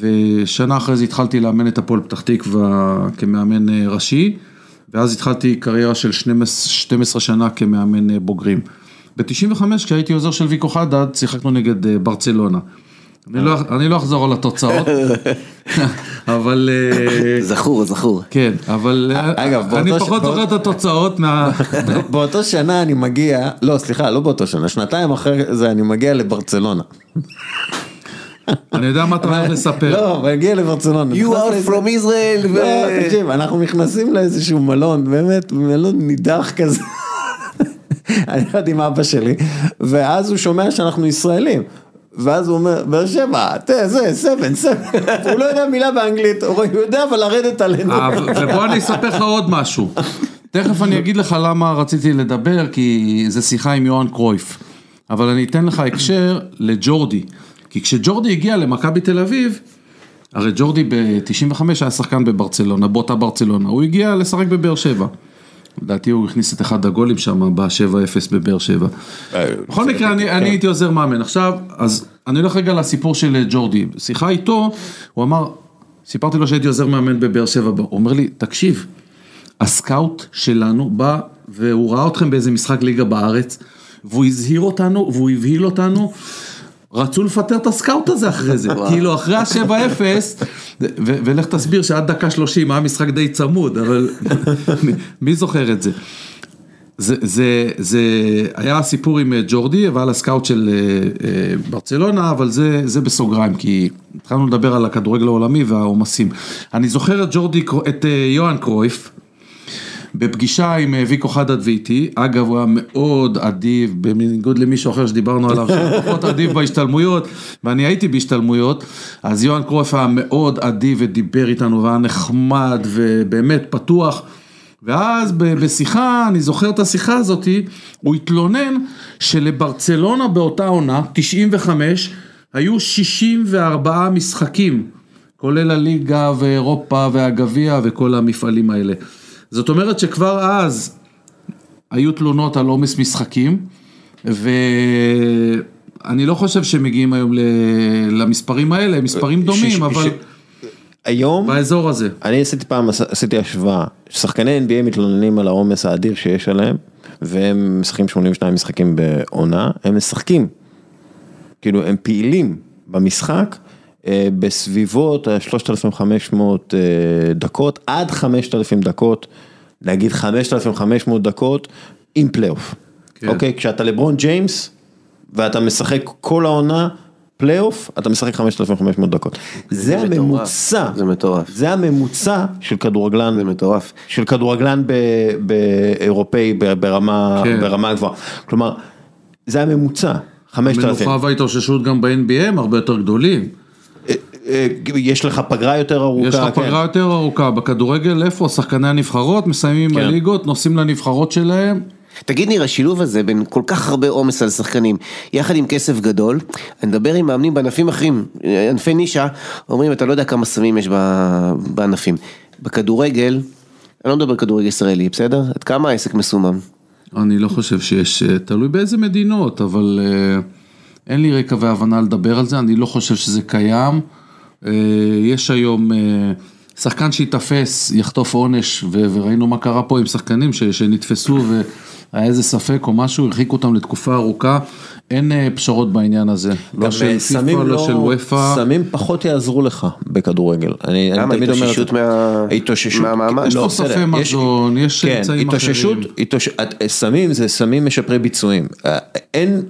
ושנה אחרי זה התחלתי לאמן את הפועל פתח תקווה כמאמן אה, ראשי, ואז התחלתי קריירה של 12, 12 שנה כמאמן אה, בוגרים. ב-95 כשהייתי עוזר של ויקו חדד, שיחקנו נגד אה, ברצלונה. אני לא, אני לא אחזור על התוצאות, אבל אה, זכור, זכור. כן, אבל אה, אגב, אני פחות זוכר את התוצאות מה... באותו שנה אני מגיע, לא סליחה, לא באותו שנה, שנתיים אחרי זה אני מגיע לברצלונה. אני יודע מה אתה הולך לספר. לא, מגיע לברצלונה. You are from Israel. ו- לא, תקשיב, אנחנו נכנסים לאיזשהו מלון, באמת, מלון נידח כזה. אני יחד עם אבא שלי, ואז הוא שומע שאנחנו ישראלים. ואז הוא אומר, באר שבע, תה, זה, סבן, סבן, הוא לא יודע מילה באנגלית, הוא יודע אבל לרדת עלינו. אה, ובוא אני אספר לך עוד משהו. תכף אני אגיד לך למה רציתי לדבר, כי זה שיחה עם יוהאן קרויף. אבל אני אתן לך הקשר לג'ורדי. כי כשג'ורדי הגיע למכבי תל אביב, הרי ג'ורדי ב-95 היה שחקן בברצלונה, באותה ברצלונה, הוא הגיע לשחק בבאר שבע. לדעתי הוא הכניס את אחד הגולים שם ב-7-0 בבאר שבע. בכל מקרה, אני, אני הייתי עוזר מאמן. עכשיו, אז אני הולך רגע לסיפור של ג'ורדי. שיחה איתו, הוא אמר, סיפרתי לו שהייתי עוזר מאמן בבאר שבע, הוא אומר לי, תקשיב, הסקאוט שלנו בא, והוא ראה אתכם באיזה משחק ליגה בארץ, והוא הזהיר אותנו, והוא הבהיל אותנו. רצו לפטר את הסקאוט הזה אחרי זה, כאילו אחרי ה-7-0, ו- ולך תסביר שעד דקה 30 היה משחק די צמוד, אבל מי- זוכר את זה? זה, זה, זה היה סיפור עם אה, ג'ורדי ועל הסקאוט של אה, אה, ברצלונה, אבל זה, זה בסוגריים, כי התחלנו לדבר על הכדורגל העולמי והעומסים. אני זוכר את ג'ורדי, את יוהאן קרויף, בפגישה עם אה, ויקו חדד ואיתי, אגב הוא היה מאוד אדיב, בניגוד למישהו אחר שדיברנו עליו, שהוא פחות אדיב בהשתלמויות, ואני הייתי בהשתלמויות, אז יוהאן קרויף היה מאוד אדיב ודיבר איתנו והיה נחמד ובאמת פתוח. ואז בשיחה, אני זוכר את השיחה הזאתי, הוא התלונן שלברצלונה באותה עונה, 95, היו 64 משחקים, כולל הליגה ואירופה והגביע וכל המפעלים האלה. זאת אומרת שכבר אז היו תלונות על עומס משחקים, ואני לא חושב שמגיעים היום ל- למספרים האלה, הם מספרים דומים, ש- אבל ש- היום, באזור הזה. אני עשיתי פעם, עשיתי השוואה, שחקני NBA מתלוננים על העומס האדיר שיש עליהם, והם משחקים 82 משחקים בעונה, הם משחקים, כאילו הם פעילים במשחק בסביבות ה-3500 אה, דקות, עד 5000 דקות, נגיד 5500 דקות, עם פלייאוף. כן. אוקיי, כשאתה לברון ג'יימס, ואתה משחק כל העונה, פלייאוף, אתה משחק 5,500 דקות. זה מטורף. הממוצע. זה מטורף. זה הממוצע של כדורגלן, זה מטורף. של כדורגלן ב- באירופאי ברמה, כן. ברמה גבוהה. כלומר, זה הממוצע, 5,000. המנוחה וההתאוששות גם ב-NBA הם הרבה יותר גדולים. אה, יש לך פגרה יותר ארוכה, יש לך כן. פגרה יותר ארוכה, בכדורגל איפה? שחקני הנבחרות, מסיימים עם כן. הליגות, נוסעים לנבחרות שלהם. תגיד ניר, השילוב הזה בין כל כך הרבה עומס על שחקנים, יחד עם כסף גדול, אני מדבר עם מאמנים בענפים אחרים, ענפי נישה, אומרים אתה לא יודע כמה סמים יש בענפים. בכדורגל, אני לא מדבר כדורגל ישראלי, בסדר? עד כמה העסק מסומם? אני לא חושב שיש, אה, תלוי באיזה מדינות, אבל אה, אין לי רקע והבנה לדבר על זה, אני לא חושב שזה קיים. אה, יש היום אה, שחקן שייתפס, יחטוף עונש, ו- וראינו מה קרה פה עם שחקנים ש- שנתפסו והיה איזה ספק או משהו, הרחיקו אותם לתקופה ארוכה. אין אה, פשרות בעניין הזה, לא של פיפ"א, סמים לא של וופא. סמים פחות יעזרו לך בכדורגל. אני אני למה? תמיד אומר זה. התאוששות מה- ההתאוששות, מהמאמץ? לא, יש בסדר, תוספי מזון, יש כן, אמצעים התאוששות, אחרים. התאוש- את- סמים זה סמים משפרי ביצועים. אין,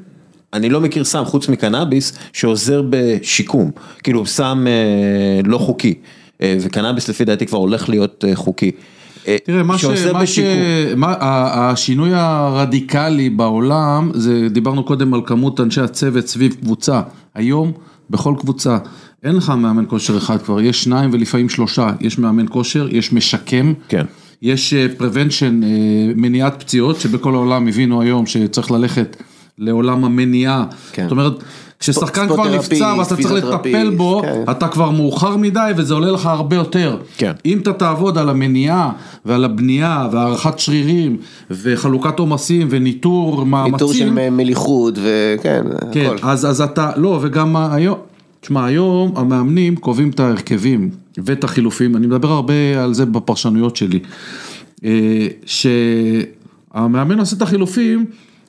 אני לא מכיר סם חוץ מקנאביס שעוזר בשיקום, כאילו סם אה, לא חוקי, אה, וקנאביס לפי דעתי כבר הולך להיות אה, חוקי. אה, תראה, מה ש... מה ש... מה, השינוי הרדיקלי בעולם, זה, דיברנו קודם על כמות אנשי הצוות סביב קבוצה. היום, בכל קבוצה, אין לך מאמן כושר אחד כבר, יש שניים ולפעמים שלושה. יש מאמן כושר, יש משקם. כן. יש אה, prevention, אה, מניעת פציעות, שבכל העולם הבינו היום שצריך ללכת לעולם המניעה. כן. זאת אומרת, כששחקן כבר נפצע ואתה צריך לטפל בו, כן. אתה כבר מאוחר מדי וזה עולה לך הרבה יותר. כן. אם אתה תעבוד על המניעה ועל הבנייה והערכת שרירים וחלוקת עומסים וניטור מאמצים. ניטור של מליחות וכן, כן, הכל. אז, אז אתה, לא, וגם היום, תשמע, היום המאמנים קובעים את ההרכבים ואת החילופים, אני מדבר הרבה על זה בפרשנויות שלי, אה, שהמאמן עושה את החילופים,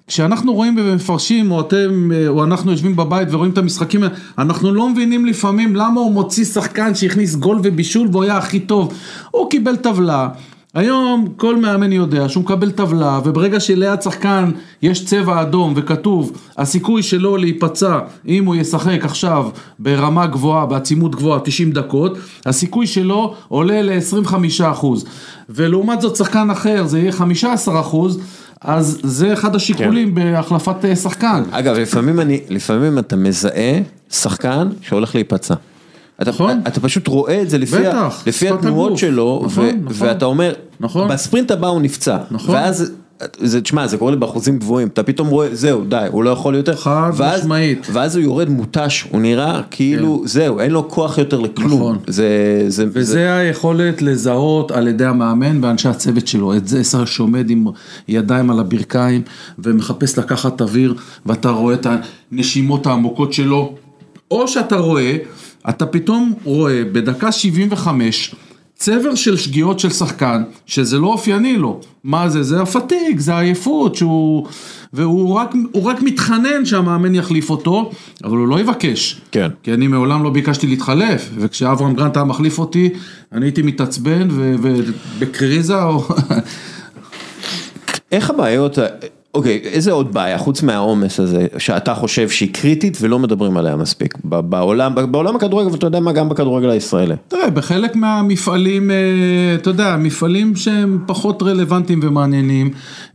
כשאנחנו רואים ומפרשים, או אתם, אה, או אנחנו יושבים בבית ורואים את המשחקים, אנחנו לא מבינים לפעמים למה הוא מוציא שחקן שהכניס גול ובישול והוא היה הכי טוב. הוא קיבל טבלה, היום כל מאמן יודע שהוא מקבל טבלה, וברגע שליד שחקן יש צבע אדום וכתוב, הסיכוי שלו להיפצע, אם הוא ישחק עכשיו ברמה גבוהה, בעצימות גבוהה, 90 דקות, הסיכוי שלו עולה ל-25%. ולעומת זאת שחקן אחר זה יהיה 15%, אז זה אחד השיקולים בהחלפת אה, שחקן. אגב, לפעמים אני, לפעמים אתה מזהה שחקן שהולך להיפצע. אתה, נכון. אתה פשוט רואה את זה לפי, ה- בטח, לפי שפת התנועות הגוף. שלו, נכון, ו, נכון. ואתה אומר, נכון. בספרינט הבא הוא נפצע, נכון. ואז, זה, תשמע, זה קורה לי באחוזים גבוהים, אתה פתאום רואה, זהו, די, הוא לא יכול יותר, חד ואז, משמעית. ואז הוא יורד מוטש, הוא נראה כאילו, זהו, אין לו כוח יותר לכלום, נכון. זה, זה, זה, וזה היכולת לזהות על ידי המאמן ואנשי הצוות שלו, את זה שר שעומד עם ידיים על הברכיים ומחפש לקחת אוויר ואתה רואה את הנשימות העמוקות שלו, או שאתה רואה, אתה פתאום רואה בדקה 75 צבר של שגיאות של שחקן, שזה לא אופייני לו, מה זה? זה הפתיג, זה העייפות, שהוא, והוא רק, רק מתחנן שהמאמן יחליף אותו, אבל הוא לא יבקש. כן. כי אני מעולם לא ביקשתי להתחלף, וכשאברהם גרנט היה מחליף אותי, אני הייתי מתעצבן ובקריזה, או... איך הבעיות, אוקיי, איזה עוד בעיה, חוץ מהעומס הזה, שאתה חושב שהיא קריטית ולא מדברים עליה מספיק, בעולם, בעולם הכדורגל, ואתה יודע מה, גם בכדורגל הישראלי. תראה, בחלק מהמפעלים, אה, אתה יודע, מפעלים שהם פחות רלוונטיים ומעניינים,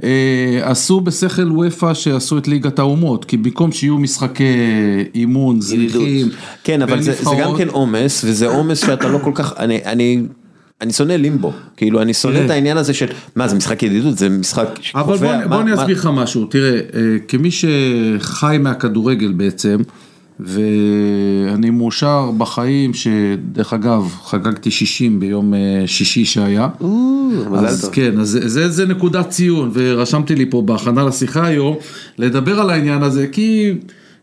אה, עשו בשכל וופא שעשו את ליגת האומות, כי במקום שיהיו משחקי אימון, זניחים, כן, אבל זה, זה גם כן עומס, וזה עומס שאתה לא כל כך, אני, אני, אני שונא לימבו, כאילו אני שונא תראה. את העניין הזה של, מה זה משחק ידידות, זה משחק אבל שקובע, בוא, מה- בוא אני אסביר לך משהו, תראה, אה, כמי שחי מהכדורגל בעצם, ואני מאושר בחיים, שדרך אגב, חגגתי 60 ביום אה, שישי שהיה. מזל אז טוב. כן, אז זה, זה, זה נקודת ציון, ורשמתי לי פה בהכנה לשיחה היום, לדבר על העניין הזה, כי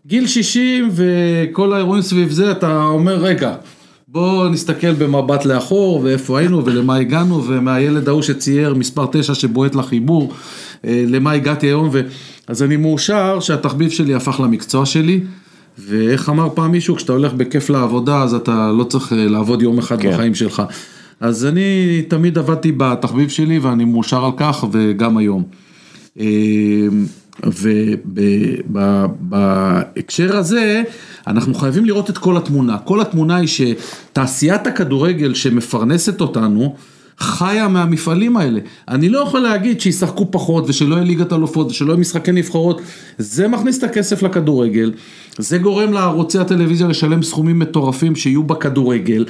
גיל 60 וכל האירועים סביב זה, אתה אומר, רגע, בוא נסתכל במבט לאחור, ואיפה היינו, ולמה הגענו, ומהילד ההוא שצייר מספר 9 שבועט לחיבור, אה, למה הגעתי היום, ו... אז אני מאושר שהתחביב שלי הפך למקצוע שלי. ואיך אמר פעם מישהו, כשאתה הולך בכיף לעבודה, אז אתה לא צריך אה, לעבוד יום אחד כן. בחיים שלך. אז אני תמיד עבדתי בתחביב שלי ואני מאושר על כך וגם היום. ובהקשר הזה, אנחנו חייבים לראות את כל התמונה. כל התמונה היא שתעשיית הכדורגל שמפרנסת אותנו, חיה מהמפעלים האלה. אני לא יכול להגיד שישחקו פחות ושלא יהיה ליגת אלופות ושלא יהיה משחקי נבחרות. זה מכניס את הכסף לכדורגל, זה גורם לערוצי הטלוויזיה לשלם סכומים מטורפים שיהיו בכדורגל.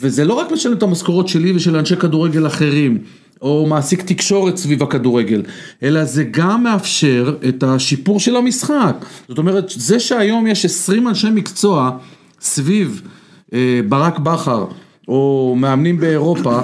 וזה לא רק משלם את המשכורות שלי ושל אנשי כדורגל אחרים, או מעסיק תקשורת סביב הכדורגל, אלא זה גם מאפשר את השיפור של המשחק. זאת אומרת, זה שהיום יש 20 אנשי מקצוע סביב אה, ברק בכר, או מאמנים באירופה,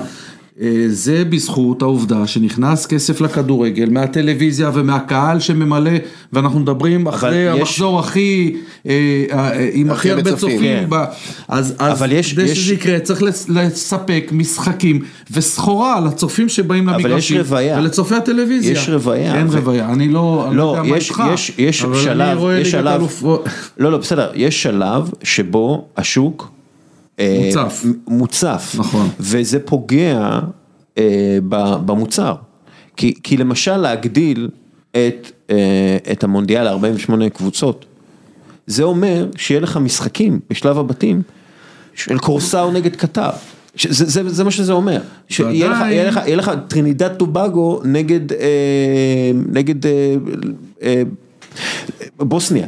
זה בזכות העובדה שנכנס כסף לכדורגל מהטלוויזיה ומהקהל שממלא, ואנחנו מדברים אחרי יש- המחזור הכי, אה, אה, עם הכי הרבה צופים, כן. ב- אז, אז יש- כדי יש- שזה יקרה צריך לס- לספק משחקים וסחורה לצופים שבאים יש למגרשים. ולצופי הטלוויזיה. יש רוויה. אין ו- רוויה, אני לא, אני לא, יודע מה יש, איתך, יש, יש אבל אני שלב, רואה יש ליגת שלב, אלופות- לא, לא, בסדר, יש שלב שבו השוק אה, מוצף. מ- מוצף, נכון. וזה פוגע אה, במוצר, כי, כי למשל להגדיל את, אה, את המונדיאל ל-48 קבוצות, זה אומר שיהיה לך משחקים בשלב הבתים של קורסאו נגד קטר. שזה, זה, זה מה שזה אומר, שיהיה לך, יהיה לך, יהיה לך טרינידד טובגו נגד, אה, נגד אה, אה, בוסניה,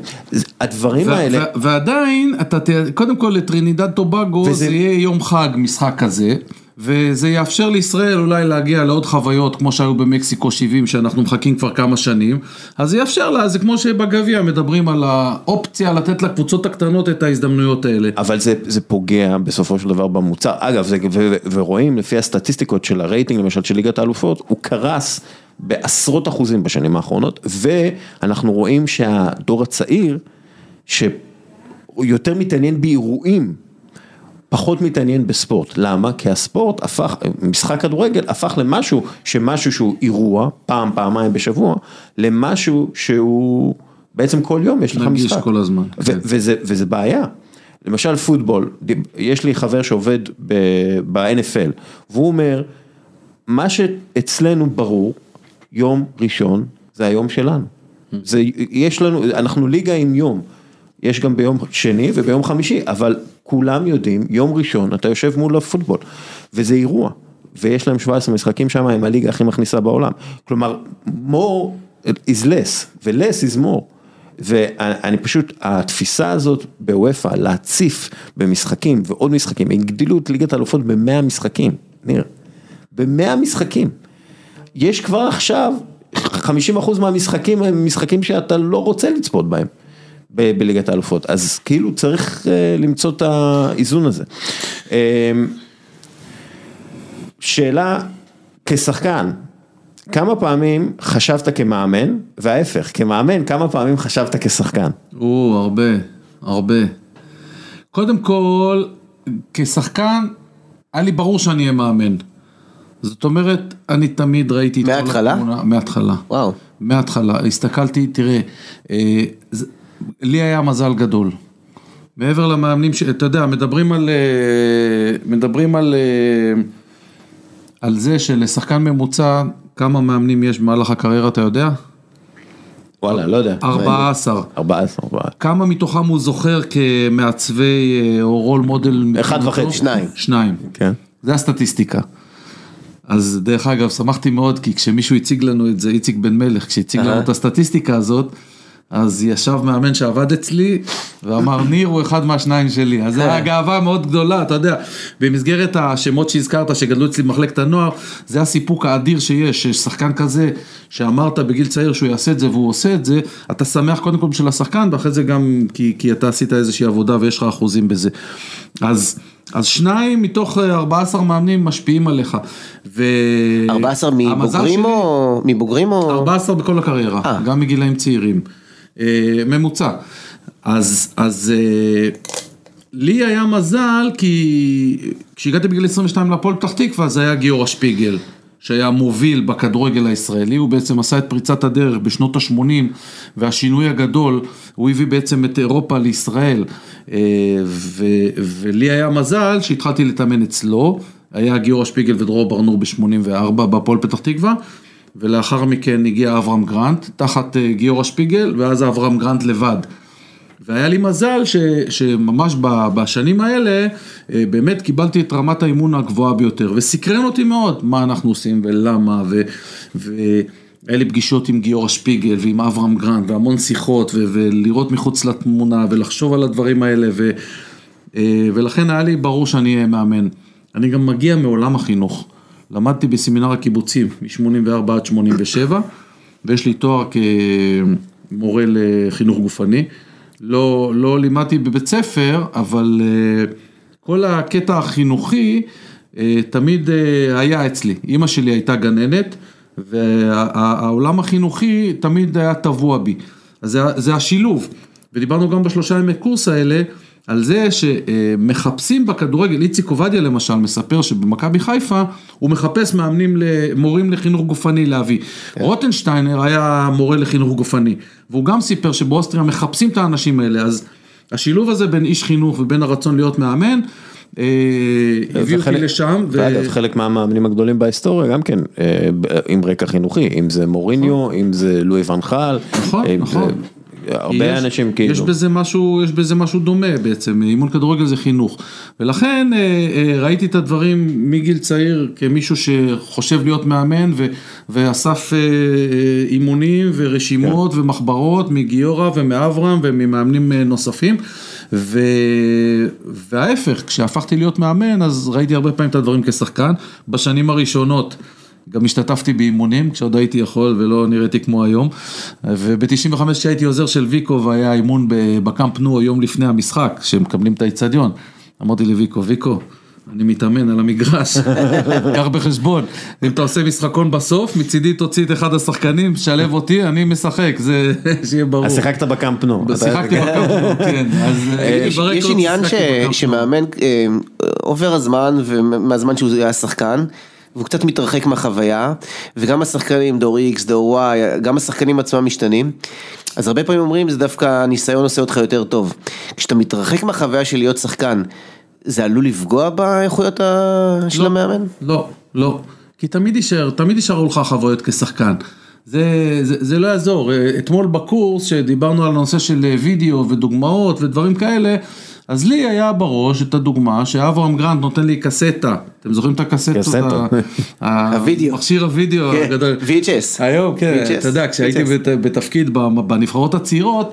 הדברים האלה, ו- ועדיין, אתה ת... קודם כל לטרינידד טובגו וזה- זה יהיה יום חג, משחק כזה, וזה יאפשר לישראל אולי להגיע לעוד חוויות כמו שהיו במקסיקו 70 שאנחנו מחכים כבר כמה שנים, אז זה יאפשר לה, זה כמו שבגביע מדברים על האופציה לתת לקבוצות הקטנות את ההזדמנויות האלה. אבל זה, זה פוגע בסופו של דבר במוצר, אגב, זה, ו, ו- ורואים לפי הסטטיסטיקות של הרייטינג למשל של ליגת האלופות, הוא קרס בעשרות אחוזים בשנים האחרונות, ואנחנו רואים שהדור הצעיר, שהוא יותר מתעניין באירועים, פחות מתעניין בספורט, למה? כי הספורט הפך, משחק כדורגל הפך למשהו, שמשהו שהוא אירוע, פעם, פעמיים בשבוע, למשהו שהוא בעצם כל יום יש לך נגיש משחק. כל הזמן, ו- כן. וזה, וזה בעיה. למשל פוטבול, יש לי חבר שעובד ב- ב-NFL, והוא אומר, מה שאצלנו ברור, יום ראשון זה היום שלנו. זה, יש לנו, אנחנו ליגה עם יום, יש גם ביום שני וביום חמישי, אבל כולם יודעים, יום ראשון אתה יושב מול הפוטבול, וזה אירוע, ויש להם 17 משחקים שם, הם הליגה הכי מכניסה בעולם. כלומר, more is less, ו-less is more. ואני פשוט, התפיסה הזאת בוופא, להציף במשחקים ועוד משחקים, הגדילו את ליגת האלופות במאה משחקים, ניר, במאה משחקים. יש כבר עכשיו 50% מהמשחקים הם משחקים שאתה לא רוצה לצפות בהם ב- בליגת האלופות, אז כאילו צריך אה, למצוא את האיזון הזה. אה, שאלה, כשחקן, כמה פעמים חשבת כמאמן, וההפך, כמאמן, כמה פעמים חשבת כשחקן? או, הרבה, הרבה. קודם כל, כשחקן, היה לי ברור שאני אהיה מאמן. זאת אומרת, אני תמיד ראיתי את כל מההתחלה? התמונה, מההתחלה. וואו. מההתחלה, הסתכלתי, תראה, אה, זה- לי היה מזל גדול. מעבר למאמנים, ש- אתה יודע, מדברים על, אה, מדברים על, אה, על זה שלשחקן ממוצע, כמה מאמנים יש במהלך הקריירה, אתה יודע? וואלה, לא יודע. 14. 14, כמה מתוכם הוא זוכר כמעצבי אה, או רול מודל? אחד וחצי, שניים. שניים. כן. זה הסטטיסטיקה. אז דרך אגב, שמחתי מאוד, כי כשמישהו הציג לנו את זה, איציק בן מלך, כשהציג לנו. את הסטטיסטיקה הזאת, אז ישב מאמן שעבד אצלי, ואמר, ניר הוא אחד מהשניים שלי. אז זו הייתה גאווה מאוד גדולה, אתה יודע, במסגרת השמות שהזכרת, שגדלו אצלי במחלקת הנוער, זה הסיפוק האדיר שיש, שיש שחקן כזה, שאמרת בגיל צעיר שהוא יעשה את זה והוא עושה את זה, אתה שמח קודם כל בשביל השחקן, ואחרי זה גם כי, כי אתה עשית איזושהי עבודה ויש לך אחוזים בזה. אז... אז שניים מתוך אה, 14 מאמנים משפיעים עליך. ו... 14 המזל מבוגרים שלי- או... מבוגרים או... 14 בכל הקריירה, אה. גם מגילאים צעירים, אה, ממוצע. אז, אז אה, לי היה מזל כי כשהגעתי בגיל 22 להפועל פתח תקווה זה היה גיורא שפיגל. שהיה מוביל בכדורגל הישראלי, הוא בעצם עשה את פריצת הדרך בשנות ה-80 והשינוי הגדול, הוא הביא בעצם את אירופה לישראל ו- ולי היה מזל שהתחלתי להתאמן אצלו, היה גיורא שפיגל ודרור ברנור ב-84 בהפועל פתח תקווה ולאחר מכן הגיע אברהם גרנט תחת אה, גיורא שפיגל ואז אברהם גרנט לבד. והיה לי מזל ש, שממש בשנים האלה אה, באמת קיבלתי את רמת האימון הגבוהה ביותר וסקרן אותי מאוד מה אנחנו עושים ולמה. והיה לי פגישות עם גיורא שפיגל ועם אברהם גרנט והמון שיחות ו... ולראות מחוץ לתמונה ולחשוב על הדברים האלה ו... אה, ולכן היה לי ברור שאני אהיה מאמן. אני גם מגיע מעולם החינוך, למדתי בסמינר הקיבוצים מ-84 עד 87 ויש לי תואר כמורה לחינוך גופני. לא, לא לימדתי בבית ספר, אבל אה, כל הקטע החינוכי אה, תמיד אה, היה אצלי. אימא שלי הייתה גננת, והעולם החינוכי תמיד היה טבוע בי. אז זה, זה השילוב. ודיברנו גם בשלושה ימי קורס האלה, על זה שמחפשים בכדורגל, איציק עובדיה למשל מספר שבמכבי חיפה הוא מחפש מאמנים, מורים לחינוך גופני להביא. רוטנשטיינר היה מורה לחינוך גופני, והוא גם סיפר שבאוסטריה מחפשים את האנשים האלה, אז השילוב הזה בין איש חינוך ובין הרצון להיות מאמן, אה, הביא אותי וחלק- לשם. ו- ואגב, חלק מהמאמנים הגדולים בהיסטוריה גם כן, אה, עם רקע חינוכי, אם זה מוריניו, אם זה לואי ונחל. נכון, אם נכון. הרבה יש- אנשים כאילו. יש בזה משהו, יש בזה משהו דומה בעצם, אימון כדורגל זה חינוך. ולכן אה, אה, ראיתי את הדברים מגיל צעיר כמישהו שחושב להיות מאמן ו, ואסף אה, אימונים ורשימות כן. ומחברות מגיורא ומאברהם וממאמנים נוספים. ו... וההפך, כשהפכתי להיות מאמן, אז ראיתי הרבה פעמים את הדברים כשחקן. בשנים הראשונות גם השתתפתי באימונים, כשעוד הייתי יכול ולא נראיתי כמו היום. וב-95 כשהייתי עוזר של ויקו והיה אימון בקאמפ נו יום לפני המשחק, שמקבלים את האיצטדיון, אמרתי לויקו, ויקו, אני מתאמן על המגרש, קח בחשבון, אם אתה עושה משחקון בסוף, מצידי תוציא את אחד השחקנים, שלב אותי, אני משחק, זה שיהיה ברור. אז שיחקת בקאמפ נו. שיחקתי בקאמפ נו, כן, אז אה, יש- עניין. שמאמן אה, עובר הזמן ומהזמן שהוא היה שחקן. והוא קצת מתרחק מהחוויה, וגם השחקנים, דור X, דור Y, גם השחקנים עצמם משתנים. אז הרבה פעמים אומרים, זה דווקא הניסיון עושה אותך יותר טוב. כשאתה מתרחק מהחוויה של להיות שחקן, זה עלול לפגוע באיכויות ה- של לא, המאמן? לא, לא. כי תמיד יישאר, תמיד יישארו לך חוויות כשחקן. זה, זה, זה לא יעזור. אתמול בקורס שדיברנו על הנושא של וידאו ודוגמאות ודברים כאלה, אז לי היה בראש את הדוגמה שאברהם גרנט נותן לי קסטה. אתם זוכרים את הקסטות? קסטה. ה- הוידאו. מכשיר הוידאו כן, הגדול. VHS. היום, כן. אתה יודע, כשהייתי בת- בתפקיד בנבחרות הצעירות,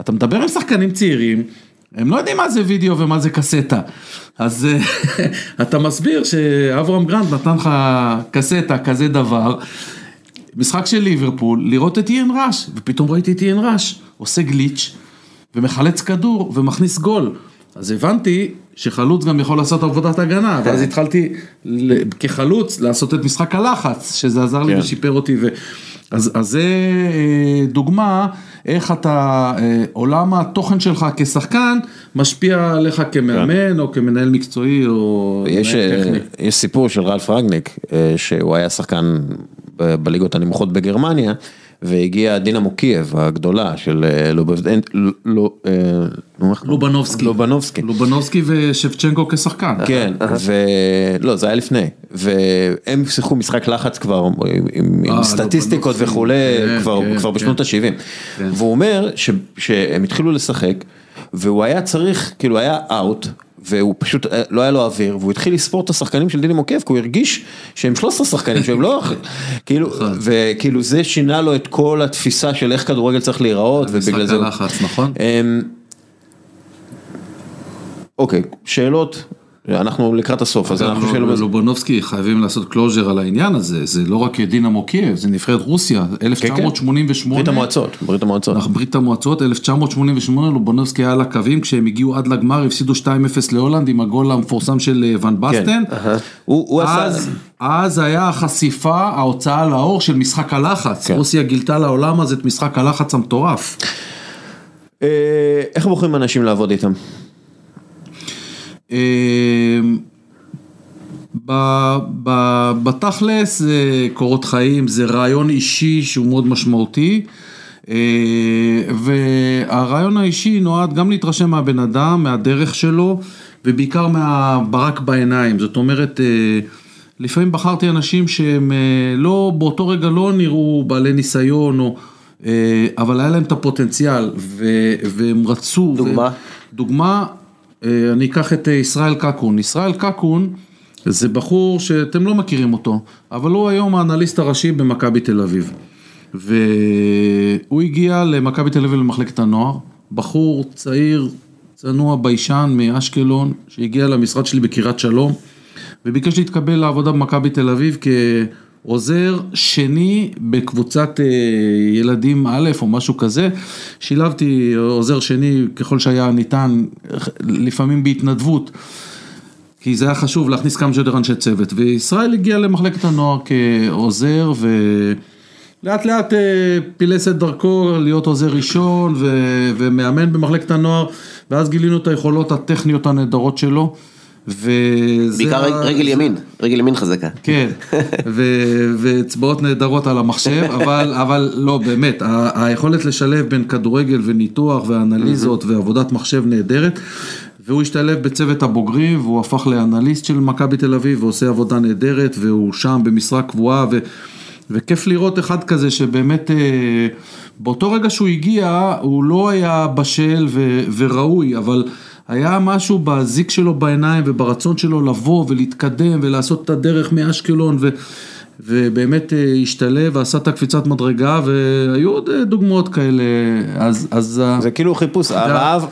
אתה מדבר עם שחקנים צעירים, הם לא יודעים מה זה וידאו ומה זה קסטה. אז אה, אתה מסביר שאברהם גרנט נתן לך קסטה, כזה דבר. משחק של ליברפול, לראות את איין ראש, ופתאום ראיתי את איין ראש, עושה גליץ' ומחלץ כדור ומכניס גול. אז הבנתי שחלוץ גם יכול לעשות עבודת הגנה, ואז התחלתי כחלוץ לעשות את משחק הלחץ, שזה עזר לי כן. ושיפר אותי. ו... אז, אז זה אה, דוגמה איך אתה, אה, עולם התוכן שלך כשחקן משפיע עליך כמאמן או כמנהל מקצועי או יש, אה. יש סיפור של רלף רגניק, שהוא היה שחקן בליגות הנמוכות בגרמניה, והגיע דינמו קייב הגדולה של אה, לובבדן, לא, אה? לובנובסקי. לובנובסקי. לובנובסקי ושבצ'נקו כשחקן. כן, ולא, זה היה לפני, והם שיחקו משחק לחץ כבר עם, אה, סטטיסטיקות. וכולי, כן, כבר, כן, כבר כן. בשנות ה-70, כן. והוא אומר ש, שהם התחילו לשחק, והוא היה צריך, כאילו היה אאוט, והוא פשוט, אה, לא היה לו אוויר, והוא התחיל לספור את השחקנים של דינימו קייב, כי הוא הרגיש שהם 13 שחקנים, שהם לא, כאילו, נכון. וכאילו זה שינה לו את כל התפיסה של איך כדורגל צריך להיראות, ובגלל משחק זה... הלחץ, נכון? אמ, אוקיי, שאלות, אנחנו לקראת הסוף, אז אנחנו שאלות, לובנובסקי חייבים לעשות closure על העניין הזה, זה לא רק דינמו קייב, זה נבחרת רוסיה, 1988. ברית המועצות, ברית המועצות. ברית המועצות, 1988, לובנובסקי היה על הקווים, כשהם הגיעו עד לגמר, הפסידו 2-0 להולנד עם הגול המפורסם של אה, ון בסטן. אז, היה החשיפה, ההוצאה לאור של משחק הלחץ. כן. רוסיה גילתה לעולם אז את משחק הלחץ המטורף. אה, איך בוחרים אנשים לעבוד איתם? אמ, ב- ב- בתכלס זה קורות חיים, זה רעיון אישי שהוא מאוד משמעותי. אה, והרעיון האישי נועד גם להתרשם מהבן אדם, מהדרך שלו, ובעיקר מהברק בעיניים. זאת אומרת, אה, לפעמים בחרתי אנשים שהם אה, לא, באותו רגע לא נראו בעלי ניסיון, או, אה, אבל היה להם את הפוטנציאל, ו- והם רצו. דוגמה? ו- דוגמה, אני אקח את אה, ישראל קקון. ישראל קקון זה בחור שאתם לא מכירים אותו, אבל הוא היום האנליסט הראשי במכבי תל אביב. והוא הגיע למכבי תל אביב למחלקת הנוער, בחור צעיר, צנוע ביישן מאשקלון, שהגיע למשרד שלי בקריית שלום, וביקש להתקבל לעבודה במכבי תל אביב כעוזר שני בקבוצת אה, ילדים א' או משהו כזה. שילבתי עוזר שני ככל שהיה ניתן, לפעמים בהתנדבות. כי זה היה חשוב להכניס כמה שיותר אנשי צוות, וישראל הגיע למחלקת הנוער כעוזר, ולאט לאט אה, פילס את דרכו להיות עוזר ראשון ו... ומאמן במחלקת הנוער, ואז גילינו את היכולות הטכניות הנהדרות שלו. וזה בעיקר ה- רגל ימין, רגל ימין חזקה. כן, ו- ואצבעות נהדרות על המחשב, אבל, אבל לא, באמת, ה- היכולת לשלב בין כדורגל וניתוח ואנליזות ועבודת מחשב נהדרת, והוא השתלב בצוות הבוגרים, והוא הפך לאנליסט של מכבי תל אביב, ועושה עבודה נהדרת, והוא שם במשרה קבועה, ו... וכיף לראות אחד כזה שבאמת אה, באותו רגע שהוא הגיע, הוא לא היה בשל ו- וראוי, אבל היה משהו בזיק שלו בעיניים וברצון שלו לבוא ולהתקדם ולעשות את הדרך מאשקלון ו... ובאמת אה, השתלב ועשה את הקפיצת מדרגה והיו עוד אה, דוגמאות כאלה, אז... אז זה כאילו חיפוש, הרעב,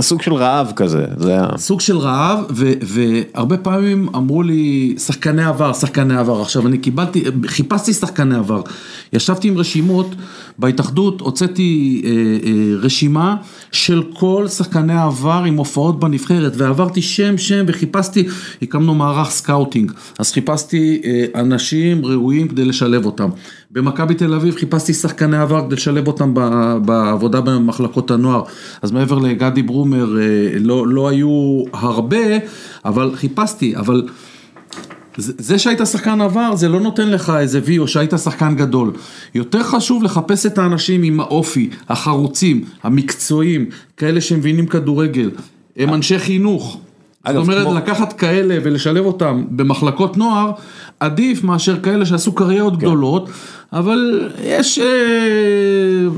סוג של רעב כזה, זה היה... סוג של רעב, ו, והרבה פעמים אמרו לי, שחקני עבר, שחקני עבר. עכשיו, אני קיבלתי, חיפשתי שחקני עבר. ישבתי עם רשימות, בהתאחדות הוצאתי אה, אה, רשימה של כל שחקני העבר עם הופעות בנבחרת, ועברתי שם שם וחיפשתי, הקמנו מערך סקאוטינג, אז חיפשתי אה, אנשים ראויים כדי לשלב אותם. במכבי תל אביב חיפשתי שחקני עבר כדי לשלב אותם בעבודה במחלקות הנוער, אז מעבר לגדי ברומר אה, לא, לא היו הרבה, אבל חיפשתי, אבל זה זה שהיית שחקן עבר זה לא נותן לך איזה וי או שהיית שחקן גדול. יותר חשוב לחפש את האנשים עם האופי, החרוצים, המקצועיים, כאלה שמבינים כדורגל, הם אנשי חינוך. אגב, זאת אומרת, כמו- לקחת כאלה ולשלב אותם במחלקות נוער, עדיף מאשר כאלה שעשו קריירות גדולות, אבל יש אה,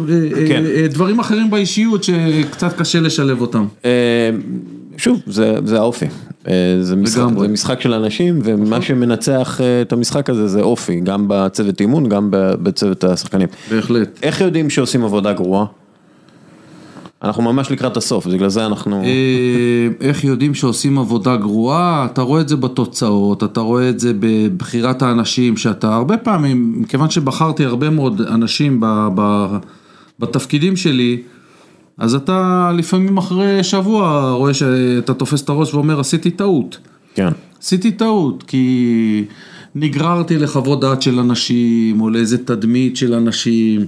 אה, כן. אה, דברים אחרים באישיות שקצת קשה לשלב אותם. אה, שוב, זה, זה האופי, אה, זה משחק. זה משחק של אנשים ומה שמנצח אה, את המשחק הזה זה אופי, גם בצוות אימון, גם בצוות השחקנים. בהחלט. איך יודעים שעושים עבודה גרועה? אנחנו ממש לקראת הסוף, בגלל זה אנחנו... אה, איך יודעים שעושים עבודה גרועה? אתה רואה את זה בתוצאות, אתה רואה את זה בבחירת האנשים, שאתה הרבה פעמים, מכיוון שבחרתי הרבה מאוד אנשים ב, ב, בתפקידים שלי, אז אתה לפעמים אחרי שבוע רואה שאתה תופס את הראש ואומר עשיתי טעות. כן. עשיתי טעות, כי נגררתי לחוות דעת של אנשים, או לאיזה תדמית של אנשים,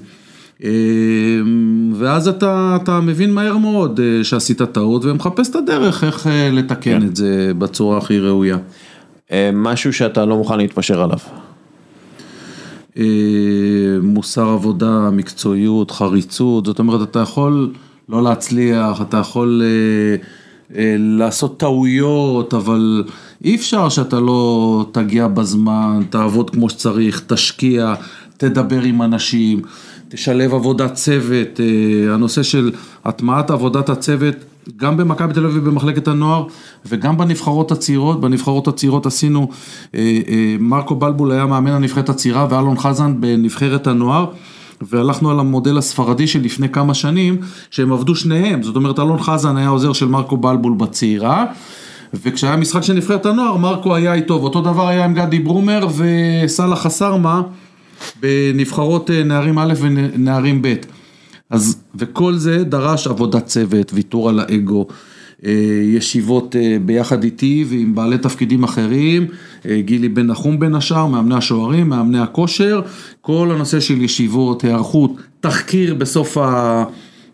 ואז אתה, אתה מבין מהר מאוד אה, שעשית טעות, ומחפש את הדרך איך אה, לתקן כן. את זה בצורה הכי ראויה. אה, משהו שאתה לא מוכן להתפשר עליו. מוסר עבודה, מקצועיות, חריצות, זאת אומרת, אתה יכול לא להצליח, אתה יכול לעשות טעויות, אבל אי אפשר שאתה לא תגיע בזמן, תעבוד כמו שצריך, תשקיע, תדבר עם אנשים, תשלב עבודת צוות, אה, הנושא של הטמעת עבודת הצוות. גם במכבי תל אביב במחלקת הנוער וגם בנבחרות הצעירות, בנבחרות הצעירות עשינו, אה, אה, מרקו בלבול היה מאמן הנבחרת הצעירה ואלון חזן בנבחרת הנוער והלכנו על המודל הספרדי של לפני כמה שנים שהם עבדו שניהם, זאת אומרת אלון חזן היה עוזר של מרקו בלבול בצעירה וכשהיה משחק של נבחרת הנוער מרקו היה איתו ואותו דבר היה עם גדי ברומר וסאלח חסרמה בנבחרות אה, נערים א' ונערים ב'. אז, וכל זה דרש עבודת צוות, ויתור על האגו, אה, ישיבות אה, ביחד איתי ועם בעלי תפקידים אחרים, גילי בן נחום בין השאר, מאמני השוערים, מאמני הכושר, כל הנושא של ישיבות, היערכות, תחקיר בסוף, ה,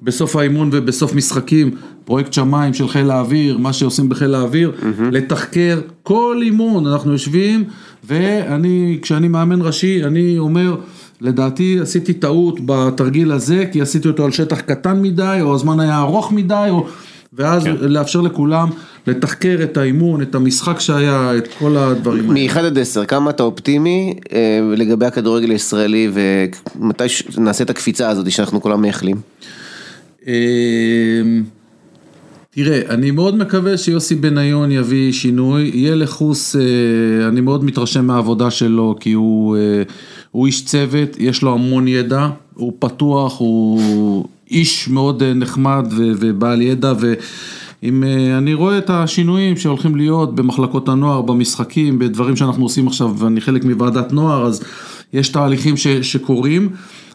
בסוף האימון ובסוף משחקים, פרויקט שמיים של חיל האוויר, מה שעושים בחיל האוויר, לתחקר כל אימון, אנחנו יושבים ואני, כשאני מאמן ראשי, אני אומר, לדעתי עשיתי טעות בתרגיל הזה, כי עשיתי אותו על שטח קטן מדי, או הזמן היה ארוך מדי, או... ואז כן. לאפשר לכולם לתחקר את האימון, את המשחק שהיה, את כל הדברים האלה. מ-1 עד 10, כמה אתה אופטימי אה, לגבי הכדורגל הישראלי ומתי ש- נעשה את הקפיצה הזאת שאנחנו כולם מייחלים? אמ, תראה, אני מאוד מקווה שיוסי בניון יביא שינוי, יהיה לחוס, אה, אני מאוד מתרשם מהעבודה שלו, כי הוא, אה, הוא איש צוות, יש לו המון ידע, הוא פתוח, הוא איש מאוד אה, נחמד ובעל ידע, ואם אני רואה את השינויים שהולכים להיות במחלקות הנוער, במשחקים, בדברים שאנחנו עושים עכשיו, ואני חלק מוועדת נוער, אז יש תהליכים ש- שקורים.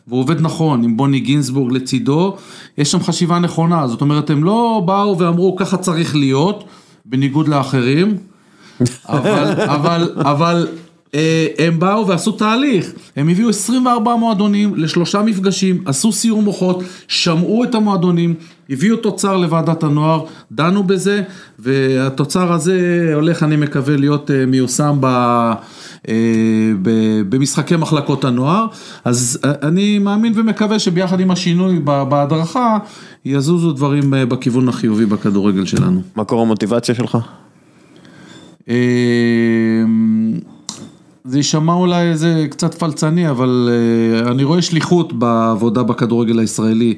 והוא עובד נכון, עם בוני גינזבורג לצידו, יש שם חשיבה נכונה, זאת אומרת, הם לא באו ואמרו ככה צריך להיות, בניגוד לאחרים, אבל, אבל, אבל אה, הם באו ועשו תהליך, הם הביאו 24 מועדונים לשלושה מפגשים, עשו סיור מוחות, שמעו את המועדונים, הביאו תוצר לוועדת הנוער, דנו בזה, והתוצר הזה הולך, אני מקווה, להיות אה, מיושם ב... אה, במשחקי מחלקות הנוער, אז אה, אני מאמין ומקווה שביחד עם השינוי בהדרכה יזוזו דברים אה, בכיוון החיובי בכדורגל שלנו. מקור המוטיבציה שלך? זה יישמע אולי איזה קצת פלצני, אבל uh, אני רואה שליחות בעבודה בכדורגל הישראלי,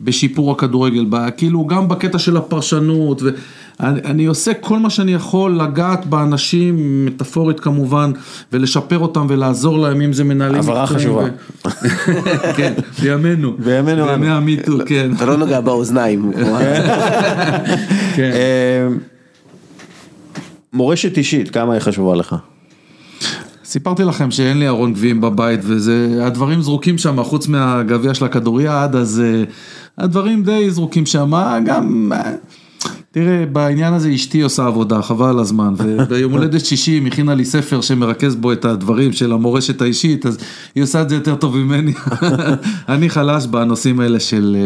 בשיפור הכדורגל, ב, כאילו גם בקטע של הפרשנות, ואני אני עושה כל מה שאני יכול לגעת באנשים, מטאפורית כמובן, ולשפר אותם ולעזור להם, אם זה מנהלים. הבהרה חשובה. ו... כן, בימינו. בימינו בימי. המיטו, כן. אתה לא נוגע באוזניים. כן. אה, מורשת אישית, כמה היא חשובה לך? סיפרתי לכם שאין לי ארון גביעים בבית וזה, הדברים זרוקים שם, חוץ מהגביע של הכדוריד, אז uh, הדברים די זרוקים שם, גם, uh, תראה, בעניין הזה אשתי עושה עבודה, חבל על הזמן, וביום הולדת שישי היא הכינה לי ספר שמרכז בו את הדברים של המורשת האישית, אז היא עושה את זה יותר טוב ממני, אני חלש בנושאים האלה של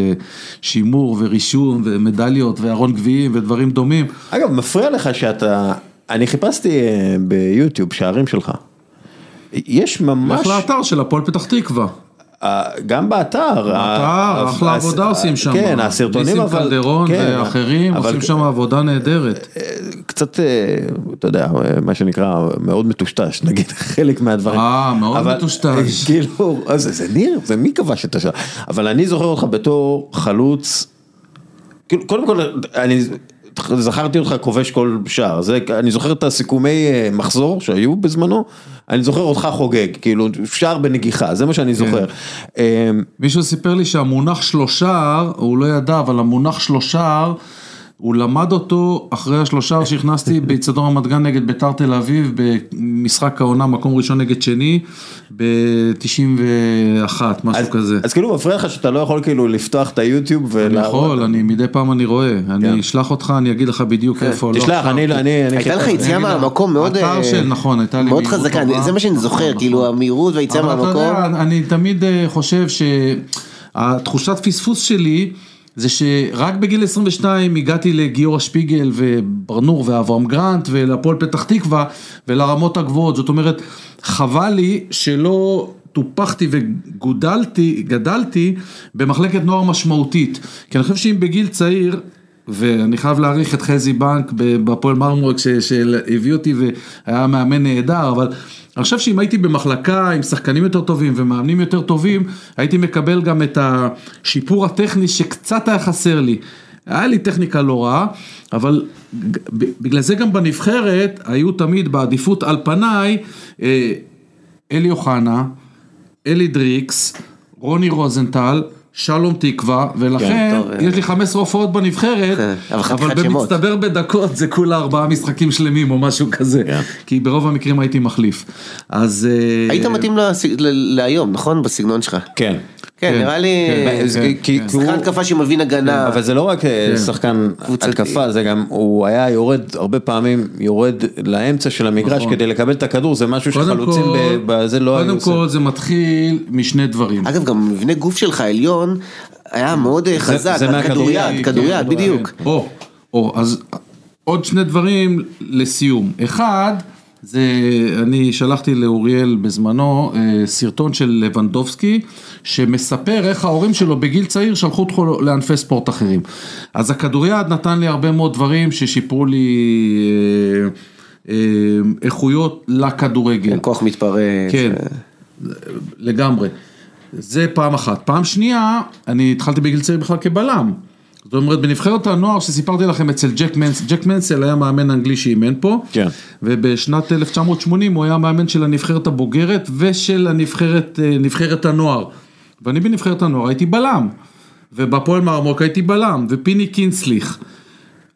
שימור ורישום ומדליות וארון גביעים ודברים דומים. אגב, מפריע לך שאתה, אני חיפשתי אה, ביוטיוב שערים שלך. יש ממש, לך לאתר של הפועל פתח תקווה. אה, גם באתר, באתר, אחלה עבודה עושים שם. כן, הסרטונים ניסים אבל, קלדרון כן, ואחרים עושים שם עבודה נהדרת. קצת, אה, אתה יודע, אה, מה שנקרא, מאוד מטושטש, נגיד, חלק מהדברים. אה, מאוד מטושטש. אה, כאילו, אז זה, ניר, זה מי כבש את השער? אבל אני זוכר אותך בתור חלוץ, כאילו, קודם כל, אני זכרתי אותך כובש כל שער, זה, אני זוכר את הסיכומי אה, מחזור שהיו בזמנו, אני זוכר אותך חוגג, כאילו, שער בנגיחה, זה מה שאני זוכר. אה, מישהו סיפר לי שהמונח שלושה, הוא לא ידע, אבל המונח שלושה, הוא למד אותו אחרי השלושה שהכנסתי באיצטדיון רמת גן נגד ביתר תל אביב, במשחק העונה, מקום ראשון נגד שני, ב-91, משהו אז, כזה. אז כאילו מפריע לך שאתה לא יכול כאילו לפתוח את היוטיוב אני ולהראות. יכול, אני מדי פעם אני רואה, כן. אני אשלח אותך, אני אגיד לך בדיוק איפה. לא תשלח. אני, אני, אני, הייתה לך חיפשתי. יציאה מהמקום מאוד, אתר אה, של, נכון, הייתה לי מאוד חזקה, טובה. זה מה שאני זוכר, נכון, כאילו נכון. המהירות והיציאה מהמקום. יודע, אני תמיד אה, חושב שהתחושת פספוס שלי זה שרק בגיל 22 הגעתי לגיורא שפיגל וברנור ואברהם גרנט ולהפועל פתח תקווה ולרמות הגבוהות, זאת אומרת חבל לי שלא טופחתי וגודלתי, גדלתי במחלקת נוער משמעותית, כי אני חושב שאם בגיל צעיר ואני חייב להעריך את חזי בנק בהפועל מרמורק שהביא אותי והיה מאמן נהדר, אבל אני חושב שאם הייתי במחלקה עם שחקנים יותר טובים ומאמנים יותר טובים, הייתי מקבל גם את השיפור הטכני שקצת היה חסר לי. היה לי טכניקה לא רעה, אבל בגלל זה גם בנבחרת היו תמיד בעדיפות על פניי אה, אלי אוחנה, אלי דריקס, רוני רוזנטל, שלום תקווה, ולכן כן, טוב, יש לי 15 הופעות בנבחרת, כן, אבל. במצטבר בדקות זה כולה ארבעה משחקים שלמים או משהו כזה, כן. כי ברוב המקרים הייתי מחליף. אז... אה, היית מתאים להיום, נכון? בסגנון שלך. כן. כן, כן, נראה לי... כן, כן, שחקן התקפה שמבין הגנה. אבל זה לא רק אה, שחקן. התקפה, זה גם, הוא היה יורד, הרבה פעמים יורד לאמצע של המגרש נכון. כדי לקבל את הכדור, זה משהו שחלוצים בזה לא היו קודם. כל זה מתחיל משני דברים. אגב, גם מבנה גוף שלך עליון היה מאוד אה, חזק. כדוריד, כדוריד, בדיוק. או, או, אז עוד שני דברים לסיום. אחד, זה, אני שלחתי לאוריאל בזמנו אה, סרטון של לבנדובסקי, שמספר איך ההורים שלו בגיל צעיר שלחו אותו לענפי ספורט אחרים. אז הכדוריד נתן לי הרבה מאוד דברים ששיפרו לי אה, אה, איכויות לכדורגל. כן, כוח מתפרץ. כן, לגמרי. זה פעם אחת. פעם שנייה, אני התחלתי בגיל צעיר בכלל כבלם. זאת אומרת, בנבחרת הנוער שסיפרתי לכם אצל ג'ק מנסל, ג'ק מנסל היה מאמן אנגלי שאימן פה, כן. ובשנת 1980 הוא היה מאמן של הנבחרת הבוגרת ושל הנבחרת, אה, נבחרת הנוער. ואני בנבחרת הנוער הייתי בלם, ובפועל מרמורק הייתי בלם, ופיני קינסליך,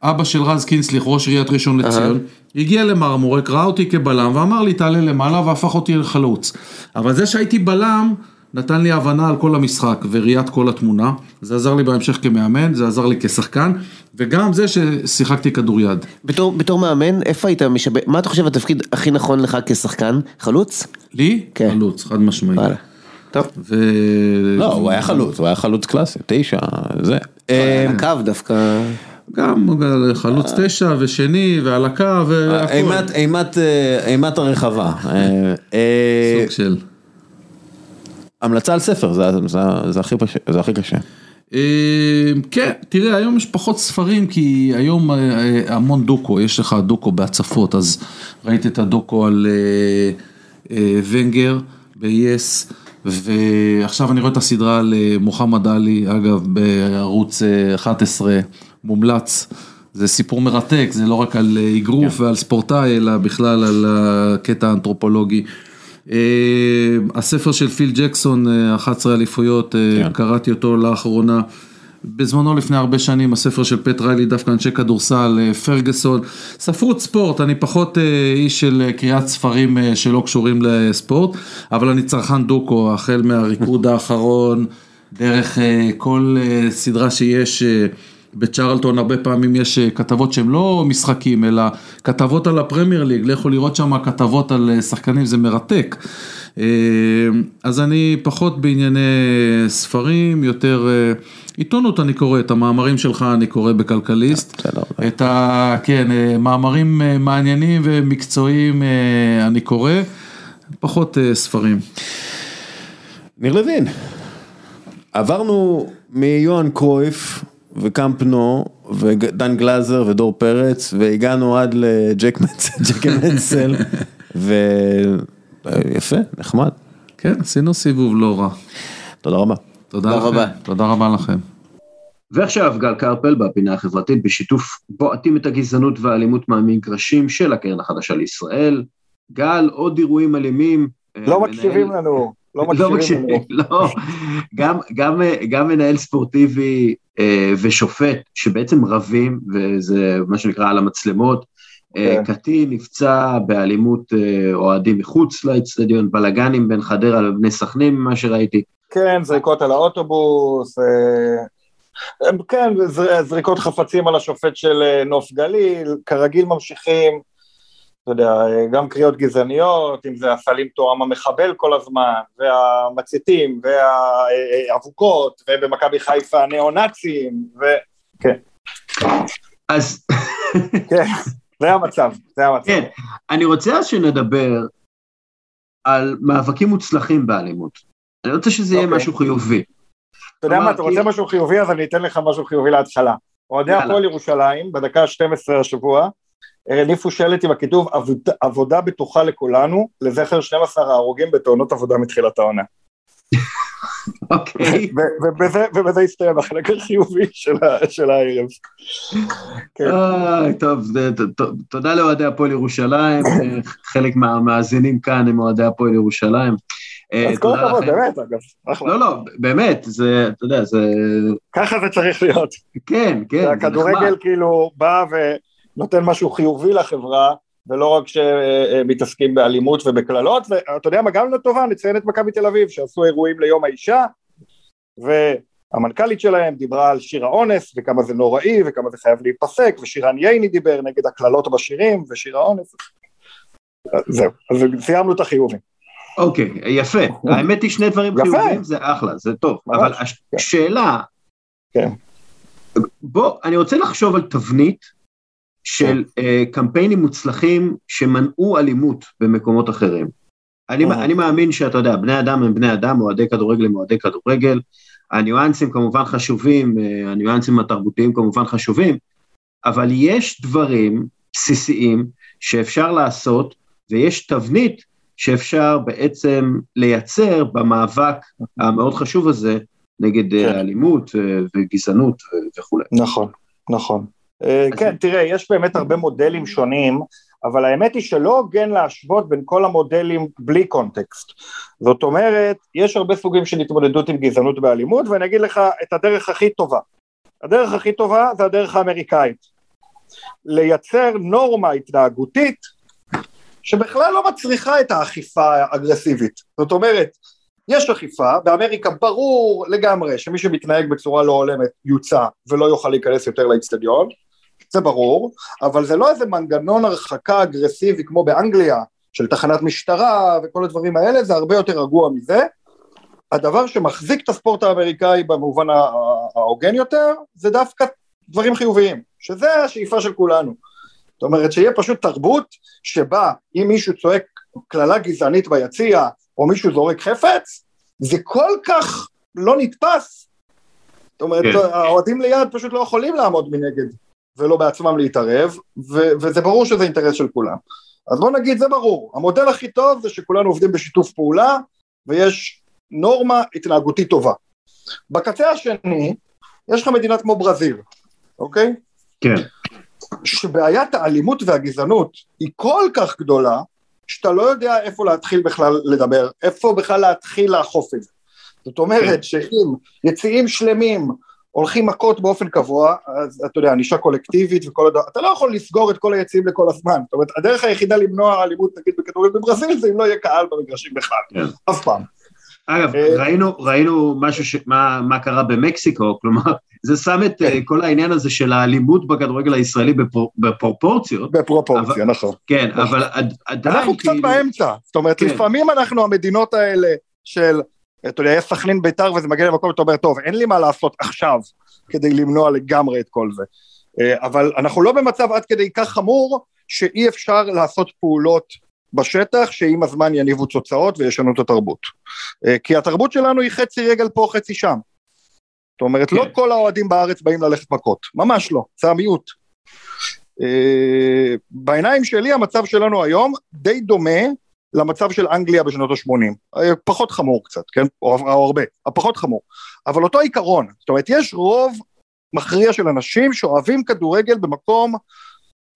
אבא של רז קינסליך, ראש עיריית ראשון לציון, הגיע למרמורק, ראה אותי כבלם ואמר לי תעלה למעלה והפך אותי לחלוץ. אבל זה שהייתי בלם, נתן לי הבנה על כל המשחק וראיית כל התמונה, זה עזר לי בהמשך כמאמן, זה עזר לי כשחקן, וגם זה ששיחקתי כדוריד. בתור, בתור מאמן, איפה היית משבץ, מה אתה חושב התפקיד הכי נכון לך כשחקן? חלוץ? לי? כן. חלוץ, חד משמעית. טוב. ו... לא, הוא היה חלוץ, הוא היה חלוץ קלאסי, תשע, זה. אה, הקו דווקא. גם חלוץ תשע ושני ועל הקו והכל. אימת, אה, הרחבה. אה, אה, סוג של. המלצה על ספר, זה- הכי קשה. אה, כן, תראה, היום יש פחות ספרים, כי היום אה, אה, המון דוקו, יש לך דוקו בהצפות, אז ראית את הדוקו על ונגר ב-yes, ועכשיו אני רואה את הסדרה על מוחמד עלי, אגב, בערוץ 11, מומלץ. זה סיפור מרתק, זה לא רק על אגרוף כן. ועל ספורטאי, אלא בכלל על הקטע האנתרופולוגי. הספר של פיל ג'קסון, 11 אליפויות, כן. קראתי אותו לאחרונה. בזמנו לפני הרבה שנים הספר של פט ריילי דווקא אנשי כדורסל, אה, פרגסון, ספרות ספורט, אני פחות אה, איש של אה, קריאת ספרים שלא קשורים לספורט, אבל אני צרכן דוקו, החל מהריקוד האחרון, דרך כל סדרה שיש. בצ'רלטון הרבה פעמים יש כתבות שהן לא משחקים, אלא כתבות על הפרמייר ליג, לכו לראות שם כתבות על שחקנים, זה מרתק. אז אני פחות בענייני ספרים, יותר עיתונות אני קורא, את המאמרים שלך אני קורא בכלכליסט, את ה... כן, מאמרים מעניינים ומקצועיים אני קורא, פחות ספרים. ניר לוין, עברנו מיוהאן קרויף וקמפ נו ודן גלאזר ודור פרץ והגענו עד לג'ק מנסל ויפה, נחמד. כן, עשינו סיבוב לא רע. תודה רבה. תודה רבה. תודה רבה לכם. ועכשיו גל קרפל בפינה החברתית בשיתוף בועטים את הגזענות והאלימות מהמגרשים של הקרן החדשה לישראל. גל, עוד אירועים אלימים. אה, לא מקשיבים לנו. לא, לא מקשיבים לנו. לא, גם, גם, גם מנהל ספורטיבי אה, ושופט שבעצם רבים, וזה מה שנקרא על המצלמות, אה, כן. קטין נפצע באלימות אוהדים מחוץ לאצטדיון, בלאגנים בין חדרה לבני סכנין, ממה שראיתי. כן, זריקות על האוטובוס, אה, כן, זריקות חפצים על השופט של אה, נוף גליל, כרגיל ממשיכים, אתה יודע, גם קריאות גזעניות, אם זה הסלים תואם המחבל כל הזמן, והמציתים, והאבוקות, ובמכבי חיפה הניאו-נאצים, וכן. אז... כן, זה המצב, זה המצב. כן, אני רוצה אז שנדבר על מאבקים מוצלחים באלימות. אני רוצה שזה יהיה אוקיי. משהו חיובי. אתה יודע מה, אתה רוצה משהו חיובי, אז אני אתן לך משהו חיובי להתחלה. אוהדי הפועל ירושלים, בדקה ה-12 השבוע, הניפו שלט עם הכיתוב עבודה בטוחה לכולנו, לזכר 12 ההרוגים בתאונות עבודה מתחילת העונה. אוקיי. ובזה הסתיים החלק החיובי של הערב. כן. טוב, תודה לאוהדי הפועל ירושלים, חלק מהמאזינים כאן הם אוהדי הפועל ירושלים. אה, אז כל הכבוד, באמת, אגב, אחלה. לא, לא, באמת, זה, אתה יודע, זה... ככה זה צריך להיות. כן, כן, זה נחמד. הכדורגל כאילו בא ונותן משהו חיובי לחברה, ולא רק שמתעסקים באלימות ובקללות, ואתה יודע מה, גם לטובה, נציין את מכבי תל אביב, שעשו אירועים ליום האישה, והמנכ"לית שלהם דיברה על שיר האונס, וכמה זה נוראי, וכמה זה חייב להיפסק, ושירן ייני דיבר נגד הקללות בשירים, ושיר האונס. זהו, אז סיימנו את החיובים. אוקיי, יפה. האמת היא שני דברים חיוביים זה אחלה, זה טוב. אבל השאלה, כן. בוא, אני רוצה לחשוב על תבנית של. אה, קמפיינים מוצלחים שמנעו אלימות במקומות אחרים. אני, אני מאמין שאתה יודע, בני אדם הם בני אדם, אוהדי כדורגל הם אוהדי כדורגל, הניואנסים כמובן חשובים, אה, הניואנסים התרבותיים כמובן חשובים, אבל יש דברים בסיסיים שאפשר לעשות, ויש תבנית שאפשר בעצם לייצר במאבק המאוד חשוב הזה נגד אה, כן. אלימות וגזענות וכולי. נכון, נכון. אה, כן, תראה, יש באמת הרבה מודלים שונים, אבל האמת היא שלא הוגן להשוות בין כל המודלים בלי קונטקסט. זאת אומרת, יש הרבה סוגים של התמודדות עם גזענות באלימות, ואני אגיד לך את הדרך הכי טובה. הדרך הכי טובה זה הדרך האמריקאית. לייצר נורמה התנהגותית שבכלל לא מצריכה את האכיפה האגרסיבית. זאת אומרת, יש אכיפה, באמריקה ברור לגמרי שמי שמתנהג בצורה לא הולמת יוצא ולא יוכל להיכנס יותר לאצטדיון, זה ברור, אבל זה לא איזה מנגנון הרחקה אגרסיבי כמו באנגליה, של תחנת משטרה וכל הדברים האלה, זה הרבה יותר רגוע מזה. הדבר שמחזיק את הספורט האמריקאי במובן ההוגן יותר, זה דווקא דברים חיוביים, שזה השאיפה של כולנו. זאת אומרת שיהיה פשוט תרבות שבה אם מישהו צועק קללה גזענית ביציע או מישהו זורק חפץ זה כל כך לא נתפס זאת אומרת כן. האוהדים ליד פשוט לא יכולים לעמוד מנגד ולא בעצמם להתערב ו- וזה ברור שזה אינטרס של כולם אז בוא נגיד זה ברור, המודל הכי טוב זה שכולנו עובדים בשיתוף פעולה ויש נורמה התנהגותית טובה. בקצה השני, יש לך מדינה כמו ברזיל, אוקיי? כן. שבעיית האלימות והגזענות היא כל כך גדולה, שאתה לא יודע איפה להתחיל בכלל לדבר, איפה בכלל להתחיל לאכוף את זה. זאת אומרת כן. שאם יציאים שלמים הולכים מכות באופן קבוע, אז אתה יודע, ענישה קולקטיבית וכל הדבר, אתה לא יכול לסגור את כל היציאים לכל הזמן, זאת אומרת, הדרך היחידה למנוע אלימות נגיד בכדורגל בברזיל זה אם לא יהיה קהל במגרשים בכלל, כן. אף פעם. אגב, אה, ראינו, ראינו משהו, ש... מה, מה קרה במקסיקו, כלומר, זה שם את כן. uh, כל העניין הזה של האלימות בכדורגל הישראלי בפור, בפרופורציות. בפרופורציה, אבל, נכון. כן, נכון. אבל עד, עדיין אנחנו כאילו... קצת באמצע, זאת אומרת, כן. לפעמים אנחנו המדינות האלה של, אתה יודע, יש סכנין בית"ר וזה מגיע למקום ואתה אומר, טוב, אין לי מה לעשות עכשיו כדי למנוע לגמרי את כל זה. אה, אבל אנחנו לא במצב עד כדי כך חמור שאי אפשר לעשות פעולות בשטח שעם הזמן יניבו תוצאות וישנו את התרבות. אה, כי התרבות שלנו היא חצי רגל פה חצי שם. זאת אומרת לא כן. כל האוהדים בארץ באים ללכת מכות, ממש לא, זה המיעוט. אה, בעיניים שלי המצב שלנו היום די דומה למצב של אנגליה בשנות ה-80, אה, פחות חמור קצת, כן, או, או הרבה, הפחות חמור, אבל אותו עיקרון, זאת אומרת יש רוב מכריע של אנשים שאוהבים כדורגל במקום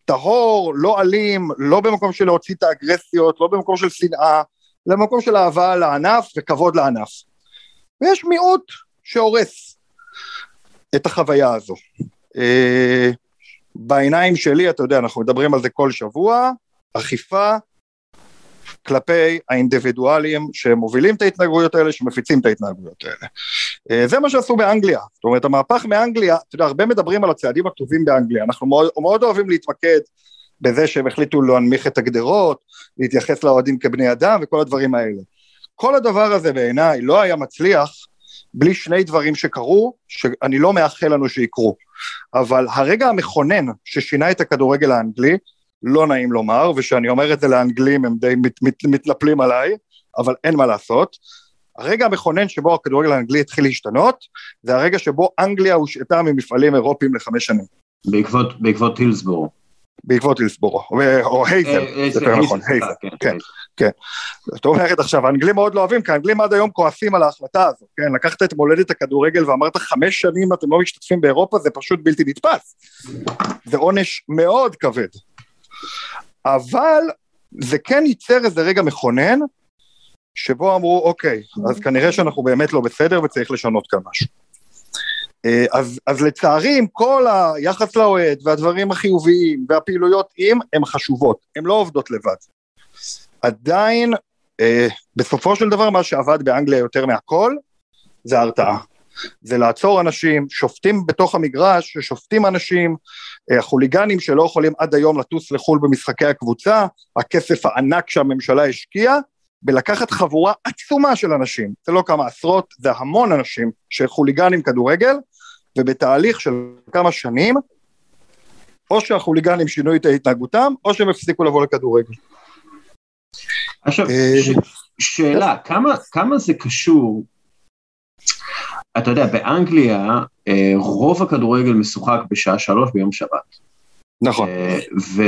טהור, לא אלים, לא במקום של להוציא את האגרסיות, לא במקום של שנאה, אלא במקום של אהבה לענף וכבוד לענף. ויש מיעוט שהורס את החוויה הזו. אה, בעיניים שלי, אתה יודע, אנחנו מדברים על זה כל שבוע, אכיפה כלפי האינדיבידואלים שמובילים את ההתנהגויות האלה, שמפיצים את ההתנהגויות האלה. אה, זה מה שעשו באנגליה, זאת אומרת המהפך מאנגליה, אתה יודע, הרבה מדברים על הצעדים הטובים באנגליה, אנחנו מאוד, מאוד אוהבים להתמקד בזה שהם החליטו להנמיך את הגדרות, להתייחס לאוהדים כבני אדם וכל הדברים האלה. כל הדבר הזה בעיניי לא היה מצליח בלי שני דברים שקרו, שאני לא מאחל לנו שיקרו. אבל הרגע המכונן ששינה את הכדורגל האנגלי, לא נעים לומר, ושאני אומר את זה לאנגלים הם די מת, מת, מתנפלים עליי, אבל אין מה לעשות. הרגע המכונן שבו הכדורגל האנגלי התחיל להשתנות, זה הרגע שבו אנגליה הושעתה ממפעלים אירופיים לחמש שנים. בעקבות, בעקבות הילסבורו. בעקבות הילסבורו, או הייזל, אה, יותר נכון, הייזל, כן, כן, כן. זאת אומרת עכשיו, האנגלים מאוד לא אוהבים, כי האנגלים עד היום כועסים על ההחלטה הזאת, כן, לקחת את מולדת הכדורגל ואמרת חמש שנים אתם לא משתתפים באירופה, זה פשוט בלתי נתפס. זה עונש מאוד כבד. אבל זה כן ייצר איזה רגע מכונן, שבו אמרו, אוקיי, אז כנראה שאנחנו באמת לא בסדר וצריך לשנות כאן משהו. אה, אז, אז לצערי, עם כל היחס לאוהד והדברים החיוביים והפעילויות עם, הן חשובות, הן לא עובדות לבד. עדיין, אה, בסופו של דבר, מה שעבד באנגליה יותר מהכל, זה ההרתעה. זה לעצור אנשים, שופטים בתוך המגרש, ששופטים אנשים, אה, החוליגנים שלא יכולים עד היום לטוס לחו"ל במשחקי הקבוצה, הכסף הענק שהממשלה השקיעה, בלקחת חבורה עצומה של אנשים, זה לא כמה עשרות, זה המון אנשים שחוליגנים כדורגל, ובתהליך של כמה שנים, או שהחוליגנים שינו את התנהגותם, או שהם הפסיקו לבוא לכדורגל. עכשיו, אה, ש... שאלה, כמה, כמה זה קשור אתה יודע, באנגליה אה, רוב הכדורגל משוחק בשעה שלוש ביום שבת. נכון. אה, ו,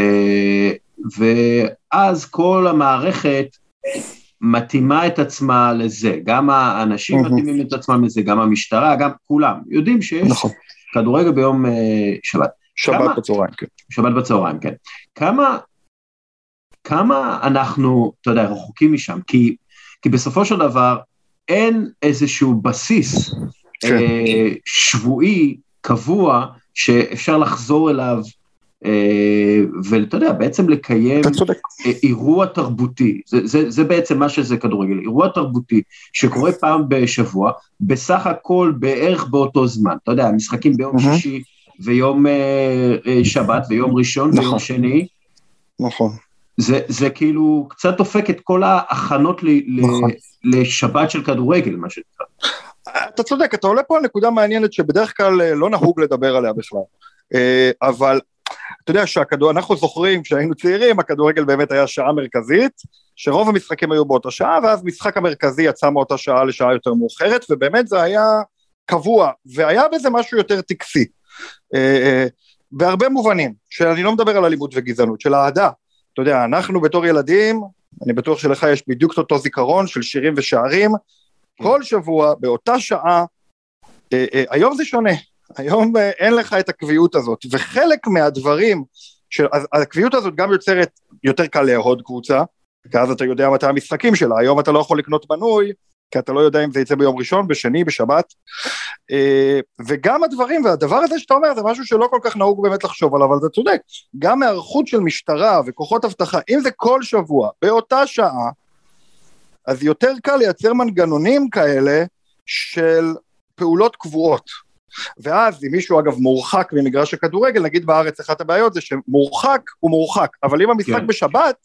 ואז כל המערכת מתאימה את עצמה לזה, גם האנשים מתאימים את עצמם לזה, גם המשטרה, גם כולם, יודעים שיש נכון. כדורגל ביום אה, שבת. שבת כמה, בצהריים, כן. שבת בצהריים, כן. כמה, כמה אנחנו, אתה יודע, רחוקים משם, כי, כי בסופו של דבר אין איזשהו בסיס כן. אה, שבועי, קבוע, שאפשר לחזור אליו, אה, ואתה יודע, בעצם לקיים אה, אירוע תרבותי, זה, זה, זה בעצם מה שזה כדורגל, אירוע תרבותי שקורה פעם בשבוע, בסך הכל בערך באותו זמן, אתה יודע, משחקים ביום mm-hmm. שישי ויום שבת ויום ראשון נכון. ויום שני. נכון. זה, זה כאילו קצת דופק את כל ההכנות ל, נכון. לשבת של כדורגל, מה שנקרא. אתה צודק, אתה עולה פה על נקודה מעניינת שבדרך כלל אה, לא נהוג לדבר עליה בכלל. אה, אבל אתה יודע שהכדור, אנחנו זוכרים כשהיינו צעירים, הכדורגל באמת היה שעה מרכזית, שרוב המשחקים היו באותה שעה, ואז משחק המרכזי יצא מאותה שעה לשעה יותר מאוחרת, ובאמת זה היה קבוע, והיה בזה משהו יותר טקסי. אה, בהרבה מובנים, שאני לא מדבר על אלימות וגזענות, של אהדה. אתה יודע, אנחנו בתור ילדים, אני בטוח שלך יש בדיוק אותו זיכרון של שירים ושערים, כל שבוע, באותה שעה, אה, אה, היום זה שונה, היום אה, אין לך את הקביעות הזאת, וחלק מהדברים, של, אז הקביעות הזאת גם יוצרת, יותר קל לאהוד קבוצה, כי אז אתה יודע מתי המשחקים שלה, היום אתה לא יכול לקנות מנוי, כי אתה לא יודע אם זה יצא ביום ראשון, בשני, בשבת, אה, וגם הדברים, והדבר הזה שאתה אומר זה משהו שלא כל כך נהוג באמת לחשוב עליו, אבל אתה צודק, גם היערכות של משטרה וכוחות אבטחה, אם זה כל שבוע, באותה שעה, אז יותר קל לייצר מנגנונים כאלה של פעולות קבועות. ואז אם מישהו אגב מורחק ממגרש הכדורגל, נגיד בארץ אחת הבעיות זה שמורחק הוא מורחק, אבל אם המשחק כן. בשבת,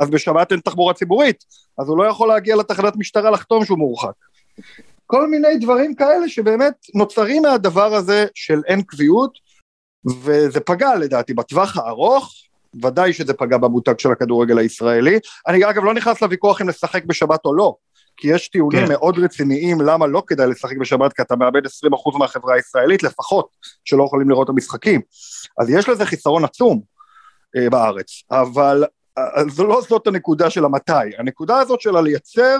אז בשבת אין תחבורה ציבורית, אז הוא לא יכול להגיע לתחנת משטרה לחתום שהוא מורחק. כל מיני דברים כאלה שבאמת נוצרים מהדבר הזה של אין קביעות, וזה פגע לדעתי בטווח הארוך, ודאי שזה פגע במותג של הכדורגל הישראלי. אני אגב לא נכנס לוויכוח אם לשחק בשבת או לא, כי יש טיעונים כן. מאוד רציניים למה לא כדאי לשחק בשבת, כי אתה מאבד 20% מהחברה הישראלית לפחות, שלא יכולים לראות את המשחקים. אז יש לזה חיסרון עצום אה, בארץ, אבל אז לא זאת הנקודה של המתי, הנקודה הזאת של הלייצר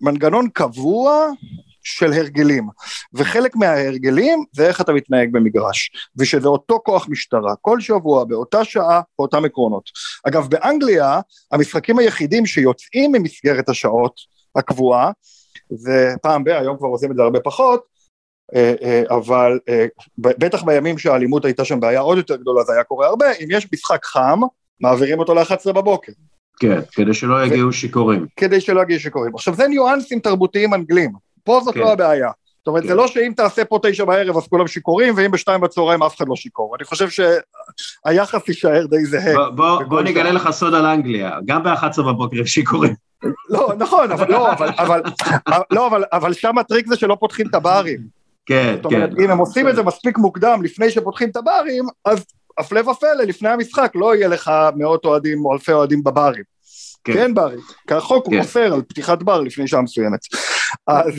מנגנון קבוע של הרגלים, וחלק מההרגלים זה איך אתה מתנהג במגרש, ושזה אותו כוח משטרה, כל שבוע, באותה שעה, באותם עקרונות. אגב, באנגליה, המשחקים היחידים שיוצאים ממסגרת השעות הקבועה, זה פעם ב, היום כבר עושים את זה הרבה פחות, אה, אה, אבל אה, בטח בימים שהאלימות הייתה שם בעיה עוד יותר גדולה, זה היה קורה הרבה, אם יש משחק חם, מעבירים אותו ל-11 בבוקר. כן, כדי שלא יגיעו שיכורים. כדי שלא יגיעו שיכורים. עכשיו זה ניואנסים תרבותיים אנגלים, פה זאת כן. לא הבעיה. זאת אומרת, כן. זה לא שאם תעשה פה תשע בערב אז כולם שיכורים, ואם בשתיים בצהריים אף אחד לא שיכור. אני חושב שהיחס יישאר די זהה. בוא, בוא, בוא נגלה לך סוד על אנגליה, גם ב-11 בבוקר יש שיכורים. לא, נכון, אבל לא, אבל, אבל, לא, אבל, אבל שם הטריק זה שלא פותחים את הברים. כן, זאת אומרת, כן. אם הם עושים את זה מספיק מוקדם לפני שפותחים את הברים, אז הפלא ופלא, לפני המשחק לא יהיה לך מאות אוהדים או אלפי אוהדים בברים. כן, כן החוק כן. הוא אוסר על פתיחת בר לפני שעה מסוימת. אז,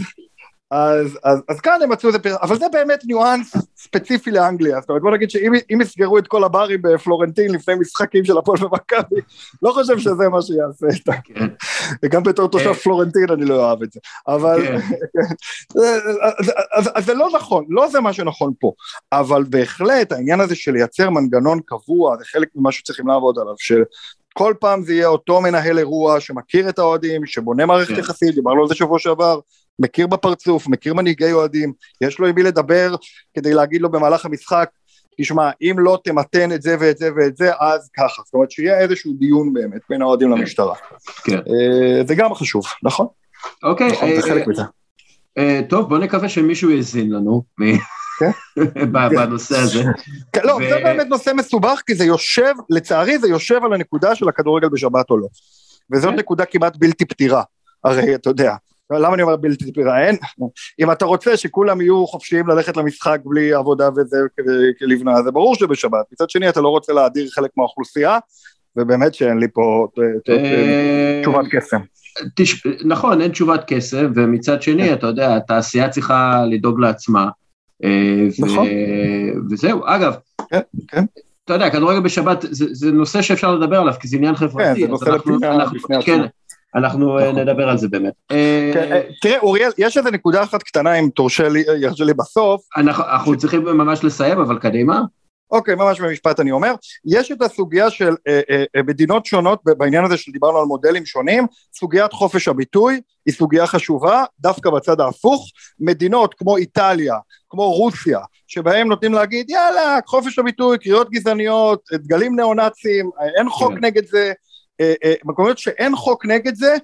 אז, אז, אז כאן הם מצאו איזה פרק, אבל זה באמת ניואנס ספציפי לאנגליה, זאת אומרת בוא נגיד שאם יסגרו את כל הברים בפלורנטין לפני משחקים של הפועל ומכבי, לא חושב שזה מה שיעשה את ה... כן. וגם בתור תושב כן. פלורנטין אני לא אוהב את זה, אבל... כן. אז זה לא נכון, לא זה מה שנכון פה, אבל בהחלט העניין הזה של לייצר מנגנון קבוע, זה חלק ממה שצריכים לעבוד עליו, של כל פעם זה יהיה אותו מנהל אירוע שמכיר את האוהדים, שבונה מערכת יחסית, דיברנו על זה שבוע שעבר, מכיר בפרצוף, מכיר מנהיגי אוהדים, יש לו עם מי לדבר כדי להגיד לו במהלך המשחק, תשמע, אם לא תמתן את זה ואת זה ואת זה, אז ככה. זאת אומרת, שיהיה איזשהו דיון באמת בין האוהדים כן. למשטרה. כן. אה, זה גם חשוב, נכון? אוקיי. נכון, זה אה, חלק מזה. אה, טוב, בוא נקווה שמישהו יאזין לנו. כן? בנושא הזה. כן, לא, זה באמת נושא מסובך, כי זה יושב, לצערי זה יושב על הנקודה של הכדורגל בשבת או לא. וזאת נקודה כמעט בלתי פתירה. הרי אתה יודע, למה אני אומר בלתי פתירה? אין, אם אתה רוצה שכולם יהיו חופשיים ללכת למשחק בלי עבודה וזה כלבנה, זה ברור שבשבת. מצד שני אתה לא רוצה להדיר חלק מהאוכלוסייה, ובאמת שאין לי פה אה, תשובת קסם. נכון, אין תשובת קסם, ומצד שני, כן. אתה יודע, התעשייה צריכה לדאוג לעצמה. אה, נכון. וזהו, אגב, כן, כן. אתה יודע, כדורגל בשבת זה נושא שאפשר לדבר עליו, כי זה עניין חברתי. כן, זה נושא בפני עצמו. אנחנו אה, נכון. נדבר על זה באמת. כן, אה, תראה אוריאל, יש איזה נקודה אחת קטנה אם תורשה לי, ירשה לי בסוף. אנחנו צריכים ממש לסיים, אבל קדימה. אוקיי, ממש במשפט אני אומר, יש את הסוגיה של אה, אה, אה, מדינות שונות בעניין הזה שדיברנו על מודלים שונים, סוגיית חופש הביטוי היא סוגיה חשובה, דווקא בצד ההפוך, מדינות כמו איטליה, כמו רוסיה, שבהם נותנים להגיד יאללה, חופש הביטוי, קריאות גזעניות, דגלים ניאו-נאצים, אין חוק כן. נגד זה, אה, אה, מקומות שאין חוק נגד זה,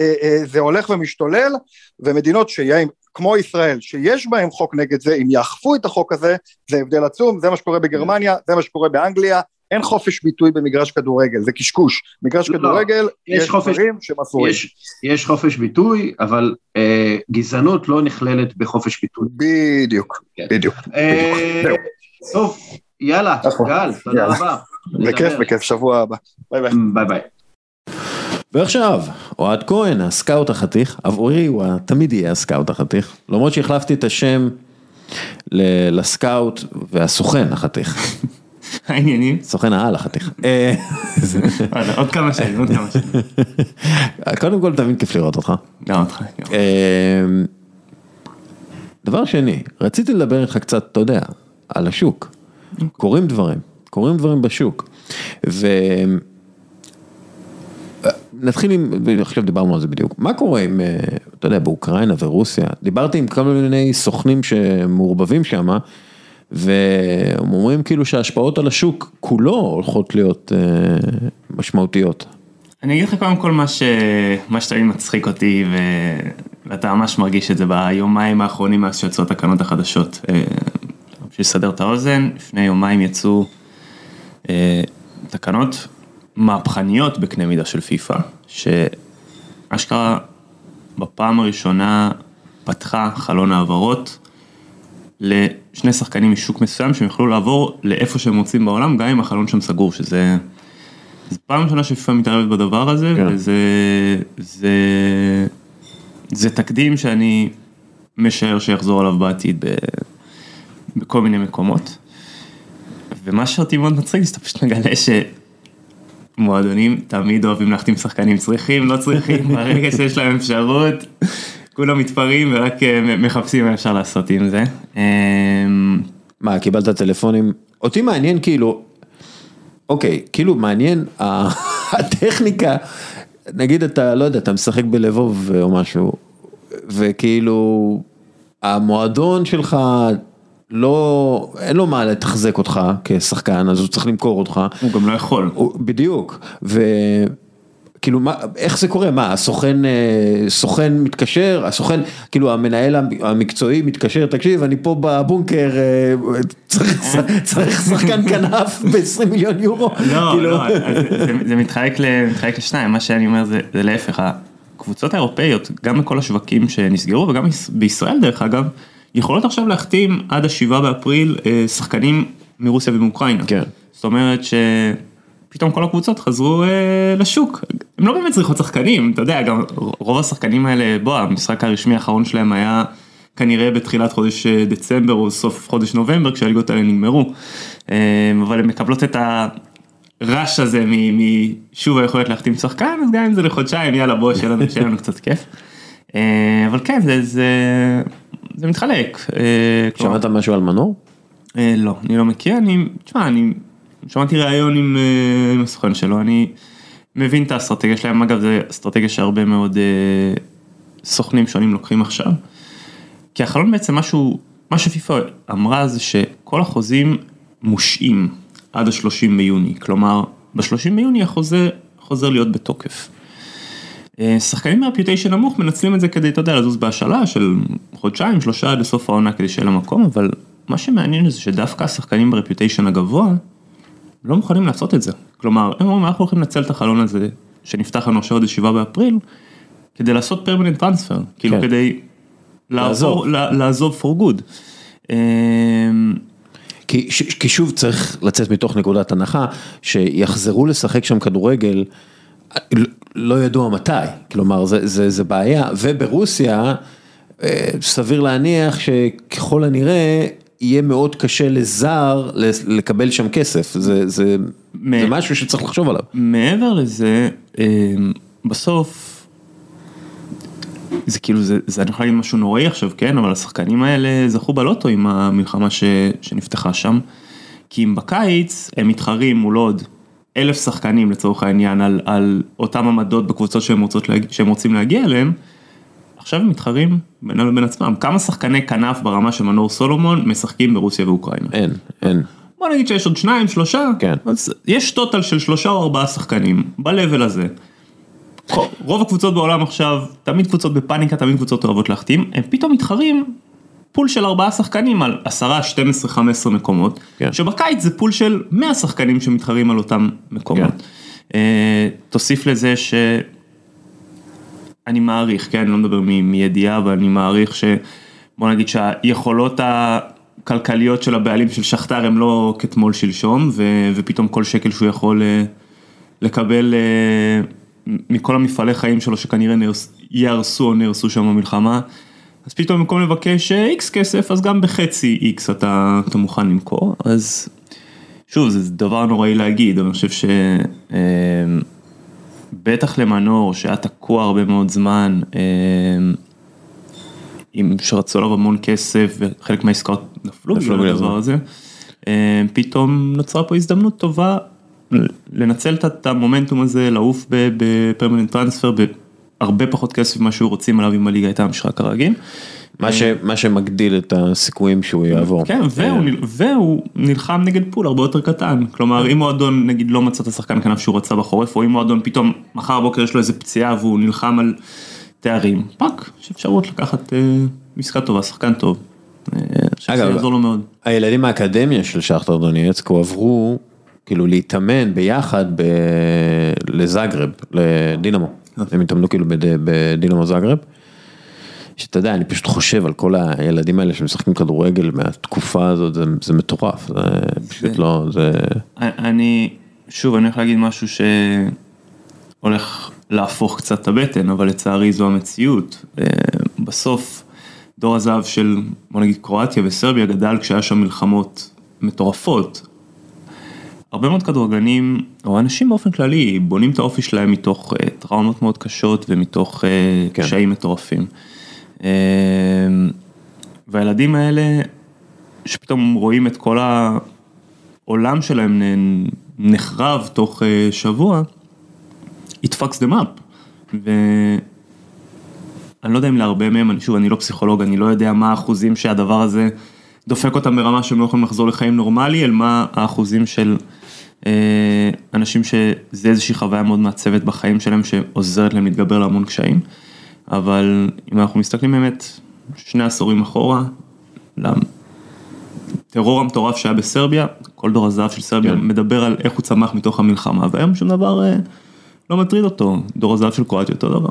אה, זה הולך ומשתולל, ומדינות שיהיה, כמו ישראל, שיש בהם חוק נגד זה, אם יאכפו את החוק הזה, זה הבדל עצום, זה מה שקורה בגרמניה, זה מה שקורה באנגליה, אין חופש ביטוי במגרש כדורגל, זה קשקוש. מגרש לא, כדורגל, יש, יש חופש, דברים שמסורים. יש, יש חופש ביטוי, אבל אה, גזענות לא נכללת בחופש ביטוי. בדיוק, כן. בדיוק. אה, בדיוק. טוב, יאללה, נכון. גל, תודה. רבה. בכיף, בכיף, שבוע הבא. ביי ביי. ביי ביי. ועכשיו, אוהד כהן, הסקאוט החתיך, עבורי הוא תמיד יהיה הסקאוט החתיך, למרות שהחלפתי את השם לסקאוט והסוכן החתיך. העניינים? סוכן העל החתיך. אה, עוד כמה שנים, עוד כמה שנים. קודם כל תמיד כיף לראות אותך. גם אותך. גם. אה, דבר שני, רציתי לדבר איתך קצת, אתה יודע, על השוק. קורים דברים, קורים דברים בשוק. ו... נתחיל עם, עכשיו דיברנו על זה בדיוק, מה קורה עם, אה, אתה יודע, באוקראינה ורוסיה, דיברתי עם כל מיני סוכנים שמעורבבים שם, והם אומרים כאילו שההשפעות על השוק כולו הולכות להיות אה, משמעותיות. אני אגיד לך קודם כל מה, ש... מה שתמיד מצחיק אותי ו... ואתה ממש מרגיש את זה ביומיים האחרונים מאז שיצאו התקנות החדשות. אה, בשביל לסדר את האוזן, לפני יומיים יצאו אה, תקנות מהפכניות בקנה מידה של פיפא, שאשכרה בפעם הראשונה פתחה חלון העברות לשני שחקנים משוק מסוים שהם יוכלו לעבור לאיפה שהם רוצים בעולם, גם אם החלון שם סגור, שזה... זו פעם ראשונה שפיפ"א מתערבת בדבר הזה, כן. וזה זה, זה תקדים שאני משער שיחזור עליו בעתיד ב, בכל מיני מקומות. ומה שאותי מאוד מצחיק זה שאתה פשוט מגלה שמועדונים תמיד אוהבים להחתים שחקנים צריכים, לא צריכים, ברגע שיש להם אפשרות, כולם מתפרעים ורק אה, מחפשים מה אפשר לעשות עם זה. אמ, מה, קיבלת טלפונים? אותי מעניין כאילו, אוקיי, כאילו מעניין הטכניקה, נגיד אתה, לא יודע, אתה משחק בלבוב או משהו, וכאילו, המועדון שלך לא, אין לו מה לתחזק אותך כשחקן, אז הוא צריך למכור אותך. הוא גם לא יכול. הוא- בדיוק, וכאילו מה, איך זה קורה, מה, הסוכן, אה, סוכן מתקשר, הסוכן, כאילו המנהל המקצועי מתקשר, תקשיב, אני פה בבונקר, אה, צריך, צריך שחקן כנף ב-20 מיליון יורו, לא, כאילו, לא, זה, זה מתחלק, ל, מתחלק לשניים, מה שאני אומר זה, זה להפך, הקבוצות האירופאיות, גם בכל השווקים שנסגרו וגם ביש- בישראל דרך אגב, יכולות עכשיו להחתים עד השבעה באפריל אה, שחקנים מרוסיה ומאוקראינה. כן. זאת אומרת שפתאום כל הקבוצות חזרו אה, לשוק, הם לא באמת צריכות שחקנים, אתה יודע, גם רוב השחקנים האלה, בוא, המשחק הרשמי האחרון שלהם היה כנראה בתחילת חודש אה, דצמבר או סוף חודש נובמבר כשהליגות האלה נגמרו, אה, אבל הן מקבלות את הרעש הזה משוב היכולת להחתים שחקן, אז גם אם זה לחודשיים, יאללה בוא, שיהיה לנו, שיהיה לנו קצת כיף. אה, אבל כן, זה, זה, זה מתחלק. אה, שמעת משהו על מנור? אה, לא, אני לא מכיר, אני, תשמע, אני שמעתי ראיון עם, אה, עם הסוכן שלו, אני מבין את האסטרטגיה שלהם, אגב, זו אסטרטגיה שהרבה מאוד אה, סוכנים שונים לוקחים עכשיו. כי החלון בעצם משהו, מה שפיפ"א אמרה זה שכל החוזים מושעים עד ה-30 ביוני, כלומר, ב-30 ביוני החוזה חוזר להיות בתוקף. אה, שחקנים מרפיוטיישן נמוך מנצלים את זה כדי, אתה יודע, לזוז בהשאלה של חודשיים, שלושה עד לסוף העונה כדי שיהיה להם מקום, אבל מה שמעניין זה שדווקא השחקנים ברפיוטיישן הגבוה לא מוכנים לעשות את זה. כלומר, הם אומרים, אנחנו הולכים לנצל את החלון הזה שנפתח לנו עכשיו עד 7 באפריל, כדי לעשות פרמננט טרנספר, כאילו כן. כדי לעזוב. לעזוב, לה- for good. אה, כי, ש- כי שוב צריך לצאת מתוך נקודת הנחה שיחזרו לשחק שם כדורגל, לא- ידוע מתי, כלומר זה, זה, זה בעיה, וברוסיה אה, סביר להניח שככל הנראה יהיה מאוד קשה לזר לקבל שם כסף, זה, זה, מ- זה משהו שצריך לחשוב עליו. מעבר לזה, אה, בסוף, זה כאילו, זה, זה אני יכול להגיד משהו נוראי עכשיו, כן, אבל השחקנים האלה זכו בלוטו עם המלחמה ש, שנפתחה שם, כי אם בקיץ הם מתחרים מול עוד אלף שחקנים לצורך העניין על, על אותם עמדות בקבוצות שהם, רוצות להג, שהם רוצים להגיע אליהם, עכשיו הם מתחרים בינם לבין עצמם. כמה שחקני כנף ברמה של מנור סולומון משחקים ברוסיה ואוקראינה? אין, אין. בוא נגיד שיש עוד שניים, שלושה, כן. אז יש טוטל של שלושה או ארבעה שחקנים, ב-level הזה. רוב הקבוצות בעולם עכשיו, תמיד קבוצות בפאניקה, תמיד קבוצות אוהבות להחתים, הם פתאום מתחרים פול של ארבעה שחקנים על עשרה, 12, 15 מקומות, כן. שבקיץ זה פול של 100 שחקנים שמתחרים על אותם מקומות. אה, תוסיף לזה ש... אני מעריך, כן, אני לא מדבר מ- מידיעה, אבל אני מעריך ש... בוא נגיד שהיכולות הכלכליות של הבעלים של שכתר הם לא כתמול שלשום, ו... ופתאום כל שקל שהוא יכול אה, לקבל אה, מכל המפעלי חיים שלו שכנראה נהרס... ייהרסו או נהרסו שם במלחמה, אז פתאום במקום לבקש איקס כסף, אז גם בחצי איקס אתה, אתה מוכן למכור, אז שוב, זה דבר נוראי להגיד, אבל אני חושב שבטח למנור, שהיה תקוע הרבה מאוד זמן, עם שרצו עליו המון כסף וחלק מהעסקאות נפלו בגלל הדבר הזה, פתאום נוצרה פה הזדמנות טובה לנצל את המומנטום הזה, לעוף בפרמננט טרנספר בהרבה פחות כסף ממה שהוא רוצים עליו אם הליגה הייתה משחק כרגיל. מה, ש, מה שמגדיל את הסיכויים שהוא יעבור. כן, והוא, והוא נלחם נגד פול הרבה יותר קטן, כלומר אם מועדון נגיד לא מצא את השחקן כנף שהוא רצה בחורף, או אם מועדון פתאום מחר בבוקר יש לו איזה פציעה והוא נלחם על תארים, פאק, יש אפשרות לקחת אה, עסקה טובה, שחקן טוב. אה, אגב, יעזור לו מאוד. הילדים מהאקדמיה של שכטר דונייצק הועברו כאילו להתאמן ביחד ב... לזאגרב, לדינמו, הם התאמנו כאילו בדינמו זאגרב. שאתה יודע, אני פשוט חושב על כל הילדים האלה שמשחקים כדורגל מהתקופה הזאת, זה, זה מטורף, זה פשוט לא, זה... אני, שוב, אני הולך להגיד משהו שהולך להפוך קצת את הבטן, אבל לצערי זו המציאות. אה, בסוף, דור הזהב של, בוא נגיד, קרואטיה וסרביה גדל כשהיה שם מלחמות מטורפות. הרבה מאוד כדורגלנים, או אנשים באופן כללי, בונים את האופי שלהם מתוך uh, טראומות מאוד קשות ומתוך uh, כן. קשיים מטורפים. Uh, והילדים האלה, שפתאום רואים את כל העולם שלהם נחרב תוך uh, שבוע, it fucks them up. ואני לא יודע אם להרבה מהם, שוב, אני לא פסיכולוג, אני לא יודע מה האחוזים שהדבר הזה דופק אותם ברמה שהם לא יכולים לחזור לחיים נורמלי, אל מה האחוזים של אנשים שזה איזושהי חוויה מאוד מעצבת בחיים שלהם שעוזרת להם להתגבר להמון קשיים, אבל אם אנחנו מסתכלים באמת שני עשורים אחורה, לטרור המטורף שהיה בסרביה, כל דור הזהב של סרביה כן. מדבר על איך הוא צמח מתוך המלחמה, והיום שום דבר אה, לא מטריד אותו, דור הזהב של קרואטיה אותו דבר.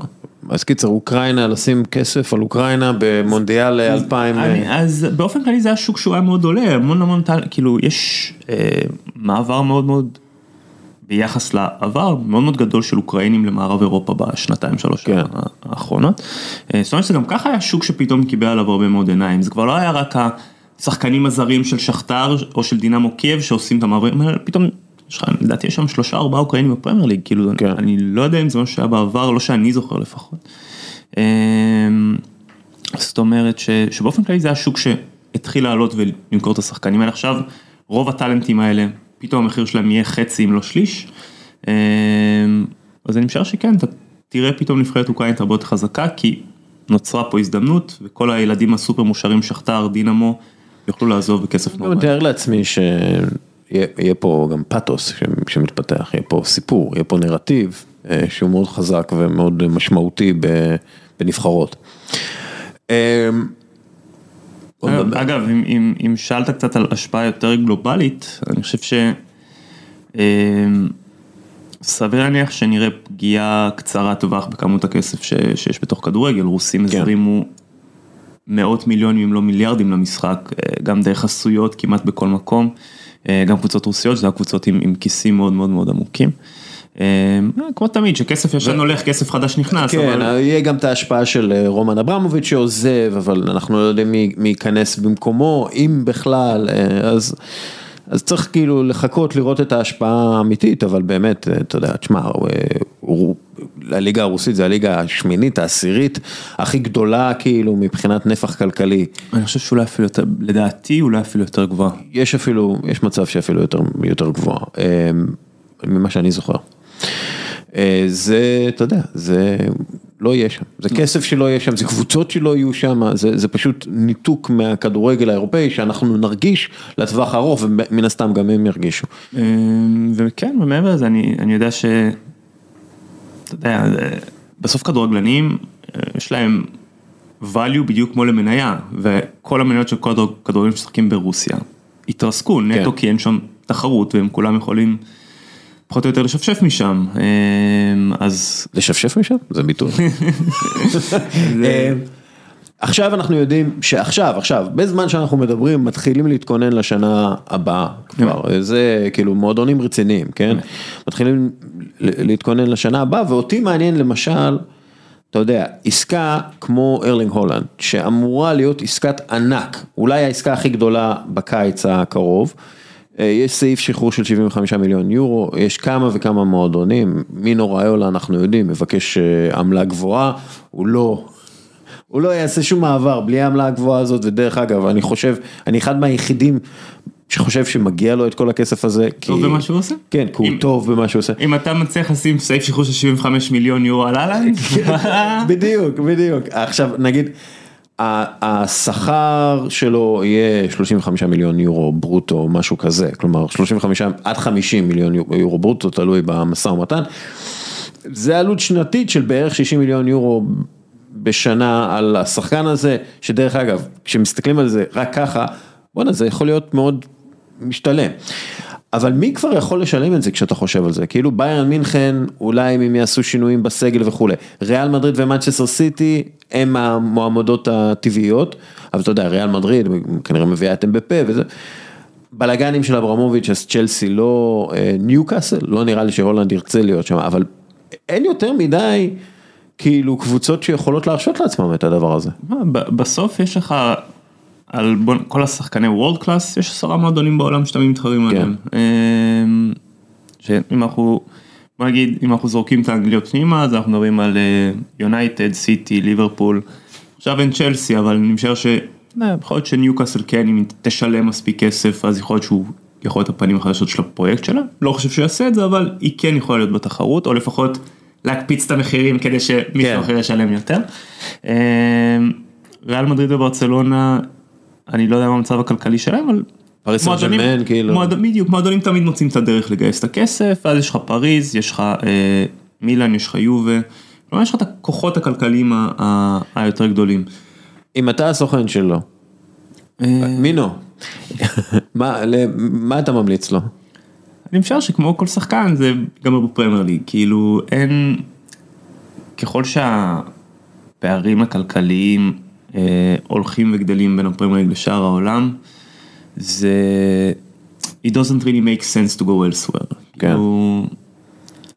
אז קיצר, אוקראינה, לשים כסף על אוקראינה במונדיאל 2000. אני, אז באופן כללי זה היה שוק שהוא היה מאוד עולה, המון המון, כאילו יש אה, מעבר מאוד מאוד, ביחס לעבר, מאוד מאוד גדול של אוקראינים למערב אירופה בשנתיים שלוש כן. האחרונות. אה, זאת אומרת שזה גם ככה היה שוק שפתאום קיבל עליו הרבה מאוד עיניים, זה כבר לא היה רק השחקנים הזרים של שכתר או של דינמו קייב שעושים את המעברים, פתאום יש לך, לדעתי יש שם שלושה ארבעה אוקראינים בפרמייר ליג, כאילו כן. אני לא יודע אם זה משהו שהיה בעבר, לא שאני זוכר לפחות. אמ, זאת אומרת ש, שבאופן כללי זה היה שוק שהתחיל לעלות ולמכור את השחקנים האלה עכשיו, רוב הטאלנטים האלה, פתאום המחיר שלהם יהיה חצי אם לא שליש. אמ, אז אני משער שכן, אתה תראה פתאום נבחרת אוקראינית הרבה יותר חזקה, כי נוצרה פה הזדמנות, וכל הילדים הסופר מושרים, שכתר, דינמו, יוכלו לעזוב בכסף נורמלי. אני מתאר לעצמי ש... יהיה פה גם פאתוס שמתפתח, יהיה פה סיפור, יהיה פה נרטיב אה, שהוא מאוד חזק ומאוד משמעותי בנבחרות. אה, אגב, אם שאלת קצת על השפעה יותר גלובלית, אני חושב ש... אה, סביר להניח שנראה פגיעה קצרת טווח בכמות הכסף שיש בתוך כדורגל, רוסים כן. הזרימו מאות מיליונים אם לא מיליארדים למשחק, גם דרך חסויות כמעט בכל מקום. אה, גם קבוצות רוסיות, שזה הקבוצות עם, עם כיסים מאוד מאוד מאוד עמוקים. אה, כמו תמיד, שכסף ישן הולך, כסף חדש נכנס. כן, אבל... יהיה גם את ההשפעה של אה, רומן אברמוביץ' שעוזב, אבל אנחנו לא יודעים מי ייכנס במקומו, אם בכלל, אז... אז צריך כאילו לחכות לראות את ההשפעה האמיתית, אבל באמת, אתה יודע, תשמע, הליגה הרוסית זה הליגה השמינית, העשירית, הכי גדולה כאילו מבחינת נפח כלכלי. אני חושב שאולי אפילו יותר, לדעתי אולי אפילו יותר גבוהה. יש אפילו, יש מצב שאפילו יותר, יותר גבוהה, אמ, ממה שאני זוכר. אה, זה, אתה יודע, זה לא יהיה שם, זה כסף שלא יהיה שם, זה קבוצות שלא יהיו שם, זה, זה פשוט ניתוק מהכדורגל האירופאי שאנחנו נרגיש לטווח ארוך ומן הסתם גם הם ירגישו. אמ, וכן, ומעבר לזה אני, אני יודע ש... אתה יודע, בסוף כדורגלנים, אה, יש להם value בדיוק כמו למניה, וכל המניות של כל הכדורגלנים שמשחקים ברוסיה התרסקו נטו כן. כי אין שם תחרות והם כולם יכולים פחות או יותר לשפשף משם, אה, אז... לשפשף משם? זה ביטוי. אה, עכשיו אנחנו יודעים שעכשיו, עכשיו, בזמן שאנחנו מדברים, מתחילים להתכונן לשנה הבאה כבר, זה כאילו מועדונים רציניים, כן? מתחילים להתכונן לשנה הבאה, ואותי מעניין למשל, אתה יודע, עסקה כמו ארלינג הולנד, שאמורה להיות עסקת ענק, אולי העסקה הכי גדולה בקיץ הקרוב, יש סעיף שחרור של 75 מיליון יורו, יש כמה וכמה מועדונים, מינו ראיולה אנחנו יודעים, מבקש אה, עמלה גבוהה, הוא לא, הוא לא יעשה שום מעבר בלי העמלה הגבוהה הזאת, ודרך אגב, אני חושב, אני אחד מהיחידים שחושב שמגיע לו את כל הכסף הזה. טוב במה שהוא עושה? כן, כי הוא אם- טוב במה שהוא עושה. אם אתה מצליח לשים סעיף שחרור של 75 מיליון יורו על אהלן, בדיוק, בדיוק. עכשיו נגיד, השכר שלו יהיה 35 מיליון יורו ברוטו, משהו כזה, כלומר 35 עד 50 מיליון יורו- ברוטו, תלוי במשא ומתן. זה עלות שנתית של בערך 60 מיליון יורו בשנה על השחקן הזה, שדרך אגב, כשמסתכלים על זה רק ככה, בואנה זה יכול להיות מאוד משתלם. אבל מי כבר יכול לשלם את זה כשאתה חושב על זה? כאילו ביירן מינכן, אולי אם הם יעשו שינויים בסגל וכולי. ריאל מדריד ומנצ'סטר סיטי הם המועמדות הטבעיות, אבל אתה יודע, ריאל מדריד כנראה מביאה את אמבפה וזה. בלאגנים של אברמוביץ', אז צ'לסי לא, אה, ניוקאסל, לא נראה לי שהולנד ירצה להיות שם, אבל אין יותר מדי כאילו קבוצות שיכולות להרשות לעצמם את הדבר הזה. בסוף יש לך, על בוא- כל השחקני וורד קלאס, יש עשרה מועדונים בעולם שאתם מתחרים כן. עליהם. אמ, שאם אנחנו, בוא נגיד, אם אנחנו זורקים את האנגליות פנימה, אז אנחנו מדברים על יונייטד, סיטי, ליברפול. עכשיו אין צ'לסי, אבל אני משער ש... לא, יכול להיות שניוקאסל כן, אם תשלם מספיק כסף, אז יכול להיות שהוא יכול להיות הפנים החדשות של הפרויקט שלה. לא חושב שהוא יעשה את זה, אבל היא כן יכולה להיות בתחרות, או לפחות להקפיץ את המחירים כדי שמישהו כן. אחר ישלם יותר. אמ, ריאל מדריד וברצלונה, אני לא יודע מה המצב הכלכלי שלהם, אבל... פריס סן ז'רמן, כאילו. מועד- בדיוק, מועדונים תמיד מוצאים את הדרך לגייס את הכסף, ואז יש לך פריז, יש לך אה, מילאן, יש לך יובה, כלומר יש לך את הכוחות הכלכליים ה- ה- היותר גדולים. אם אתה הסוכן שלו, אה, מינו, מה, ל- מה אתה ממליץ לו? אני משער שכמו כל שחקן זה גם בפרמייר ליג, כאילו אין, ככל שהפערים הכלכליים הולכים וגדלים בין הפרמייר ליג לשאר העולם, זה, it doesn't really make sense to go elsewhere. כן. כאילו,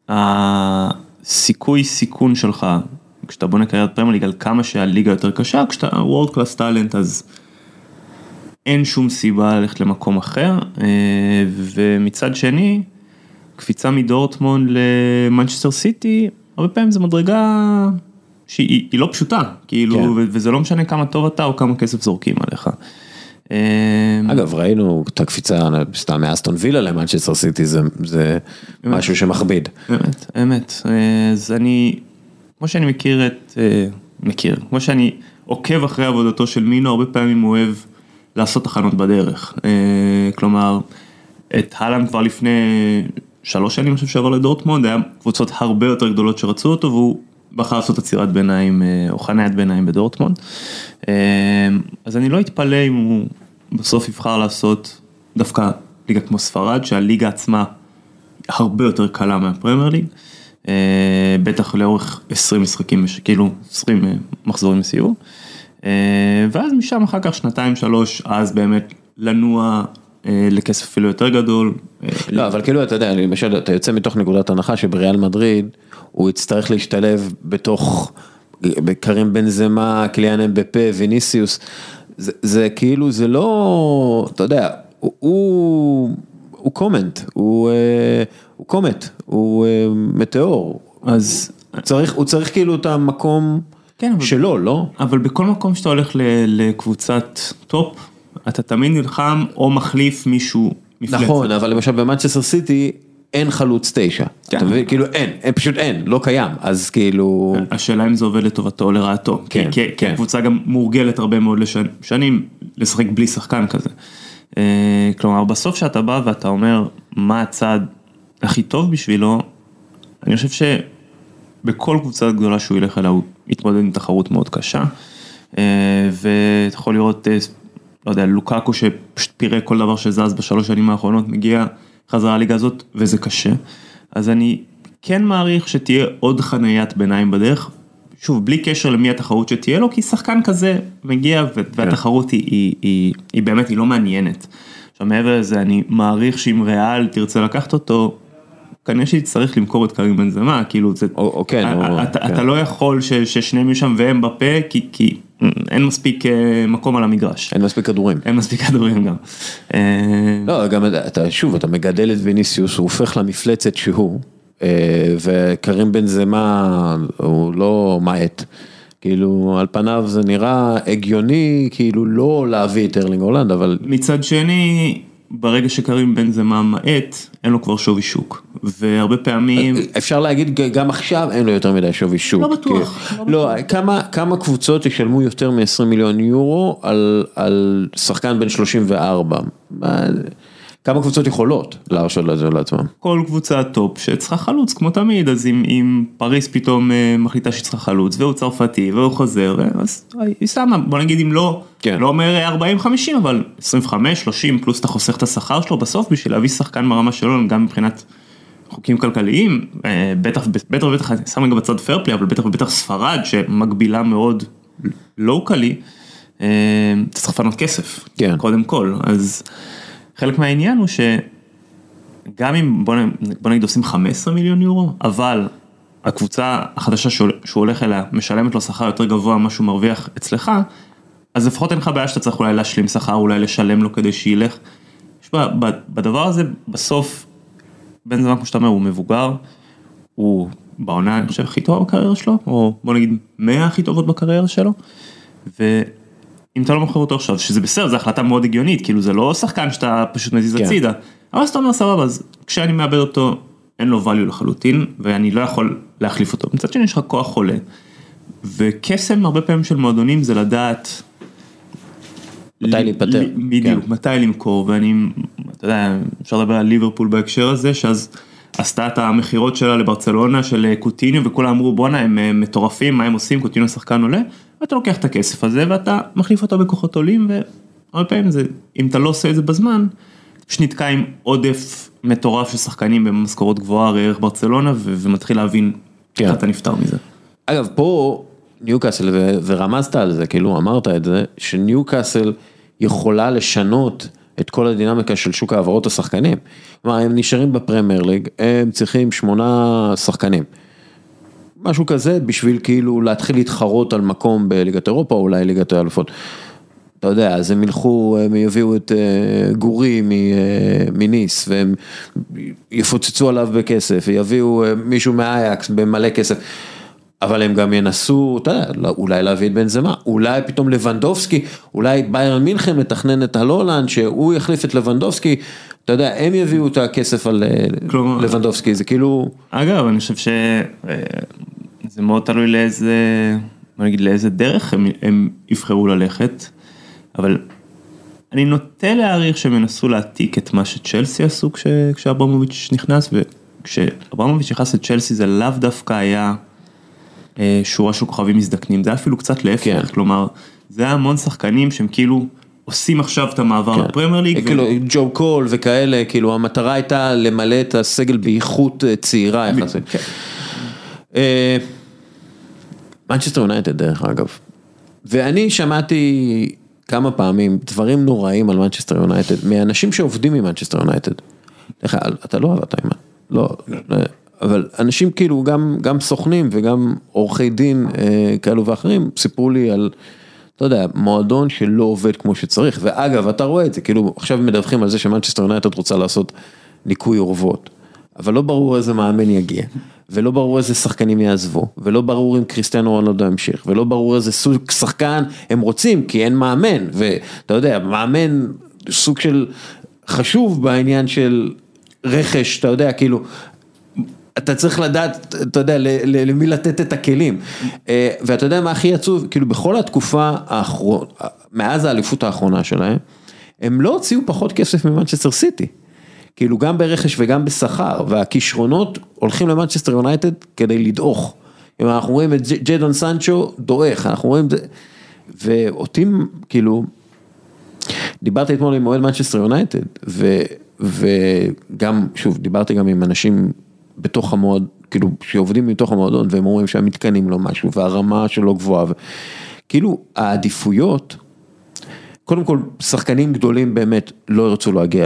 הסיכוי סיכון שלך, כשאתה בונה קריירת פרמייר ליג על כמה שהליגה יותר קשה, כשאתה world class talent אז אין שום סיבה ללכת למקום אחר, אה, ומצד שני, קפיצה מדורטמונד למנצ'סטר סיטי, הרבה פעמים זו מדרגה שהיא היא לא פשוטה, כאילו, כן. וזה לא משנה כמה טוב אתה או כמה כסף זורקים עליך. אה, אגב, ראינו את הקפיצה סתם מאסטון וילה למנצ'סטר סיטי, זה, זה משהו שמכביד. אמת, אמת. אה, אז אני, כמו שאני מכיר את, אה, מכיר, כמו שאני עוקב אחרי עבודתו של מינו, הרבה פעמים הוא אוהב לעשות תחנות בדרך. אה, כלומר, את הלם כבר לפני שלוש שנים, אני חושב שעבר לדורטמונד, היה קבוצות הרבה יותר גדולות שרצו אותו, והוא בחר לעשות עצירת ביניים, אה, או חניית ביניים בדורטמונד. אה, אז אני לא אתפלא אם הוא בסוף יבחר לעשות דווקא ליגה כמו ספרד, שהליגה עצמה הרבה יותר קלה מהפרמייר ליג, אה, בטח לאורך 20 משחקים, כאילו 20 אה, מחזורים לסיור, ואז משם אחר כך שנתיים שלוש, אז באמת לנוע לכסף אפילו יותר גדול. לא, אבל כאילו, אתה יודע, למשל, אתה יוצא מתוך נקודת הנחה שבריאל מדריד, הוא יצטרך להשתלב בתוך קרים בן זמה, קליאן אמבפה, ויניסיוס, זה, זה כאילו, זה לא, אתה יודע, הוא, הוא, הוא comet, הוא, אה, הוא comet, הוא אה, מטאור, אז, הוא צריך, הוא צריך כאילו את המקום כן, אבל- שלו, לא? אבל בכל מקום שאתה הולך ל- לקבוצת טופ, אתה תמיד נלחם או מחליף מישהו מפלצת. נכון, אבל למשל במנצ'סטר סיטי אין חלוץ תשע, כן. אתה מבין? כאילו אין, אין, פשוט אין, לא קיים, אז כאילו, השאלה אם זה עובד לטובתו או לרעתו. כן, כי, כי כן. הקבוצה גם מורגלת הרבה מאוד לשנ- שנים לשחק בלי שחקן כזה. אה, כלומר, בסוף שאתה בא ואתה אומר מה הצעד הכי טוב בשבילו, אני חושב שבכל קבוצה גדולה שהוא ילך אליה הוא יתמודד עם תחרות מאוד קשה. אה, ואתה יכול לראות, אה, לא יודע, לוקקו שפשוט פירק כל דבר שזז בשלוש שנים האחרונות, מגיע חזרה לליגה הזאת וזה קשה. אז אני כן מעריך שתהיה עוד חניית ביניים בדרך. שוב, בלי קשר למי התחרות שתהיה לו, כי שחקן כזה מגיע ו- והתחרות היא, היא, היא, היא באמת, היא לא מעניינת. עכשיו מעבר לזה, אני מעריך שאם ריאל תרצה לקחת אותו, כנראה שהיא תצטרך למכור את קרים בן זמה, כאילו זה, או- או כן, או- אתה, כן. אתה לא יכול ש, ששניהם יהיו שם והם בפה, כי, כי אין מספיק אה, מקום על המגרש. אין מספיק כדורים. אין מספיק כדורים גם. אה, לא, גם אתה, שוב, אתה מגדל את ויניסיוס, הוא הופך למפלצת שהוא, אה, וקרים בן זמה הוא לא מעט. כאילו, על פניו זה נראה הגיוני, כאילו לא להביא את ארלינג הולנד, אבל... מצד שני, ברגע שקרים בן זמה מאט, אין לו כבר שווי שוק. והרבה פעמים... אפשר להגיד גם עכשיו אין לו יותר מדי שווי שוק. לא בטוח, כי- לא לא, כמה, כמה קבוצות ישלמו יותר מ-20 מיליון יורו על, על שחקן בן 34? מה- כמה קבוצות יכולות להרשות את זה לעצמם? כל קבוצה טופ שצריכה חלוץ כמו תמיד אז אם, אם פריס פתאום אה, מחליטה שהיא צריכה חלוץ והוא צרפתי והוא חוזר אז היא שמה בוא נגיד אם לא, כן. לא אומר 40-50 אבל 25-30 פלוס אתה חוסך את השכר שלו בסוף בשביל להביא שחקן ברמה שלו גם מבחינת חוקים כלכליים אה, בטח בטח ובטח אני שם רגע בצד FFP לי אבל בטח ובטח ספרד שמגבילה מאוד לוקלי אה, אתה צריך לפנות כסף כן. קודם כל אז חלק מהעניין הוא ש... גם אם בוא, נגיד עושים 15 מיליון יורו, אבל הקבוצה החדשה שהוא, הולך אליה משלמת לו שכר יותר גבוה ממה שהוא מרוויח אצלך, אז לפחות אין לך בעיה שאתה צריך אולי להשלים שכר, אולי לשלם לו כדי שילך. ב, בדבר הזה בסוף, בן זמן כמו שאתה אומר הוא מבוגר, הוא בעונה אני חושב הכי טובה בקריירה שלו, או בוא נגיד 100 הכי טובות בקריירה שלו, ואם אתה לא מוכר אותו עכשיו, שזה בסדר, זו החלטה מאוד הגיונית, כאילו זה לא שחקן שאתה פשוט מזיז כן. הצידה, אבל אז אתה אומר סבבה, אז כשאני מאבד אותו, אין לו value לחלוטין, ואני לא יכול להחליף אותו. מצד שני יש לך כוח חולה, וקסם הרבה פעמים של מועדונים זה לדעת, מתי להיפטר, בדיוק, כן. מתי למכור, ואני, אתה יודע, אפשר לדבר על ליברפול בהקשר הזה, שאז עשתה את המכירות שלה לברצלונה של אה, קוטיניו, וכולם אמרו בואנה הם אה, מטורפים, מה הם עושים, קוטיניו שחקן עולה, ואתה לוקח את הכסף הזה ואתה מחליף אותו בכוחות עולים, והרבה פעמים זה, אם אתה לא עושה את זה בזמן, פשוט נתקע עם עודף מטורף של שחקנים במשכורות גבוהה, ראה ערך ברצלונה, ו- ומתחיל להבין כן. איך אתה נפטר מזה. אגב, פה ניוקאסל, ו- ורמזת על זה, כאילו אמרת את זה, שניוקאסל יכולה לשנות את כל הדינמיקה של שוק העברות השחקנים. כלומר, הם נשארים בפרמייר ליג, הם צריכים שמונה שחקנים. משהו כזה בשביל כאילו להתחיל להתחרות על מקום בליגת אירופה, או אולי ליגת האלופות. אתה יודע, אז הם ילכו, הם יביאו את אה, גורי אה, מניס, והם יפוצצו עליו בכסף, יביאו אה, מישהו מאייקס במלא כסף. אבל הם גם ינסו, אתה יודע, לא- אולי להביא את בן זמה, אולי פתאום לבנדובסקי, אולי ביירן מינכן מתכנן את הלולנד, שהוא יחליף את לבנדובסקי, אתה יודע, הם יביאו את הכסף על אה, כלומר- לבנדובסקי, זה כאילו, אגב, אני חושב שזה מאוד תלוי לאיזה, בוא נגיד לאיזה דרך הם, הם יבחרו ללכת, אבל אני נוטה להעריך שהם ינסו להעתיק את מה שצ'לסי עשו כש, כשאברמוביץ' נכנס, וכשאברמוביץ' נכנס לצ'לסי זה לאו דווקא היה אה, שורה של כוכבים מזדקנים, זה היה אפילו קצת להפך, כן. כלומר, זה היה המון שחקנים שהם כאילו עושים עכשיו את המעבר כן. לפרמייר ליג, ו- כאילו ג'ו קול וכאלה, כאילו המטרה הייתה למלא את הסגל באיכות אה, צעירה יחסית. כן. אה, מנצ'סטר יונייטד דרך אגב, ואני שמעתי כמה פעמים דברים נוראים על מנצ'סטר יונייטד, מאנשים שעובדים עם מנצ'סטר יונייטד. אתה לא עבדת עימה, לא, לא, אבל אנשים כאילו גם, גם סוכנים וגם עורכי דין אה, כאלו ואחרים סיפרו לי על, אתה יודע, מועדון שלא עובד כמו שצריך, ואגב, אתה רואה את זה, כאילו עכשיו מדווחים על זה שמנצ'סטר יונייטד רוצה לעשות ניקוי אורוות, אבל לא ברור איזה מאמן יגיע, ולא ברור איזה שחקנים יעזבו, ולא ברור אם קריסטיאנו רונלדו ימשיך, ולא ברור איזה סוג שחקן הם רוצים, כי אין מאמן, ואתה יודע, מאמן סוג של חשוב בעניין של רכש, אתה יודע, כאילו, אתה צריך לדעת, אתה יודע, למי לתת את הכלים. אה, ואתה יודע מה הכי עצוב, כאילו בכל התקופה האחרונה, מאז האליפות האחרונה שלהם, הם לא הוציאו פחות כסף ממנצ'סטר סיטי. כאילו גם ברכש וגם בשכר, והכישרונות הולכים למנצ'סטר יונייטד כדי לדעוך. אם אנחנו רואים את ג'דון סנצ'ו דועך, אנחנו רואים את זה, ואותי כאילו, דיברתי אתמול עם אוהד מנצ'סטר יונייטד, וגם, שוב, דיברתי גם עם אנשים בתוך המועד, כאילו, שעובדים מתוך המועדון, והם אומרים שהמתקנים לא משהו, והרמה שלו גבוהה, ו- כאילו, העדיפויות, קודם כל, שחקנים גדולים באמת לא ירצו להגיע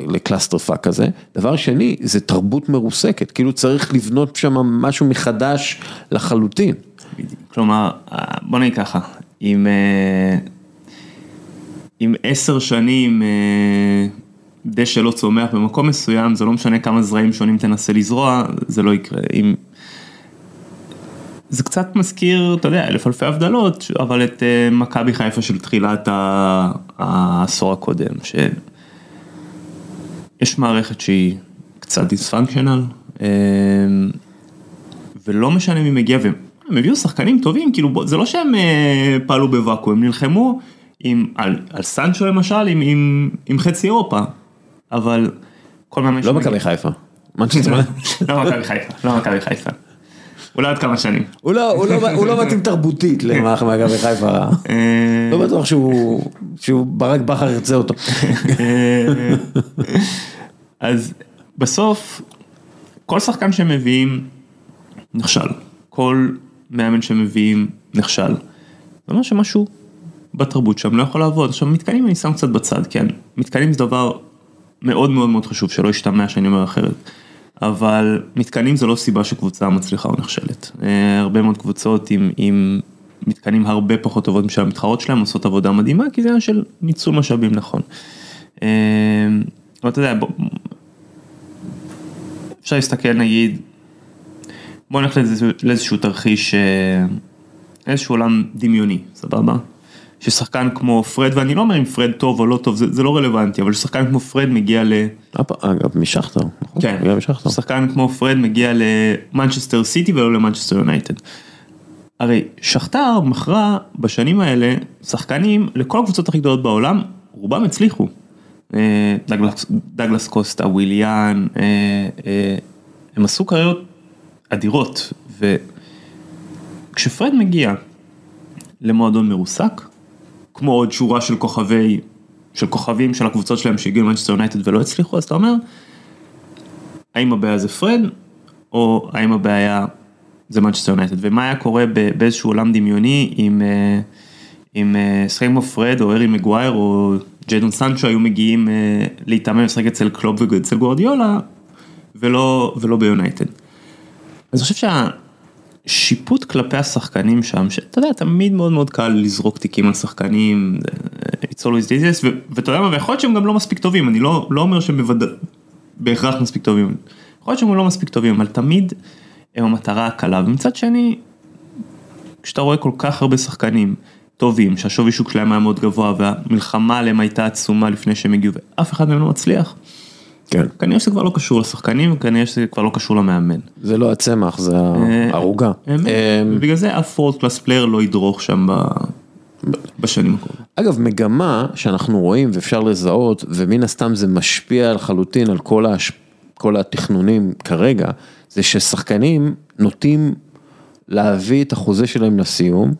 ל clusterfuck כזה. דבר שני, זה תרבות מרוסקת, כאילו צריך לבנות שם משהו מחדש לחלוטין. כלומר, בוא נגיד ככה, עם, אה, עשר שנים אה, דשא לא צומח במקום מסוים, זה לא משנה כמה זרעים שונים תנסה לזרוע, זה לא יקרה. אם... זה קצת מזכיר, אתה יודע, אלף אלפי הבדלות, אבל את אה, מכבי חיפה של תחילת העשור הקודם, שיש מערכת שהיא קצת דיספונקשיונל, ולא משנה מי מגיע, והם הביאו שחקנים טובים, כאילו זה לא שהם אה, פעלו בוואקום, הם נלחמו עם, על, על סנצ'ו למשל, עם, עם, עם חצי אירופה, אבל כל מאמן לא מכבי חיפה. יונייטד. לא מכבי חיפה, לא מכבי חיפה. אולי עוד כמה שנים. הוא לא- לא- לא מתאים תרבותית למערכת מכבי חיפה. אה, לא בטוח שהוא שהוא ברק בכר ירצה אותו. אה, אז בסוף, כל שחקן שמביאים נכשל. כל מאמן שמביאים נכשל. זה אומר שמשהו בתרבות שם לא יכול לעבוד. עכשיו מתקנים אני שם קצת בצד, כן. מתקנים זה דבר מאוד מאוד מאוד חשוב, שלא ישתמע שאני אומר אחרת. אבל מתקנים זה לא סיבה שקבוצה מצליחה או נכשלת. אה, הרבה מאוד קבוצות עם, עם מתקנים הרבה פחות טובות משל המתחרות שלהם עושות עבודה מדהימה, כי זה עניין של ניצול משאבים נכון. אה, אבל אתה יודע, בוא, אפשר להסתכל נגיד, בוא נלך לאיזשהו, תרחיש, אה, איזשהו עולם דמיוני, סבבה? ששחקן כמו פרד, ואני לא אומר אם פרד טוב או לא טוב, זה, זה לא רלוונטי, אבל ששחקן כמו פרד מגיע ל... אגב, משכתר. נכון? כן, משכתר. שחקן כמו פרד מגיע למנצ'סטר סיטי ולא למנצ'סטר יונייטד. הרי שחטאר מכרה בשנים האלה שחקנים לכל הקבוצות הכי גדולות בעולם, רובם הצליחו. אה, דגלס, דגלס קוסטה, וויליאן, אה, אה, הם עשו קריירות אדירות, וכשפרד מגיע למועדון מרוסק, כמו עוד שורה של כוכבי, של כוכבים של הקבוצות שלהם שהגיעו למנצ'סטר יונייטד ולא הצליחו, אז אתה אומר, האם הבעיה זה פרד, או האם הבעיה זה מנצ'סטר יונייטד, ומה היה קורה באיזשהו עולם דמיוני עם, אה, עם אה, שחקנים כמו פרד או הארי מגווייר או ג'יידון סנצ'ו היו מגיעים אה, להתאמן לשחק אצל קלופ ואצל גוורדיולה, ולא, ולא ביונייטד. אז אני חושב שהשיפוט כלפי השחקנים שם, שאתה יודע, תמיד מאוד מאוד קל לזרוק תיקים על שחקנים, it's always this, ואתה יודע מה, ויכול להיות שהם גם לא מספיק טובים, אני לא, לא אומר שהם בוודא, בהכרח מספיק טובים, יכול להיות שהם לא מספיק טובים, אבל תמיד הם המטרה הקלה, ומצד שני, כשאתה רואה כל כך הרבה שחקנים טובים, שהשווי שוק שלהם היה מאוד גבוה, והמלחמה עליהם הייתה עצומה לפני שהם הגיעו, ואף אחד מהם לא מצליח, כן. כנראה שזה כבר לא קשור לשחקנים, וכנראה שזה כבר לא קשור למאמן. זה לא הצמח, זה אה, הערוגה. אה, ובגלל זה אף world class player לא ידרוך שם ב- בשנים הקרובות. אגב, מגמה שאנחנו רואים ואפשר לזהות, ומן הסתם זה משפיע לחלוטין על כל, הש... כל התכנונים כרגע, זה ששחקנים נוטים להביא את החוזה שלהם לסיום,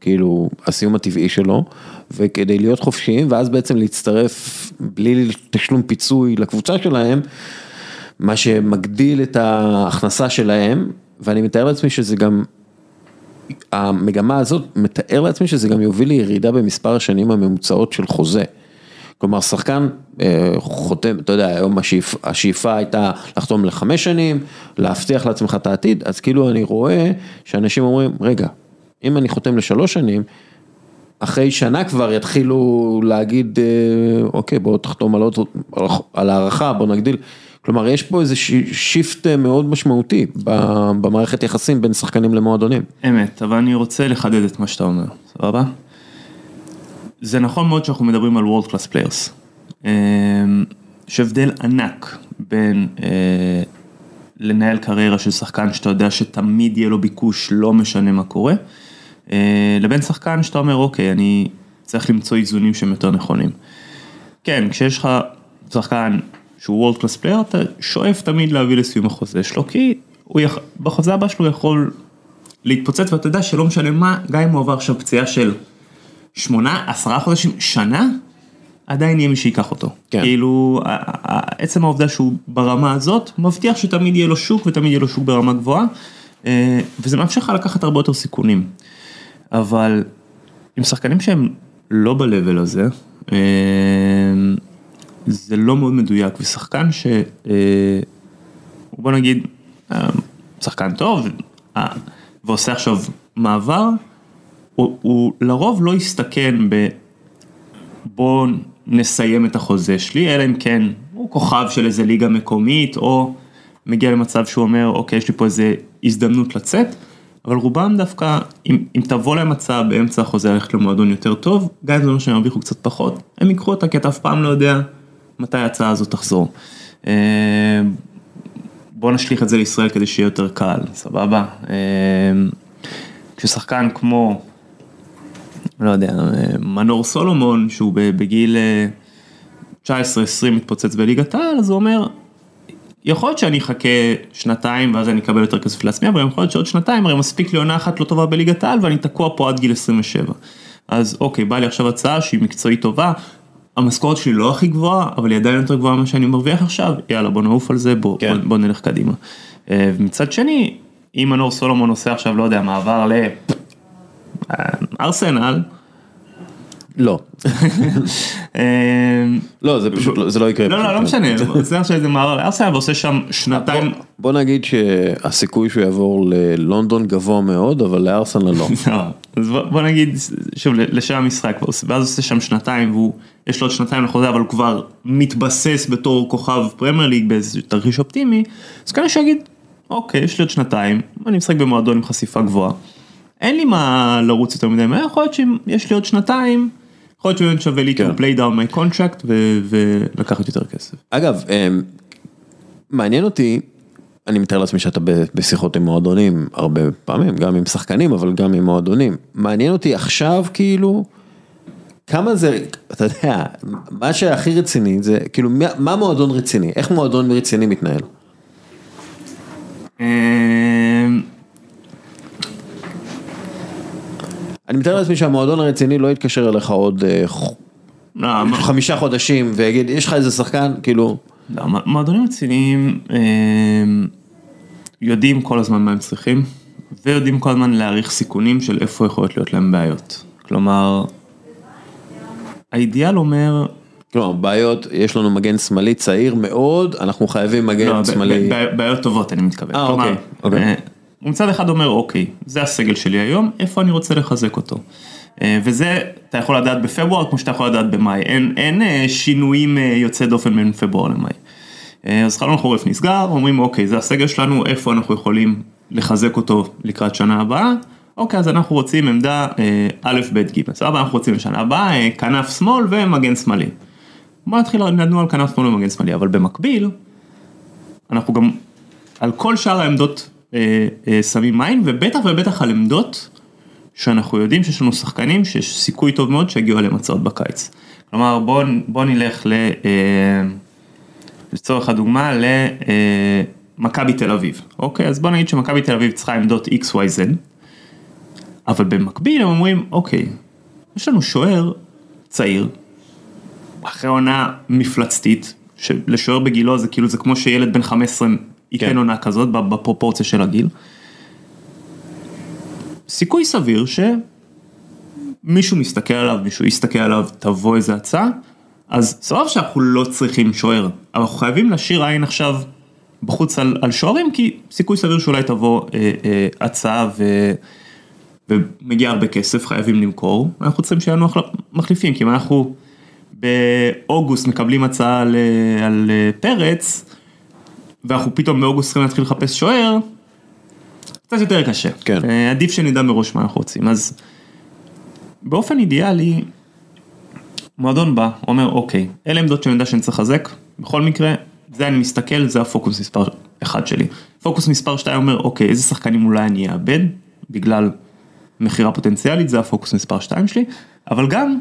כאילו הסיום הטבעי שלו, וכדי להיות חופשיים, ואז בעצם להצטרף בלי תשלום פיצוי לקבוצה שלהם, מה שמגדיל את ההכנסה שלהם, ואני מתאר לעצמי שזה גם המגמה הזאת, מתאר לעצמי שזה גם יוביל לירידה במספר השנים הממוצעות של חוזה. כלומר, שחקן אה, חותם, אתה יודע, היום השאיפ, השאיפה הייתה לחתום לחמש שנים, להבטיח לעצמך את העתיד, אז כאילו אני רואה שאנשים אומרים, רגע, אם אני חותם לשלוש שנים, אחרי שנה כבר יתחילו להגיד, אה, אוקיי, בוא תחתום על, עוד, על הערכה, בוא נגדיל. כלומר, יש פה איזה שיפט מאוד משמעותי במערכת יחסים בין שחקנים למועדונים. אמת, אבל אני רוצה לחדד את מה שאתה אומר, סבבה? זה נכון מאוד שאנחנו מדברים על World Class Players. אה, יש הבדל ענק בין אה, לנהל קריירה של שחקן שאתה יודע שתמיד יהיה לו ביקוש, לא משנה מה קורה, אה, לבין שחקן שאתה אומר, אוקיי, אני צריך למצוא איזונים שהם יותר נכונים. כן, כשיש לך שחקן שהוא World Class Player, אתה שואף תמיד להביא לסיום החוזה שלו, כי הוא יכ... בחוזה הבא שלו יכול להתפוצץ, ואתה יודע שלא משנה מה, גם אם הוא עבר עכשיו פציעה של שמונה, עשרה חודשים, שנה, עדיין יהיה מי שיקח אותו. כן. כאילו, עצם העובדה שהוא ברמה הזאת, מבטיח שתמיד יהיה לו שוק ותמיד יהיה לו שוק ברמה גבוהה, אה, וזה מאפשר לך לקחת הרבה יותר סיכונים. אבל עם שחקנים שהם לא ב-level הזה, אה, זה לא מאוד מדויק, ושחקן ש... אה, בוא נגיד, אה, שחקן טוב, אה, ועושה עכשיו מעבר, הוא, הוא לרוב לא יסתכן ב... בוא נסיים את החוזה שלי, אלא אם כן הוא כוכב של איזה ליגה מקומית, או מגיע למצב שהוא אומר, אוקיי, יש לי פה איזה הזדמנות לצאת, אבל רובם דווקא, אם, אם תבוא להם הצעה באמצע החוזה ללכת למועדון יותר טוב, גם אם זה אומר שהם ירוויחו קצת פחות, הם ייקחו אותה, כי אתה אף פעם לא יודע מתי ההצעה הזאת תחזור. אה, בוא נשליך את זה לישראל כדי שיהיה יותר קל, סבבה? אה, כששחקן כמו, לא יודע, מנור סולומון, שהוא בגיל 19-20 מתפוצץ בליגת העל, אז הוא אומר, יכול להיות שאני אחכה שנתיים ואז אני אקבל יותר כסף לעצמי, אבל יכול להיות שעוד שנתיים, הרי מספיק לי עונה אחת לא טובה בליגת העל ואני תקוע פה עד גיל 27. אז אוקיי, בא לי עכשיו הצעה שהיא מקצועית טובה, המשכורת שלי לא הכי גבוהה, אבל היא עדיין יותר גבוהה ממה שאני מרוויח עכשיו, יאללה בוא נעוף על זה, בוא, כן. בוא, בוא נלך קדימה. ומצד שני, אם מנור סולומון עושה עכשיו, לא יודע, מעבר לארסנל, לא. לא, זה פשוט, זה לא יקרה. לא, לא, לא משנה, זה עכשיו איזה מעבר לארסנל ועושה שם שנתיים. בוא נגיד שהסיכוי שהוא יעבור ללונדון גבוה מאוד, אבל לארסנל לא. אז בוא נגיד, שוב, לשם המשחק, ואז עושה שם שנתיים ויש לו עוד שנתיים לחוזה, אבל הוא כבר מתבסס בתור כוכב פרמייר ליג באיזה תרחיש אופטימי, אז כנראה שיגיד, אוקיי, יש לי עוד שנתיים, אני משחק במועדון עם חשיפה גבוהה. אין לי מה לרוץ יותר מדי מהר, יכול להיות שיש לי עוד שנתיים. יכול להיות שבאמת שווה לי to play down my contract ולקחת יותר כסף. אגב, מעניין אותי, אני מתאר לעצמי שאתה בשיחות עם מועדונים הרבה פעמים, גם עם שחקנים, אבל גם עם מועדונים. מעניין אותי עכשיו כאילו, כמה זה, אתה יודע, מה שהכי רציני זה, כאילו, מה מועדון רציני? איך מועדון רציני מתנהל? אני מתאר לעצמי שהמועדון הרציני לא יתקשר אליך עוד לא, חמישה חודשים ויגיד, יש לך איזה שחקן, כאילו... לא, מועדונים רציניים יודעים כל הזמן מה הם צריכים, ויודעים כל הזמן להעריך סיכונים של איפה יכולות להיות להם בעיות. כלומר, האידיאל אומר... כלומר, בעיות, יש לנו מגן שמאלי צעיר מאוד, אנחנו חייבים מגן לא, שמאלי... בעיות טובות אני מתכוון. אה, אוקיי. הוא מצד אחד אומר אוקיי, זה הסגל שלי היום, איפה אני רוצה לחזק אותו. אה, וזה אתה יכול לדעת בפברואר כמו שאתה יכול לדעת במאי, אין, אין אה, שינויים אה, יוצאי דופן בין פברואר למאי. אז חלון חורף נסגר, אומרים אוקיי זה הסגל שלנו, איפה אנחנו יכולים לחזק אותו לקראת שנה הבאה, אוקיי אז אנחנו רוצים עמדה א', ב', ג', סבבה אנחנו רוצים לשנה הבאה כנף שמאל ומגן שמאלי. בוא נתחיל לדון על כנף שמאל ומגן שמאלי, אבל במקביל, אנחנו גם על כל שאר העמדות שמים מים, ובטח ובטח על עמדות שאנחנו יודעים שיש לנו שחקנים שיש סיכוי טוב מאוד שיגיעו אליהם הצעות בקיץ. כלומר בוא, בוא נלך ל... אה, לצורך הדוגמה למכבי תל אביב, אוקיי? אז בוא נגיד שמכבי תל אביב צריכה עמדות XYZ, אבל במקביל הם אומרים, אוקיי, יש לנו שוער צעיר, אחרי עונה מפלצתית, שלשוער בגילו זה כאילו זה כמו שילד בן 15 היא כן עונה כזאת בפרופורציה של הגיל. סיכוי סביר שמישהו מסתכל עליו, מישהו יסתכל עליו, תבוא איזה הצעה, אז סבבה שאנחנו לא צריכים שוער, אבל אנחנו חייבים להשאיר עין עכשיו בחוץ על, על שוערים, כי סיכוי סביר שאולי תבוא אה, אה, הצעה ו, ומגיע הרבה כסף, חייבים למכור, אנחנו צריכים שיהיה לנו מחליפים, כי אם אנחנו באוגוסט מקבלים הצעה על, על אה, פרץ, ואנחנו פתאום באוגוסט צריכים להתחיל לחפש שוער, קצת יותר קשה. כן. אה, עדיף שנדע מראש מה אנחנו רוצים. אז באופן אידיאלי, מועדון בא, אומר אוקיי, אלה עמדות שאני יודע שאני צריך לחזק, בכל מקרה, זה אני מסתכל, זה הפוקוס מספר אחד שלי. פוקוס מספר שתיים אומר אוקיי, איזה שחקנים אולי אני אאבד, בגלל מכירה פוטנציאלית, זה הפוקוס מספר שתיים שלי, אבל גם,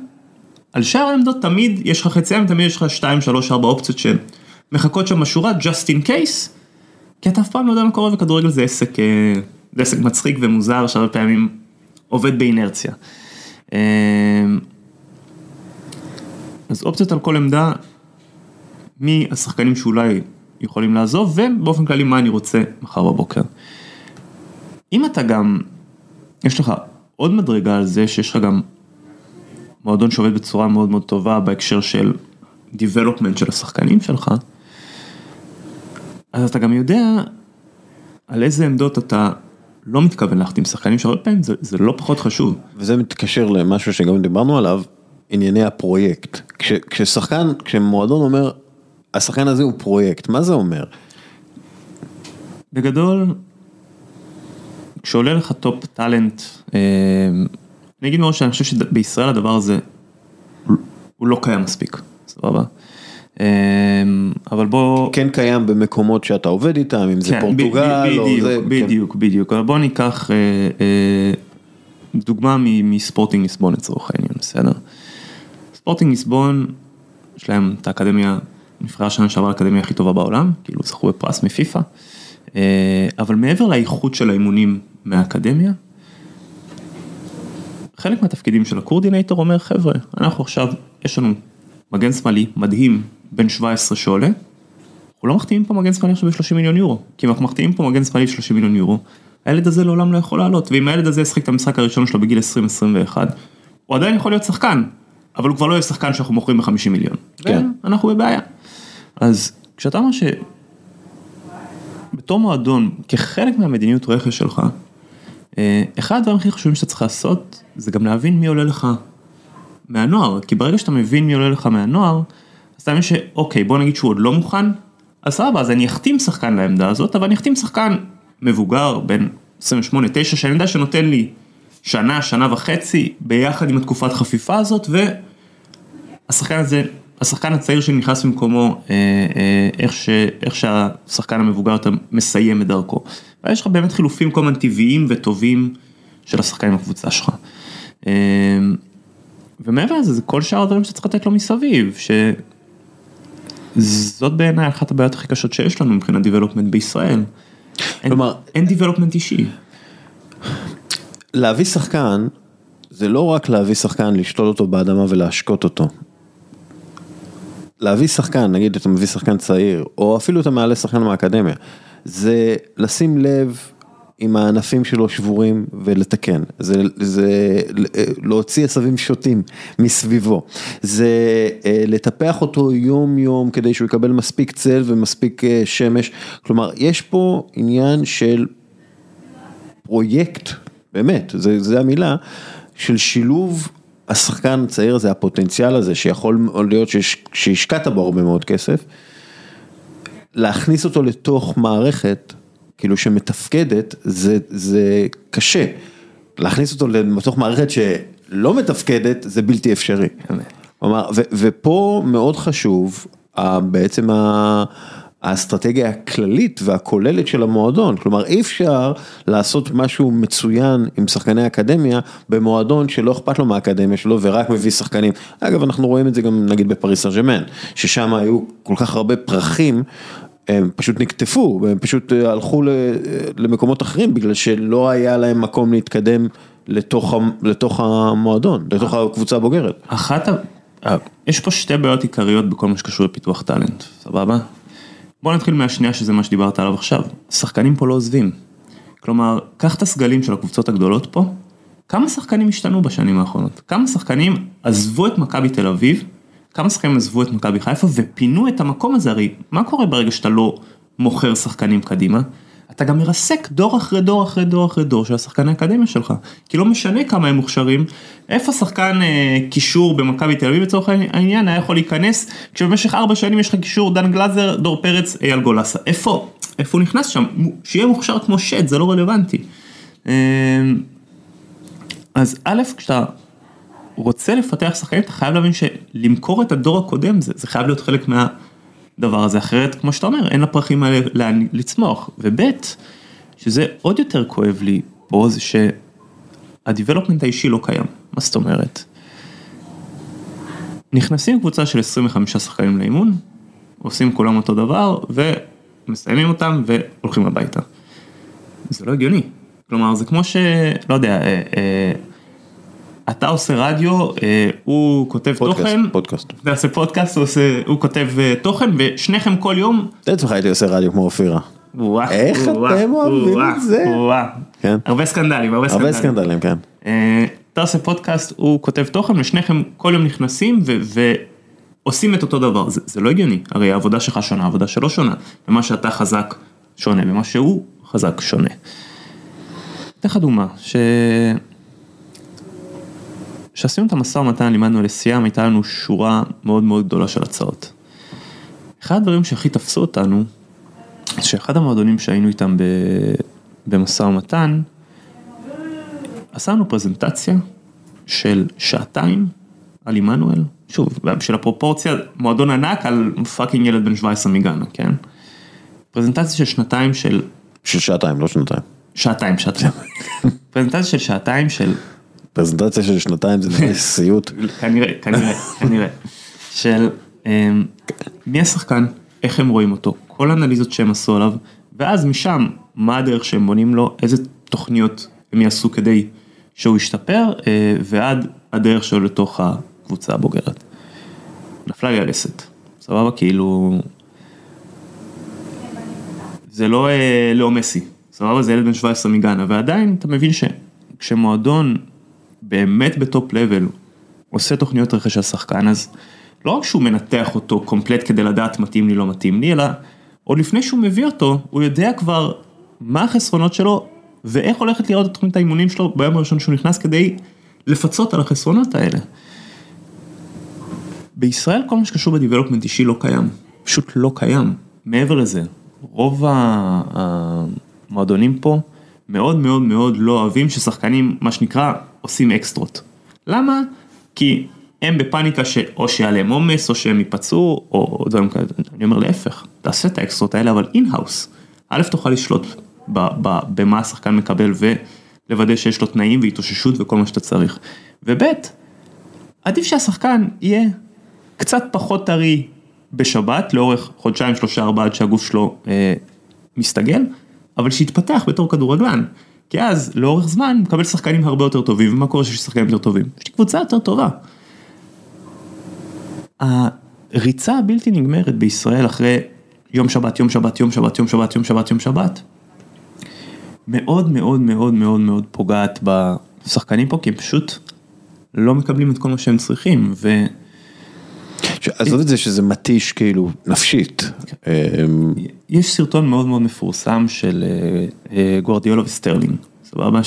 על שאר העמדות תמיד יש לך חציים, תמיד יש לך שתיים, שלוש, ארבע אופציות שהן. מחכות שם בשורה just in case, כי אתה אף פעם לא יודע מה קורה וכדורגל זה עסק, אה, זה עסק מצחיק ומוזר שהרבה פעמים עובד באינרציה. אה, אז אופציות על כל עמדה, מי השחקנים שאולי יכולים לעזוב, ובאופן כללי מה אני רוצה מחר בבוקר. אם אתה גם, יש לך עוד מדרגה על זה שיש לך גם מועדון שעובד בצורה מאוד מאוד טובה בהקשר של development של השחקנים שלך, אז אתה גם יודע על איזה עמדות אתה לא מתכוון להחתים שחקנים שהרבה פעמים זה, זה לא פחות חשוב. וזה מתקשר למשהו שגם דיברנו עליו, ענייני הפרויקט. כש, כששחקן, כשמועדון אומר, השחקן הזה הוא פרויקט, מה זה אומר? בגדול, כשעולה לך top talent, אה, אני אגיד מראש שאני חושב שבישראל הדבר הזה הוא- הוא לא קיים מספיק, סבבה? אה, אבל בוא... כן קיים במקומות שאתה עובד איתם, אם זה כן, פורטוגל או בדיוק, זה, כן. בדיוק, בדיוק, אבל בוא ניקח אה, אה, דוגמה מספורטינג ליסבון לצורך העניין, בסדר? ספורטינג ליסבון, יש להם את האקדמיה, נבחרה שנה שעברה האקדמיה הכי טובה בעולם, כאילו זכו בפרס מפיפ"א, אה, אבל מעבר לאיכות של האימונים מהאקדמיה, חלק מהתפקידים של הקורדינטור אומר חבר'ה, אנחנו עכשיו, יש לנו מגן שמאלי מדהים, בן 17 שעולה, אנחנו לא מחתימים פה מגן שמאלי עכשיו ב-30 מיליון יורו, כי אם אנחנו מחתימים פה מגן שמאלי ב-30 מיליון יורו, הילד הזה לעולם לא יכול לעלות, ואם הילד הזה ישחק את המשחק הראשון שלו בגיל 20-21, הוא עדיין יכול להיות שחקן, אבל הוא כבר לא יהיה שחקן שאנחנו מוכרים ב-50 מיליון. כן. אנחנו בבעיה. אז כשאתה אומר ש... בתור מועדון, כחלק מהמדיניות רכש שלך, אה, אחד הדברים הכי חשובים שאתה צריך לעשות, זה גם להבין מי עולה לך מהנוער, כי ברגע שאתה מבין מי עולה לך מהנוער, אז אתה מבין שאוקיי, בוא נגיד שהוא עוד לא מוכן, אז סבבה, אז אני אחתים שחקן לעמדה הזאת, אבל אני אחתים שחקן מבוגר, בין 28-9, שאני יודע שנותן לי שנה, שנה וחצי, ביחד עם התקופת חפיפה הזאת, והשחקן הזה, השחקן הצעיר שנכנס במקומו, אה, אה, איך, ש, איך שהשחקן המבוגר יותר מסיים את דרכו. ויש לך באמת חילופים כל הזמן טבעיים וטובים של השחקנים בקבוצה שלך. אה, ומעבר לזה, זה כל שאר הדברים שאתה צריך לתת לו מסביב, שזאת בעיניי אחת הבעיות הכי קשות שיש לנו מבחינת דיבלופמנט בישראל. כלומר- אין דיבלופמנט אישי. להביא שחקן, זה לא רק להביא שחקן, לשתול אותו באדמה ולהשקות אותו. להביא שחקן, נגיד אתה מביא שחקן צעיר, או אפילו אתה מעלה שחקן מהאקדמיה, זה לשים לב אם הענפים שלו שבורים ולתקן, זה, זה להוציא עשבים שוטים מסביבו, זה אה, לטפח אותו יום יום כדי שהוא יקבל מספיק צל ומספיק אה, שמש, כלומר יש פה עניין של פרויקט, באמת, זה, זה המילה, של שילוב השחקן הצעיר הזה, הפוטנציאל הזה, שיכול להיות שיש- שהשקעת בו הרבה מאוד כסף, להכניס אותו לתוך מערכת, כאילו שמתפקדת, זה, זה קשה. להכניס אותו לתוך מערכת שלא מתפקדת, זה בלתי אפשרי. כלומר, ו, ופה מאוד חשוב, בעצם ה... האסטרטגיה הכללית והכוללת של המועדון, כלומר אי אפשר לעשות משהו מצוין עם שחקני אקדמיה במועדון שלא אכפת לו מהאקדמיה שלו ורק מביא שחקנים, אגב אנחנו רואים את זה גם נגיד בפריס סן ששם היו כל כך הרבה פרחים, הם פשוט נקטפו, והם פשוט אה, הלכו ל- למקומות אחרים בגלל שלא היה להם מקום להתקדם לתוך, לתוך המועדון, לתוך הקבוצה הבוגרת. אחת. אה, יש פה שתי בעיות עיקריות בכל מה שקשור לפיתוח טאלנט, סבבה? בוא נתחיל מהשנייה שזה מה שדיברת עליו עכשיו, שחקנים פה לא עוזבים. כלומר, קח את הסגלים של הקבוצות הגדולות פה, כמה שחקנים השתנו בשנים האחרונות? כמה שחקנים עזבו את מכבי תל אביב, כמה שחקנים עזבו את מכבי חיפה ופינו את המקום הזה, הרי מה קורה ברגע שאתה לא מוכר שחקנים קדימה? אתה גם מרסק דור אחרי דור אחרי דור אחרי דור של השחקני האקדמיה שלך, כי לא משנה כמה הם מוכשרים, איפה שחקן אה, קישור במכבי תל אביב לצורך העניין היה יכול להיכנס, כשבמשך ארבע שנים יש לך קישור דן גלאזר, דור פרץ, אייל גולסה, איפה, איפה הוא נכנס שם, שיהיה מוכשר כמו שד, זה לא רלוונטי. אה, אז א', כשאתה רוצה לפתח שחקנים, אתה חייב להבין שלמכור את הדור הקודם, זה, זה חייב להיות חלק מהדבר הזה, אחרת, כמו שאתה אומר, אין לפרחים האלה לאן לצמוח. וב', שזה עוד יותר כואב לי פה, זה שהדיבלופמנט האישי לא קיים. מה זאת אומרת? נכנסים קבוצה של 25 שחקנים לאימון, עושים כולם אותו דבר, ומסיימים אותם והולכים הביתה. זה לא הגיוני. כלומר, זה כמו ש... לא יודע, אה, אה, אתה עושה רדיו, אה, הוא כותב פודקאסט, תוכן, פודקאסט. אתה עושה פודקאסט, הוא, עושה, הוא כותב אה, תוכן, ושניכם כל יום, תן לעצמך הייתי עושה רדיו כמו אופירה. וואו, איך וואו, אתם אוהבים את זה? וואו. כן. הרבה סקנדלים, הרבה הרבה סקנדלים. סקנדלים, כן. אה, אתה עושה פודקאסט, הוא כותב תוכן, ושניכם כל יום נכנסים ו... ועושים את אותו דבר, זה, זה לא הגיוני, הרי העבודה שלך שונה, העבודה שלו שונה, ומה שאתה חזק שונה, ומה שהוא חזק שונה. אתן לך דוגמה, ש... כשעשינו את המשא ומתן עם עמנואל לסיאם הייתה לנו שורה מאוד מאוד גדולה של הצעות. אחד הדברים שהכי תפסו אותנו, שאחד המועדונים שהיינו איתם ב... במשא ומתן, עשה לנו פרזנטציה של שעתיים על עמנואל, שוב, בשביל הפרופורציה, מועדון ענק על fucking ילד בן 17 מגאנה, כן? פרזנטציה של שנתיים של... של שעתיים, לא שנתיים. שעתיים, שעתיים. פרזנטציה של שעתיים של... פרזנטציה של שנתיים זה נראה לי סיוט. כנראה, כנראה, כנראה. של אמ, מי השחקן, איך הם רואים אותו, כל האנליזות שהם עשו עליו, ואז משם, מה הדרך שהם בונים לו, איזה תוכניות הם יעשו כדי שהוא ישתפר, אה, ועד הדרך שלו לתוך הקבוצה הבוגרת. נפלה לי הלסת, סבבה? כאילו... זה לא אה, לאו מסי, סבבה? זה ילד בן 17 מגאנה, ועדיין אתה מבין שכשמועדון באמת בטופ לבל עושה תוכניות רכש השחקן, אז לא רק שהוא מנתח אותו קומפלט כדי לדעת מתאים לי, לא מתאים לי, אלא עוד לפני שהוא מביא אותו, הוא יודע כבר מה החסרונות שלו ואיך הולכת לראות את תוכנית האימונים שלו ביום הראשון שהוא נכנס כדי לפצות על החסרונות האלה. בישראל כל מה שקשור בדיבלופמנט אישי לא קיים, פשוט לא קיים. מעבר לזה, רוב המועדונים פה מאוד מאוד מאוד לא אוהבים ששחקנים, מה שנקרא, עושים אקסטרות. למה? כי הם בפאניקה שאו שיהיה להם עומס, או שהם ייפצעו, או דברים כאלה. אני אומר להפך, תעשה את האקסטרות האלה, אבל in-house. א', תוכל לשלוט במה השחקן מקבל ולוודא שיש לו תנאים והתאוששות וכל מה שאתה צריך. וב', עדיף שהשחקן יהיה קצת פחות טרי בשבת, לאורך חודשיים, שלושה, ארבעה, עד שהגוף שלו אה, מסתגל, אבל שיתפתח בתור כדורגלן. כי אז לאורך זמן מקבל שחקנים הרבה יותר טובים, ומה קורה שיש שחקנים יותר טובים? יש לי קבוצה יותר טובה. הריצה הבלתי נגמרת בישראל אחרי יום שבת, יום שבת, יום שבת, יום שבת, יום שבת, יום שבת, מאוד מאוד מאוד מאוד מאוד פוגעת בשחקנים פה, כי הם פשוט לא מקבלים את כל מה שהם צריכים, ו... עזוב את זה שזה מתיש כאילו נפשית. אמ, יש סרטון מאוד מאוד מפורסם של אה, אה, גוארדיולה וסטרלינג, סבבה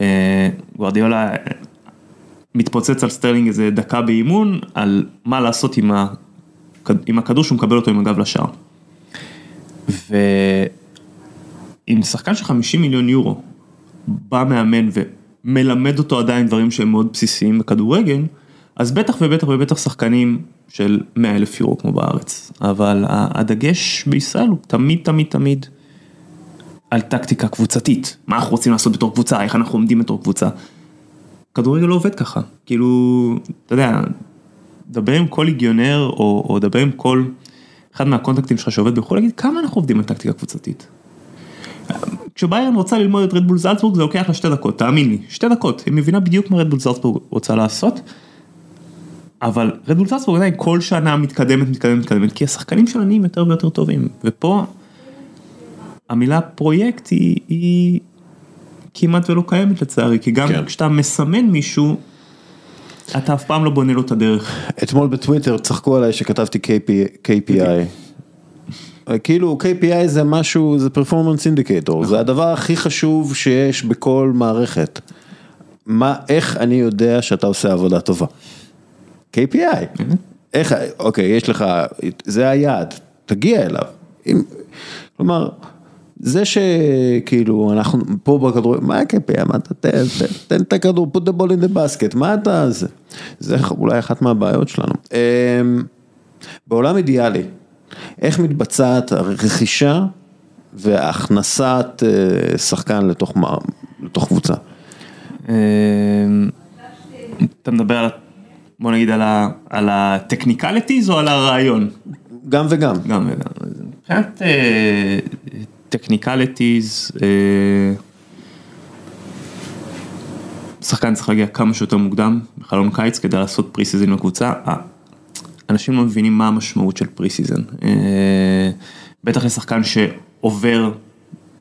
שגוארדיולה אה, מתפוצץ על סטרלינג איזה דקה באימון על מה לעשות עם, הכדור שהוא מקבל אותו עם הגב לשער. ואם שחקן של 50 מיליון יורו בא מאמן ומלמד אותו עדיין דברים שהם מאוד בסיסיים בכדורגל, אז בטח ובטח ובטח שחקנים של 100 אלף יורו כמו בארץ, אבל הדגש בישראל הוא תמיד תמיד תמיד על טקטיקה קבוצתית, מה אנחנו רוצים לעשות בתור קבוצה, איך אנחנו עומדים בתור קבוצה. כדורגל לא עובד ככה, כאילו, אתה יודע, דבר עם כל ליגיונר או, או דבר עם כל אחד מהקונטקטים שלך שעובד בחו"ל, להגיד כמה אנחנו עובדים על טקטיקה קבוצתית. כשביירן רוצה ללמוד את רדבול זלצבורג זה לוקח לה שתי דקות, תאמין לי, שתי דקות, היא מבינה בדיוק מה רדבול זלצבורג רוצה לעשות. אבל רדבול זלצבורג עדיין כל שנה מתקדמת, מתקדמת, מתקדמת, כי השחקנים שלה נהיים יותר ויותר טובים, ופה המילה פרויקט היא, היא כמעט ולא קיימת לצערי, כי גם כן. כשאתה מסמן מישהו, אתה אף פעם לא בונה לו את הדרך. אתמול בטוויטר צחקו עליי שכתבתי KP, KPI. כאילו KPI זה משהו, זה פרפורמנס אינדיקטור, זה הדבר הכי חשוב שיש בכל מערכת. מה, איך אני יודע שאתה עושה עבודה טובה? KPI. איך, אוקיי, יש לך, זה היעד, תגיע אליו. אם, כלומר, זה שכאילו אנחנו פה בכדורגל, מה ה-KPI, מה אתה, תן, תן, תן את הכדור, put the ball in the basket, מה אתה, זה, זה אולי אחת מהבעיות שלנו. אמ, בעולם אידיאלי, איך מתבצעת הרכישה והכנסת אה, שחקן לתוך, לתוך קבוצה? אמ, אתה מדבר על בוא נגיד על ה technicalities או על הרעיון? גם וגם. גם וגם. מבחינת technicalities, אה, אה, שחקן צריך להגיע כמה שיותר מוקדם בחלון קיץ כדי לעשות pre-season בקבוצה. אה, אנשים לא מבינים מה המשמעות של pre-season. בטח לשחקן שעובר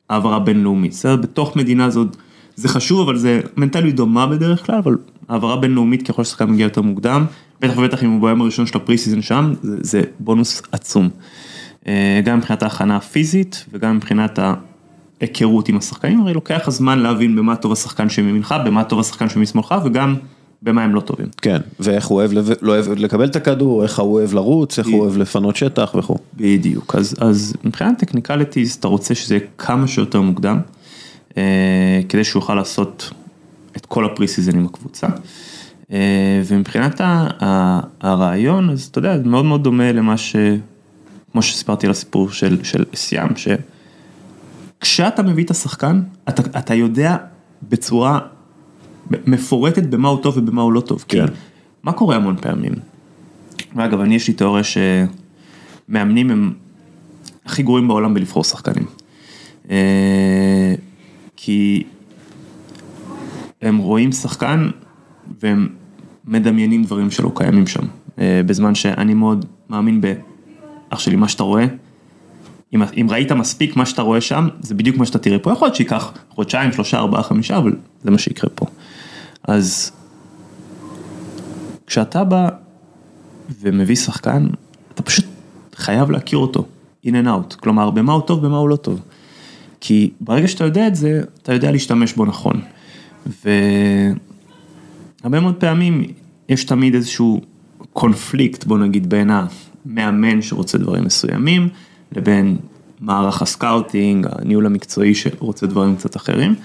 העברה בינלאומית. בסדר, בתוך מדינה זאת, זה חשוב, אבל זה מנטליות דומה בדרך כלל, אבל העברה בינלאומית ככל ששחקן מגיע יותר מוקדם, בטח ובטח אם הוא ביום הראשון של ה pre-season שם, זה, זה בונוס עצום. אה, גם מבחינת ההכנה הפיזית וגם מבחינת היכרות עם השחקנים, הרי לוקח הזמן להבין במה טוב השחקן שמימינך, במה טוב השחקן שמשמאלך, וגם במה הם לא טובים. כן, ואיך הוא אוהב, לא אוהב לקבל את הכדור, איך הוא אוהב לרוץ, איך הוא אוהב לפנות שטח וכו'. בדיוק, אז, אז מבחינת technicalities אתה רוצה שזה יהיה כמה שיותר מוקדם, אה, כדי שהוא יוכל לעשות את כל ה pre-season עם הקבוצה. אה, ומבחינת הרעיון, אז אתה יודע, זה מאוד מאוד דומה למה ש... כמו שסיפרתי על הסיפור של, של סיאם, שכשאתה מביא את השחקן, אתה, אתה יודע בצורה מפורטת במה הוא טוב ובמה הוא לא טוב. כן. כי מה קורה המון פעמים? ואגב, אני יש לי תיאוריה שמאמנים הם הכי גרועים בעולם בלבחור שחקנים. אה, כי הם רואים שחקן והם מדמיינים דברים שלא קיימים שם. אה, בזמן שאני מאוד מאמין ב... אח שלי, מה שאתה רואה, אם, אם ראית מספיק מה שאתה רואה שם, זה בדיוק מה שאתה תראה פה. יכול להיות שייקח חודשיים, שלושה, ארבעה, חמישה, אבל זה מה שיקרה פה. אז כשאתה בא ומביא שחקן, אתה פשוט חייב להכיר אותו, in and out, כלומר במה הוא טוב, במה הוא לא טוב. כי ברגע שאתה יודע את זה, אתה יודע להשתמש בו נכון. והרבה מאוד פעמים יש תמיד איזשהו קונפליקט, בוא נגיד, בין המאמן שרוצה דברים מסוימים, לבין מערך ה scouting, הניהול המקצועי שרוצה דברים קצת אחרים.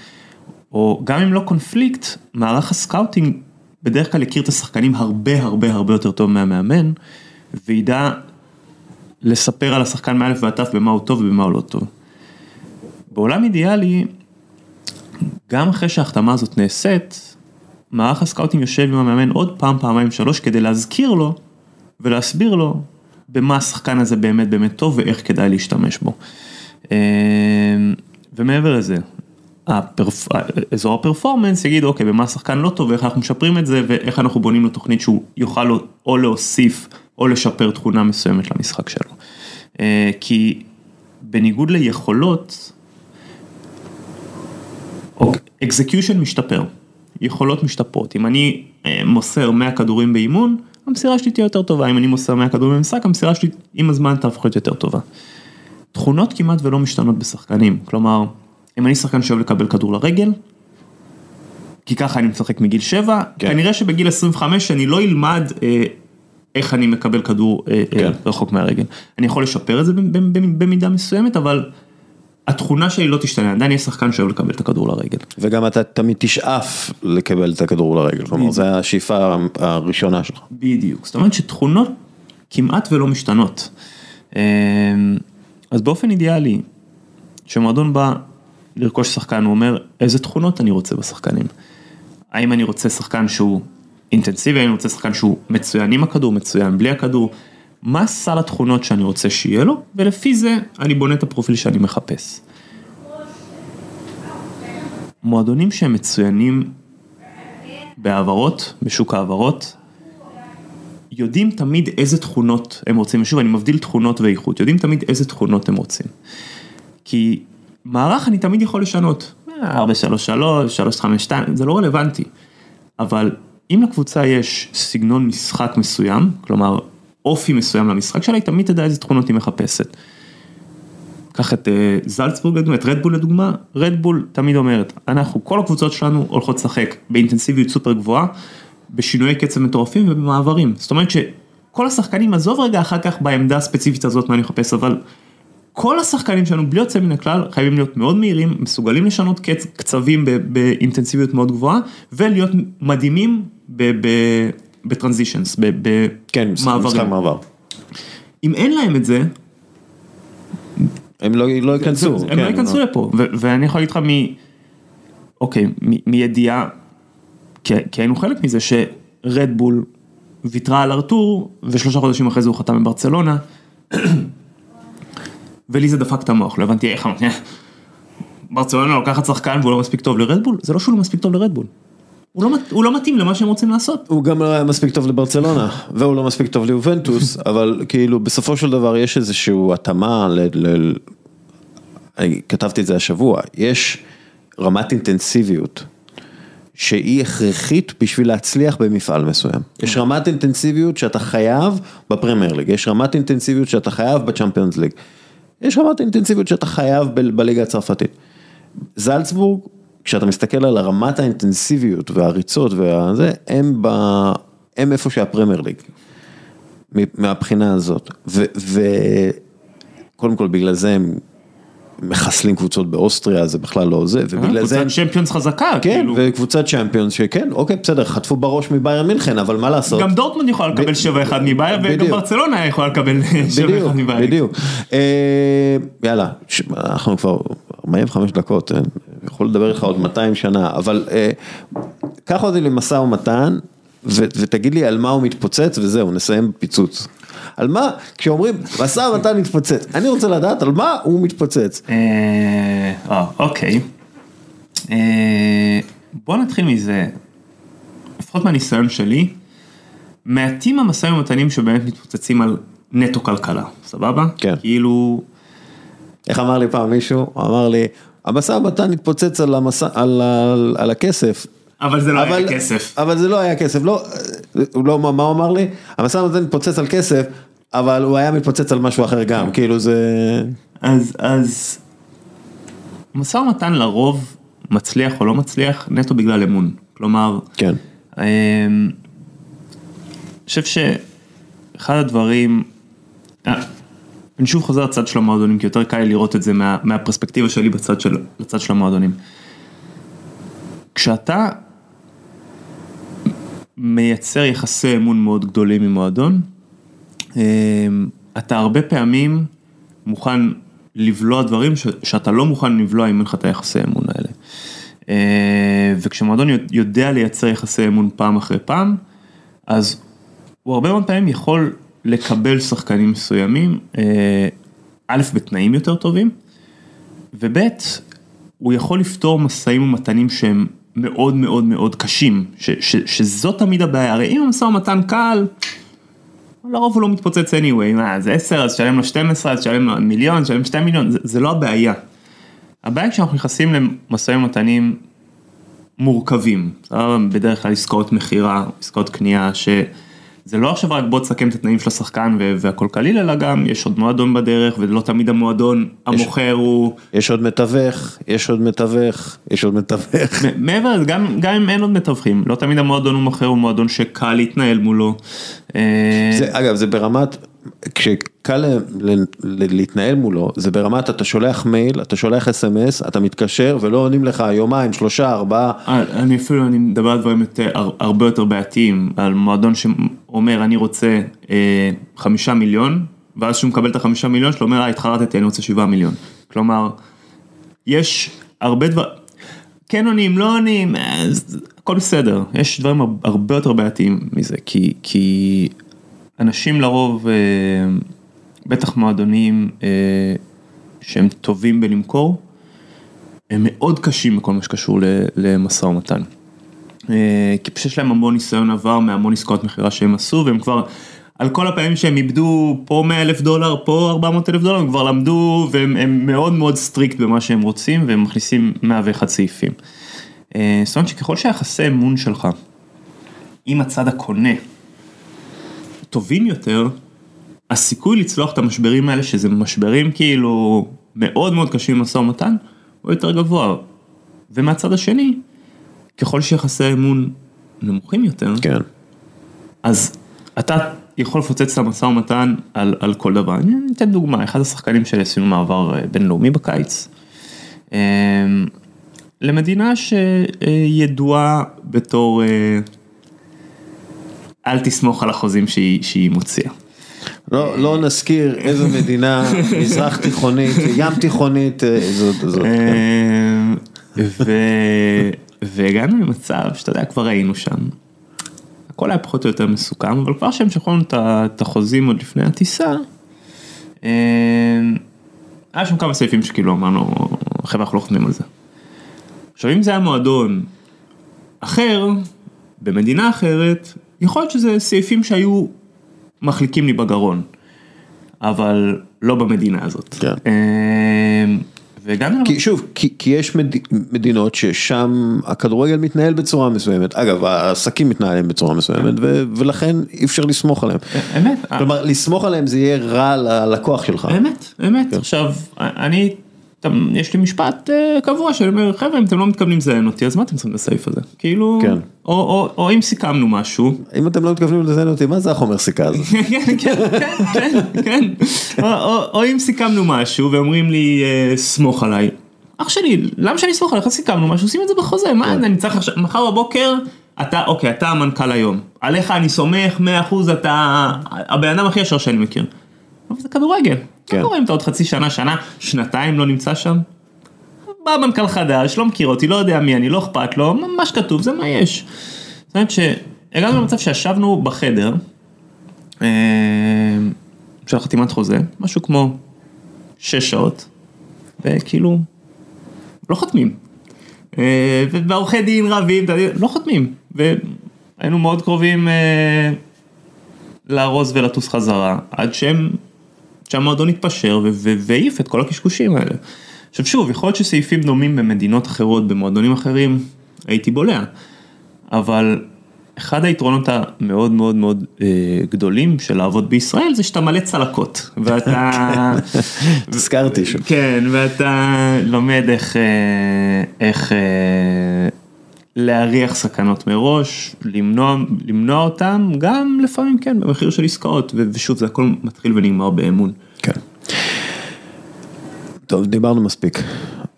או גם אם לא קונפליקט, מערך ה scouting בדרך כלל יכיר את השחקנים הרבה הרבה הרבה יותר טוב מהמאמן, וידע לספר על השחקן מאלף ועד תף במה הוא טוב ובמה הוא לא טוב. בעולם אידיאלי, גם אחרי שההחתמה הזאת נעשית, מערך ה scouting יושב עם המאמן עוד פעם, פעמיים, שלוש, כדי להזכיר לו ולהסביר לו במה השחקן הזה באמת באמת טוב ואיך כדאי להשתמש בו. אה, ומעבר לזה, ה perf... אזור ה performance יגיד אוקיי במה השחקן לא טוב ואיך אנחנו משפרים את זה ואיך אנחנו בונים לו תוכנית שהוא יוכל או להוסיף או לשפר תכונה מסוימת למשחק שלו. אה, כי בניגוד ליכולות, execution משתפר, יכולות משתפרות, אם אני אה, מוסר 100 כדורים באימון, המסירה שלי תהיה יותר טובה, אם אני מוסר 100 כדורים במשחק, המסירה שלי עם הזמן תהפוך להיות יותר טובה. תכונות כמעט ולא משתנות בשחקנים, כלומר, אם אני שחקן שאוהב לקבל כדור לרגל, כי ככה אני משחק מגיל 7, כן. כנראה שבגיל 25 אני לא אלמד אה, איך אני מקבל כדור אה, כן. אה, רחוק מהרגל. אני יכול לשפר את זה במ- במ- במידה מסוימת, אבל התכונה שלי לא תשתנה, עדיין יש שחקן שאוהב לקבל את הכדור לרגל. וגם אתה תמיד תשאף לקבל את הכדור לרגל, כלומר זו השאיפה הראשונה שלך. בדיוק, זאת אומרת שתכונות כמעט ולא משתנות. אה, אז באופן אידיאלי, כשמועדון בא לרכוש שחקן, הוא אומר איזה תכונות אני רוצה בשחקנים. האם אני רוצה שחקן שהוא אינטנסיבי, האם אני רוצה שחקן שהוא מצוין עם הכדור, מצוין בלי הכדור, מה סל התכונות שאני רוצה שיהיה לו, ולפי זה אני בונה את הפרופיל שאני מחפש. מועדונים שהם מצוינים בהעברות, בשוק ההעברות, יודעים תמיד איזה תכונות הם רוצים, ושוב אני מבדיל תכונות ואיכות, יודעים תמיד איזה תכונות הם רוצים. כי מערך אני תמיד יכול לשנות, 4, 3, 3, 3, 5, 2, זה לא רלוונטי. אבל אם לקבוצה יש סגנון משחק מסוים, כלומר אופי מסוים למשחק שלה, היא תמיד תדע איזה תכונות היא מחפשת. קח את אה, זלצבורג לדוגמה, את רדבול לדוגמה, רדבול תמיד אומרת, אנחנו, כל הקבוצות שלנו הולכות לשחק באינטנסיביות סופר גבוהה, בשינויי קצב מטורפים ובמעברים. זאת אומרת שכל השחקנים, עזוב רגע אחר כך בעמדה הספציפית הזאת מה אני מחפש, אבל כל השחקנים שלנו בלי יוצא מן הכלל חייבים להיות מאוד מהירים, מסוגלים לשנות קצ, קצבים באינטנסיביות מאוד גבוהה, ולהיות מדהימים ב- ב- בטרנזישנס, כן, במעברים. מעבר. אם אין להם את זה, הם לא לא ייכנסו. הם כן, לא ייכנסו לפה, ו- ואני יכול להגיד לך מ... אוקיי, מידיעה, כי כי היינו חלק מזה שרדבול ויתרה על ארתור, ושלושה חודשים אחרי זה הוא חתם בברצלונה, ולי זה דפק את המוח, לא הבנתי איך, אמרתי, ברצלונה לוקחת שחקן והוא לא מספיק טוב לרדבול, זה לא שהוא לא מספיק טוב לרדבול. הוא לא, הוא לא מתאים למה שהם רוצים לעשות. הוא גם לא היה מספיק טוב לברצלונה, והוא לא מספיק טוב ליובנטוס, אבל כאילו בסופו של דבר יש איזושהי התאמה, ל, ל, אני כתבתי את זה השבוע, יש רמת אינטנסיביות שהיא הכרחית בשביל להצליח במפעל מסוים. יש רמת אינטנסיביות שאתה חייב בפרמייר ליג, יש רמת אינטנסיביות שאתה חייב בצ'מפיונס ליג, יש רמת אינטנסיביות שאתה חייב ב- בליגה הצרפתית. זלצבורג, כשאתה מסתכל על הרמת האינטנסיביות והריצות והזה, הם, ב, הם איפה שהפרמייר ליג, מהבחינה הזאת. וקודם כל בגלל זה הם מחסלים קבוצות באוסטריה, זה בכלל לא זה, ובגלל זה... קבוצת צ'מפיונס חזקה, כן, כאילו. וקבוצת צ'מפיונס שכן, אוקיי, בסדר, חטפו בראש מביירן מינכן, אבל מה לעשות? גם דורטמונד יכולה לקבל 7-1 מביירן, וגם בדיוק. ברצלונה יכולה לקבל 7-1 בדיוק, מביירן. בדיוק. אה, יאללה, ש- אנחנו כבר 45 דקות, אה, יכול לדבר איתך עוד 200 שנה, אבל אה, קח אותי למשא ומתן, ותגיד לי על מה הוא מתפוצץ, וזהו, נסיים פיצוץ. על מה, כשאומרים משא ומתן מתפוצץ, אני רוצה לדעת על מה הוא מתפוצץ. אה, אה, אוקיי. אה, בוא נתחיל מזה, לפחות מהניסיון שלי, מעטים המשאים ומתנים שבאמת מתפוצצים על נטו כלכלה, סבבה? כן. כאילו, איך אמר לי פעם מישהו? הוא אמר לי, המשא ומתן התפוצץ על, המשא, על, על, על הכסף. אבל זה לא היה כסף. אבל זה לא היה כסף, לא, הוא לא, מה הוא אמר לי? המשא ומתן התפוצץ על כסף, אבל הוא היה מתפוצץ על משהו אחר גם, כאילו זה... אז, אז, משא ומתן לרוב מצליח או לא מצליח נטו בגלל אמון. כלומר, כן. אמ, אני חושב שאחד הדברים, אה, אני שוב חוזר לצד של המועדונים, כי יותר קל לי לראות את זה מה, מהפרספקטיבה שלי בצד של, לצד של המועדונים. כשאתה מייצר יחסי אמון מאוד גדולים עם מועדון, אמ, אתה הרבה פעמים מוכן לבלוע דברים ש, שאתה לא מוכן לבלוע אם אין לך את היחסי אמון האלה. אה, וכשמועדון יודע לייצר יחסי אמון פעם אחרי פעם, אז הוא הרבה מאוד פעמים יכול לקבל שחקנים מסוימים, אה, א', בתנאים יותר טובים, וב', הוא יכול לפתור משאים ומתנים שהם מאוד מאוד מאוד קשים, ש, ש, שזאת תמיד הבעיה, הרי אם המשא ומתן קל, לרוב הוא לא מתפוצץ anyway, מה זה 10 אז תשלם לו 12 אז תשלם לו מיליון, תשלם 2 מיליון, זה, זה לא הבעיה. הבעיה כשאנחנו נכנסים למשאים ומתנים מורכבים? בדרך כלל עסקאות מכירה, עסקאות קנייה, שזה לא עכשיו רק בוא תסכם את התנאים של השחקן והכל קליל, אלא גם יש עוד מועדון בדרך ולא תמיד המועדון המוכר הוא, יש עוד מתווך, יש עוד מתווך, יש עוד מתווך. מעבר לזה, גם, אם אין עוד מתווכים, לא תמיד המועדון הוא מוכר, הוא מועדון שקל להתנהל מולו. אה, זה, אגב, זה ברמת, כשקל להתנהל מולו, זה ברמת אתה שולח מייל, אתה שולח אס.אם.אס, אתה מתקשר ולא עונים לך יומיים, שלושה, ארבעה. אה, אני אפילו, אני מדבר על דברים יותר, הר- הרבה יותר בעייתיים, על מועדון שאומר אני רוצה אה, חמישה מיליון, ואז כשהוא מקבל את החמישה מיליון שלו, אומר אה התחרטתי אני רוצה שבעה מיליון. כלומר, יש הרבה דבר, כן עונים, לא עונים, אז הכל בסדר, יש דברים הר- הרבה יותר בעייתיים מזה, כי, כי אנשים לרוב, אה, בטח מועדונים אה, שהם טובים בלמכור, הם מאוד קשים בכל מה שקשור למשא ומתן. אה, כי פשוט יש להם המון ניסיון עבר מהמון עסקאות מכירה שהם עשו והם כבר על כל הפעמים שהם איבדו פה 100 אלף דולר, פה 400 אלף דולר, הם כבר למדו והם הם מאוד מאוד strict במה שהם רוצים והם מכניסים 101 סעיפים. זאת אומרת שככל שהיחסי אמון שלך עם הצד הקונה טובים יותר, הסיכוי לצלוח את המשברים האלה, שזה משברים כאילו מאוד מאוד קשים במשא ומתן, הוא יותר גבוה. ומהצד השני, ככל שיחסי האמון נמוכים יותר, כן. אז אתה יכול לפוצץ את המשא ומתן על, על כל דבר. אני אתן דוגמה, אחד השחקנים שלי עשינו מעבר אה, בינלאומי בקיץ, אה, למדינה שידועה בתור אה, אל תסמוך על החוזים שהיא, שהיא מוציאה. לא, לא נזכיר איזו מדינה, מזרח תיכונית, ים תיכונית, אה, זאת, זאת. כן. אה, ו- והגענו למצב שאתה יודע כבר היינו שם. הכל היה פחות או יותר מסוכם אבל כבר שהם את ה- את החוזים עוד לפני הטיסה. אה, היה שם כמה סעיפים שכאילו אמרנו חבר'ה אנחנו לא חותמים על זה. עכשיו אם זה היה מועדון אחר במדינה אחרת יכול להיות שזה סעיפים שהיו מחליקים לי בגרון. אבל לא במדינה הזאת. כן. אה, והגענו כי שוב, כי, כי יש מד, מדינות ששם הכדורגל מתנהל בצורה מסוימת, אגב העסקים מתנהלים בצורה מסוימת ו, ולכן אי אפשר לסמוך עליהם. אמת, כלומר לסמוך עליהם זה יהיה רע ללקוח שלך. אמת, אמת, כן. עכשיו אני יש לי משפט אה, קבוע שאני אומר, חבר'ה, אם אתם לא מתכוונים לזיין אותי, אז מה אתם צריכים את הסעיף הזה? כאילו, כן. או, אם סיכמנו משהו, אם אתם לא מתכוונים לזיין אותי, מה זה החומר סיכה הזה? כן, כן, כן, כן, כן. או, אם סיכמנו משהו ואומרים לי, אה, סמוך עליי. אח שלי, למה שאני אסמוך עליך? סיכמנו משהו, שים את זה בחוזה, מה אני צריך עכשיו, מחר בבוקר, אתה, אוקיי, אתה המנכ"ל היום. עליך אני סומך, 100% אתה הבן אדם הכי ישר שאני מכיר. אבל זה כדורגל. כן. מה קורה אם אתה עוד חצי שנה, שנה, שנתיים לא נמצא שם? בא מנכ"ל חדש, לא מכיר אותי, לא יודע מי אני, לא אכפת לו, מה שכתוב זה מה יש. זאת אומרת שהגענו למצב שישבנו בחדר, אה, של חתימת חוזה, משהו כמו שש שעות, וכאילו, לא חותמים. אה, והעורכי דין רבים, לא חותמים, והיינו מאוד קרובים אה, לארוז ולטוס חזרה, עד שהם, שהמועדון התפשר ו- והעיף את כל הקשקושים האלה. עכשיו שוב, יכול להיות שסעיפים דומים במדינות אחרות, במועדונים אחרים, הייתי בולע, אבל אחד היתרונות המאוד מאוד מאוד אה, גדולים של לעבוד בישראל זה שאתה מלא צלקות, ואתה... הזכרתי שם. כן, ואתה לומד איך, אה, איך אה, להריח סכנות מראש, למנוע, למנוע אותם, גם לפעמים כן, במחיר של עסקאות, ושוב, זה הכל מתחיל ונגמר באמון. כן. טוב, דיברנו מספיק.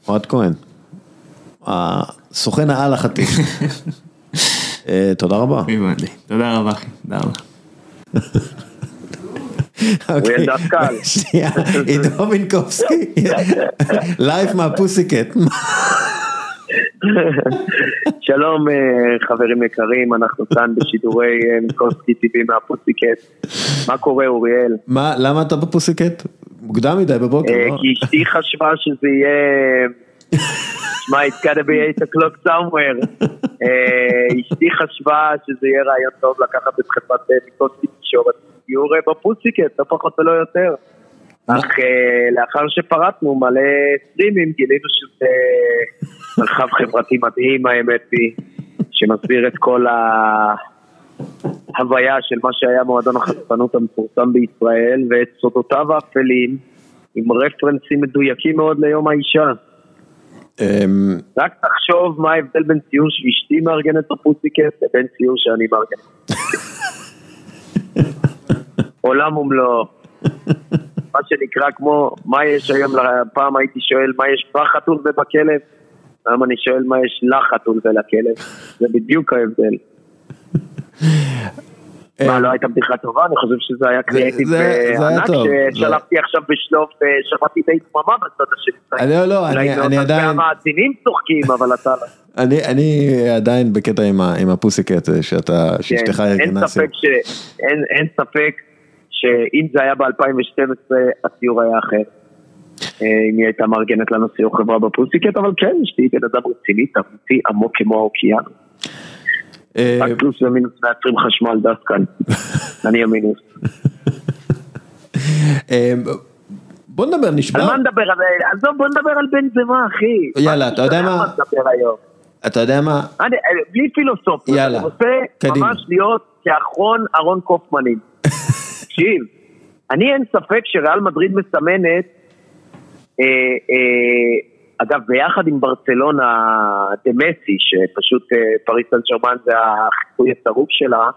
אוהד כהן, הסוכן העל החטיף. אה, תודה רבה. הבנתי. תודה רבה אחי, תודה רבה. אוקיי. שנייה, עידו מינקובסקי, לייב מה Pussycat. שלום אה, חברים יקרים, אנחנו כאן בשידורי אה, מיקוסקי טבעי מה Pussycat. מה קורה אוריאל? מה, למה אתה ב Pussycat? מוקדם מדי בבוקר, אה, לא? כי אשתי חשבה שזה יהיה... שמע, it's gotta be 8 o'clock somewhere. אשתי חשבה שזה יהיה רעיון טוב לקחת את חברת מיקוסקי תקשורת. אה, בפוסיקט, לא פחות ולא יותר. אך לאחר שפרטנו מלא סטרימים גילינו שזה מרחב חברתי מדהים האמת היא, שמסביר את כל ההוויה של מה שהיה מועדון החשפנות המפורסם בישראל ואת סודותיו האפלים עם רפרנסים מדויקים מאוד ליום האישה. אמ, רק תחשוב מה ההבדל בין ציור שאשתי מארגנת בפוסיקט לבין ציור שאני מארגן. עולם ומלואו. מה שנקרא כמו, מה יש היום, פעם הייתי שואל מה יש בחתול ובכלב, היום אני שואל מה יש לחתול ולכלב, זה בדיוק ההבדל. מה, לא הייתה בדיחה טובה? אני חושב שזה היה קריאטיב היה ענק. ששלפתי עכשיו בשלוף, אה, שמעתי די דממה בצד השני. אני- לא, אני- אולי עדיין- המאזינים צוחקים, אבל אתה לא. אני, אני עדיין בקטע עם, ה, עם הפוסיקט אה, שאתה, שאשתך כן, אין ארגנה ספק ש... אין, אין ספק שאם זה היה ב-2012 הסיור היה אחר. אה, אם היא הייתה מארגנת לנו סיור חברה בפוסיקט, אבל כן, אשתי בן אדם רציני, תרבותי, עמוק כמו האוקיינוס. אה, רק פלוס ומינוס מייצרים חשמל דסקן. אני המינוס. אה, בוא נדבר, נשבע, על מה נדבר? עזוב, בוא נדבר על בן זמה, אחי. יאללה, אתה יודע מה? אתה יודע מה? בלי פילוסופיה. יאללה, אני רוצה קדימה. ממש להיות כאחרון אהרון קופמנים. תקשיב, אני אין ספק שריאל מדריד מסמנת, אגב, ביחד עם ברצלונה דה מסי, שפשוט אה, פריס סן ג'רמן זה החיפוי הצרוף שלה,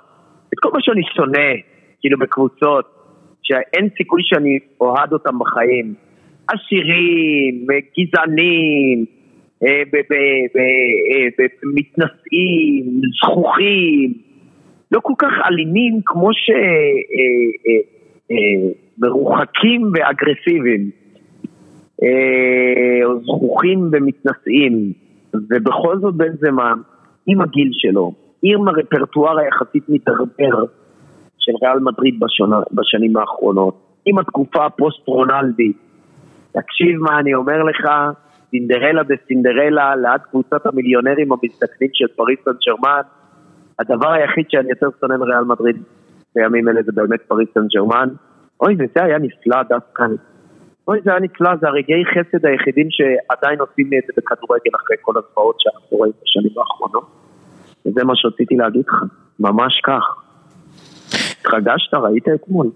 את כל מה שאני שונא, כאילו בקבוצות, שאין סיכוי שאני אוהד אותם בחיים. עשירים, אה, גזענים, אה, אה, מתנשאים, זכוכים, לא כל כך אלימים כמו שמרוחקים ואגרסיביים, אה, זכוכים ומתנשאים, ובכל זאת בן זמן, עם הגיל שלו, עם הרפרטואר היחסית מתדרדר של ריאל מדריד בשונה, בשנים האחרונות, עם התקופה הפוסט-רונלדית, תקשיב מה אני אומר לך, סינדרלה דה סינדרלה ליד קבוצת המיליונרים המזדקנים של פריס סן ג'רמן, הדבר היחיד שאני יותר שונא מריאל מדריד בימים אלה זה באמת פריס סן ג'רמן. אוי, וזה היה נפלא דווקא. אוי, זה היה נפלא, זה הרגעי חסד היחידים שעדיין עושים לי את זה בכדורגל אחרי כל הזוועות שאנחנו רואים בשנים האחרונות. וזה מה שרציתי להגיד לך, ממש כך. התרגשת, ראית אתמול.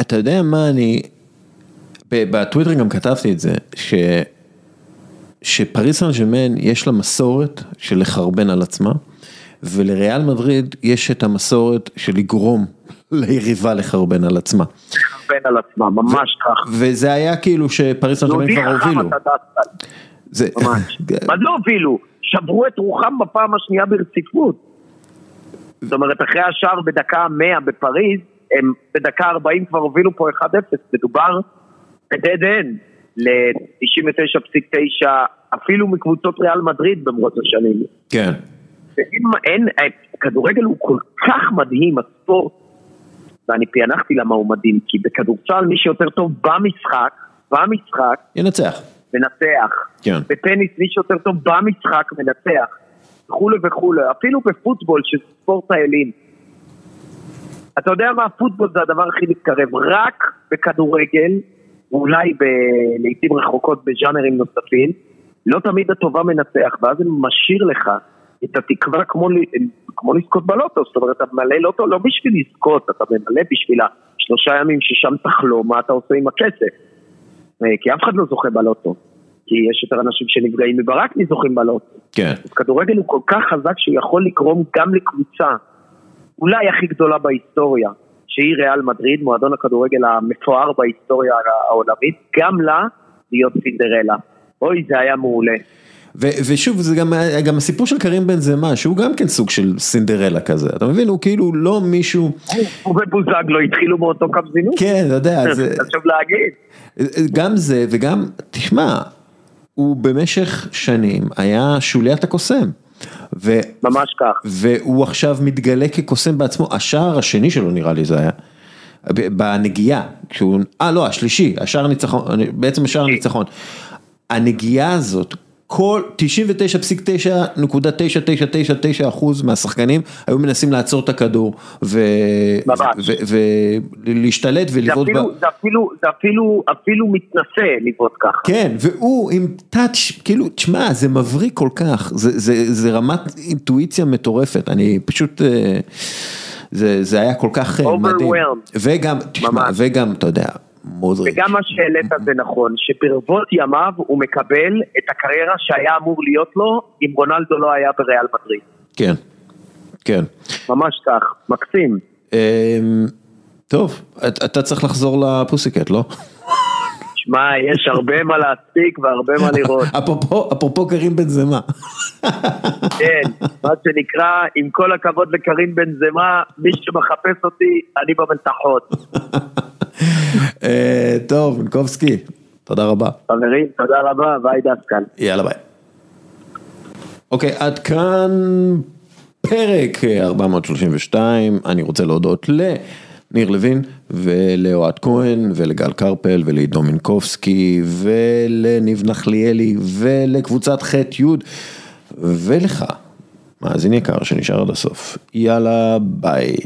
אתה יודע מה אני, בטוויטר גם כתבתי את זה, שפריס סן יש לה מסורת של לחרבן על עצמה, ולריאל מדריד יש את המסורת של לגרום ליריבה לחרבן על עצמה. לחרבן על עצמה, ממש כך. וזה היה כאילו שפריס סן ג'רמן כבר הובילו. זה... ממש. מה זה הובילו? שברו את רוחם בפעם השנייה ברציפות. זאת אומרת, אחרי השער בדקה 100 בפריז, הם בדקה 40 כבר הובילו פה 1-0, מדובר ב dead end ל-99.9, אפילו מקבוצות ריאל מדריד במרוצת השנים. כן. ואם אין, כדורגל הוא כל כך מדהים, הספורט, ואני פענחתי למה הוא מדהים, כי בכדורסל מי שיותר טוב במשחק, במשחק, ינצח. מנצח. כן. בטניס מי שיותר טוב במשחק מנצח. וכולי וכולי, אפילו בפוטבול שזה ספורט האלים. אתה יודע מה, פוטבול זה הדבר הכי מתקרב, רק בכדורגל, ואולי ב- לעיתים רחוקות בז'אנרים נוספים, לא תמיד הטובה מנצח, ואז זה משאיר לך את התקווה כמו, כמו לזכות בלוטו, זאת אומרת, אתה ממלא לוטו לא בשביל לזכות, אתה ממלא בשביל השלושה ימים ששם תחלום, מה אתה עושה עם הכסף. אה, כי אף אחד לא זוכה בלוטו. כי יש יותר אנשים שנפגעים מברק מזוכים בלוטו. כן. אז כדורגל הוא כל כך חזק שהוא יכול לגרום גם לקבוצה, אולי הכי גדולה בהיסטוריה, שהיא ריאל מדריד, מועדון הכדורגל המפואר בהיסטוריה העולמית, גם לה להיות סינדרלה. אוי, זה היה מעולה. ו- ושוב, זה גם, גם הסיפור של קרים בן זמה, שהוא גם כן סוג של סינדרלה כזה, אתה מבין? הוא כאילו לא מישהו... הוא ובוזגלו התחילו מאותו קו זינוק. כן, אתה יודע, זה... חשוב להגיד. גם זה וגם, תשמע, הוא במשך שנים היה שוליית הקוסם. ו... ממש כך. והוא עכשיו מתגלה כקוסם בעצמו, השער השני שלו נראה לי זה היה. בנגיעה, כשהוא, אה לא, השלישי, השער ניצחון, בעצם השער ניצחון. הנגיעה הזאת, כל 99.9999 אחוז מהשחקנים היו מנסים לעצור את הכדור ולהשתלט ולבעוט. זה אפילו, זה אפילו, אפילו מתנשא לבעוט ככה. כן, והוא עם טאץ', כאילו, תשמע, זה מבריק כל כך, זה, זה, זה רמת אינטואיציה מטורפת, אני פשוט... זה, זה היה כל כך מדהים, וגם, תשמע, וגם, אתה יודע, מודריץ'. וגם מה שהעלית זה נכון, שברבות ימיו הוא מקבל את הקריירה שהיה אמור להיות לו אם רונלדו לא היה בריאל מדריד. כן, כן. ממש כך, מקסים. טוב, אתה צריך לחזור לפוסיקט, לא? שמע, יש הרבה מה להספיק והרבה מה לראות. אפרופו קרים בן זמה. כן, מה שנקרא, עם כל הכבוד לקרים בן זמה, מי שמחפש אותי, אני במלתחות. טוב, מנקובסקי, תודה רבה. חברים, תודה רבה, ביי דסקל. יאללה ביי. אוקיי, עד כאן פרק 432, אני רוצה להודות לניר לוין ולאוהד כהן ולגל קרפל ולעידו מינקובסקי ולניב נחליאלי ולקבוצת ח' י' ולך, מאזין יקר שנשאר עד הסוף. יאללה ביי.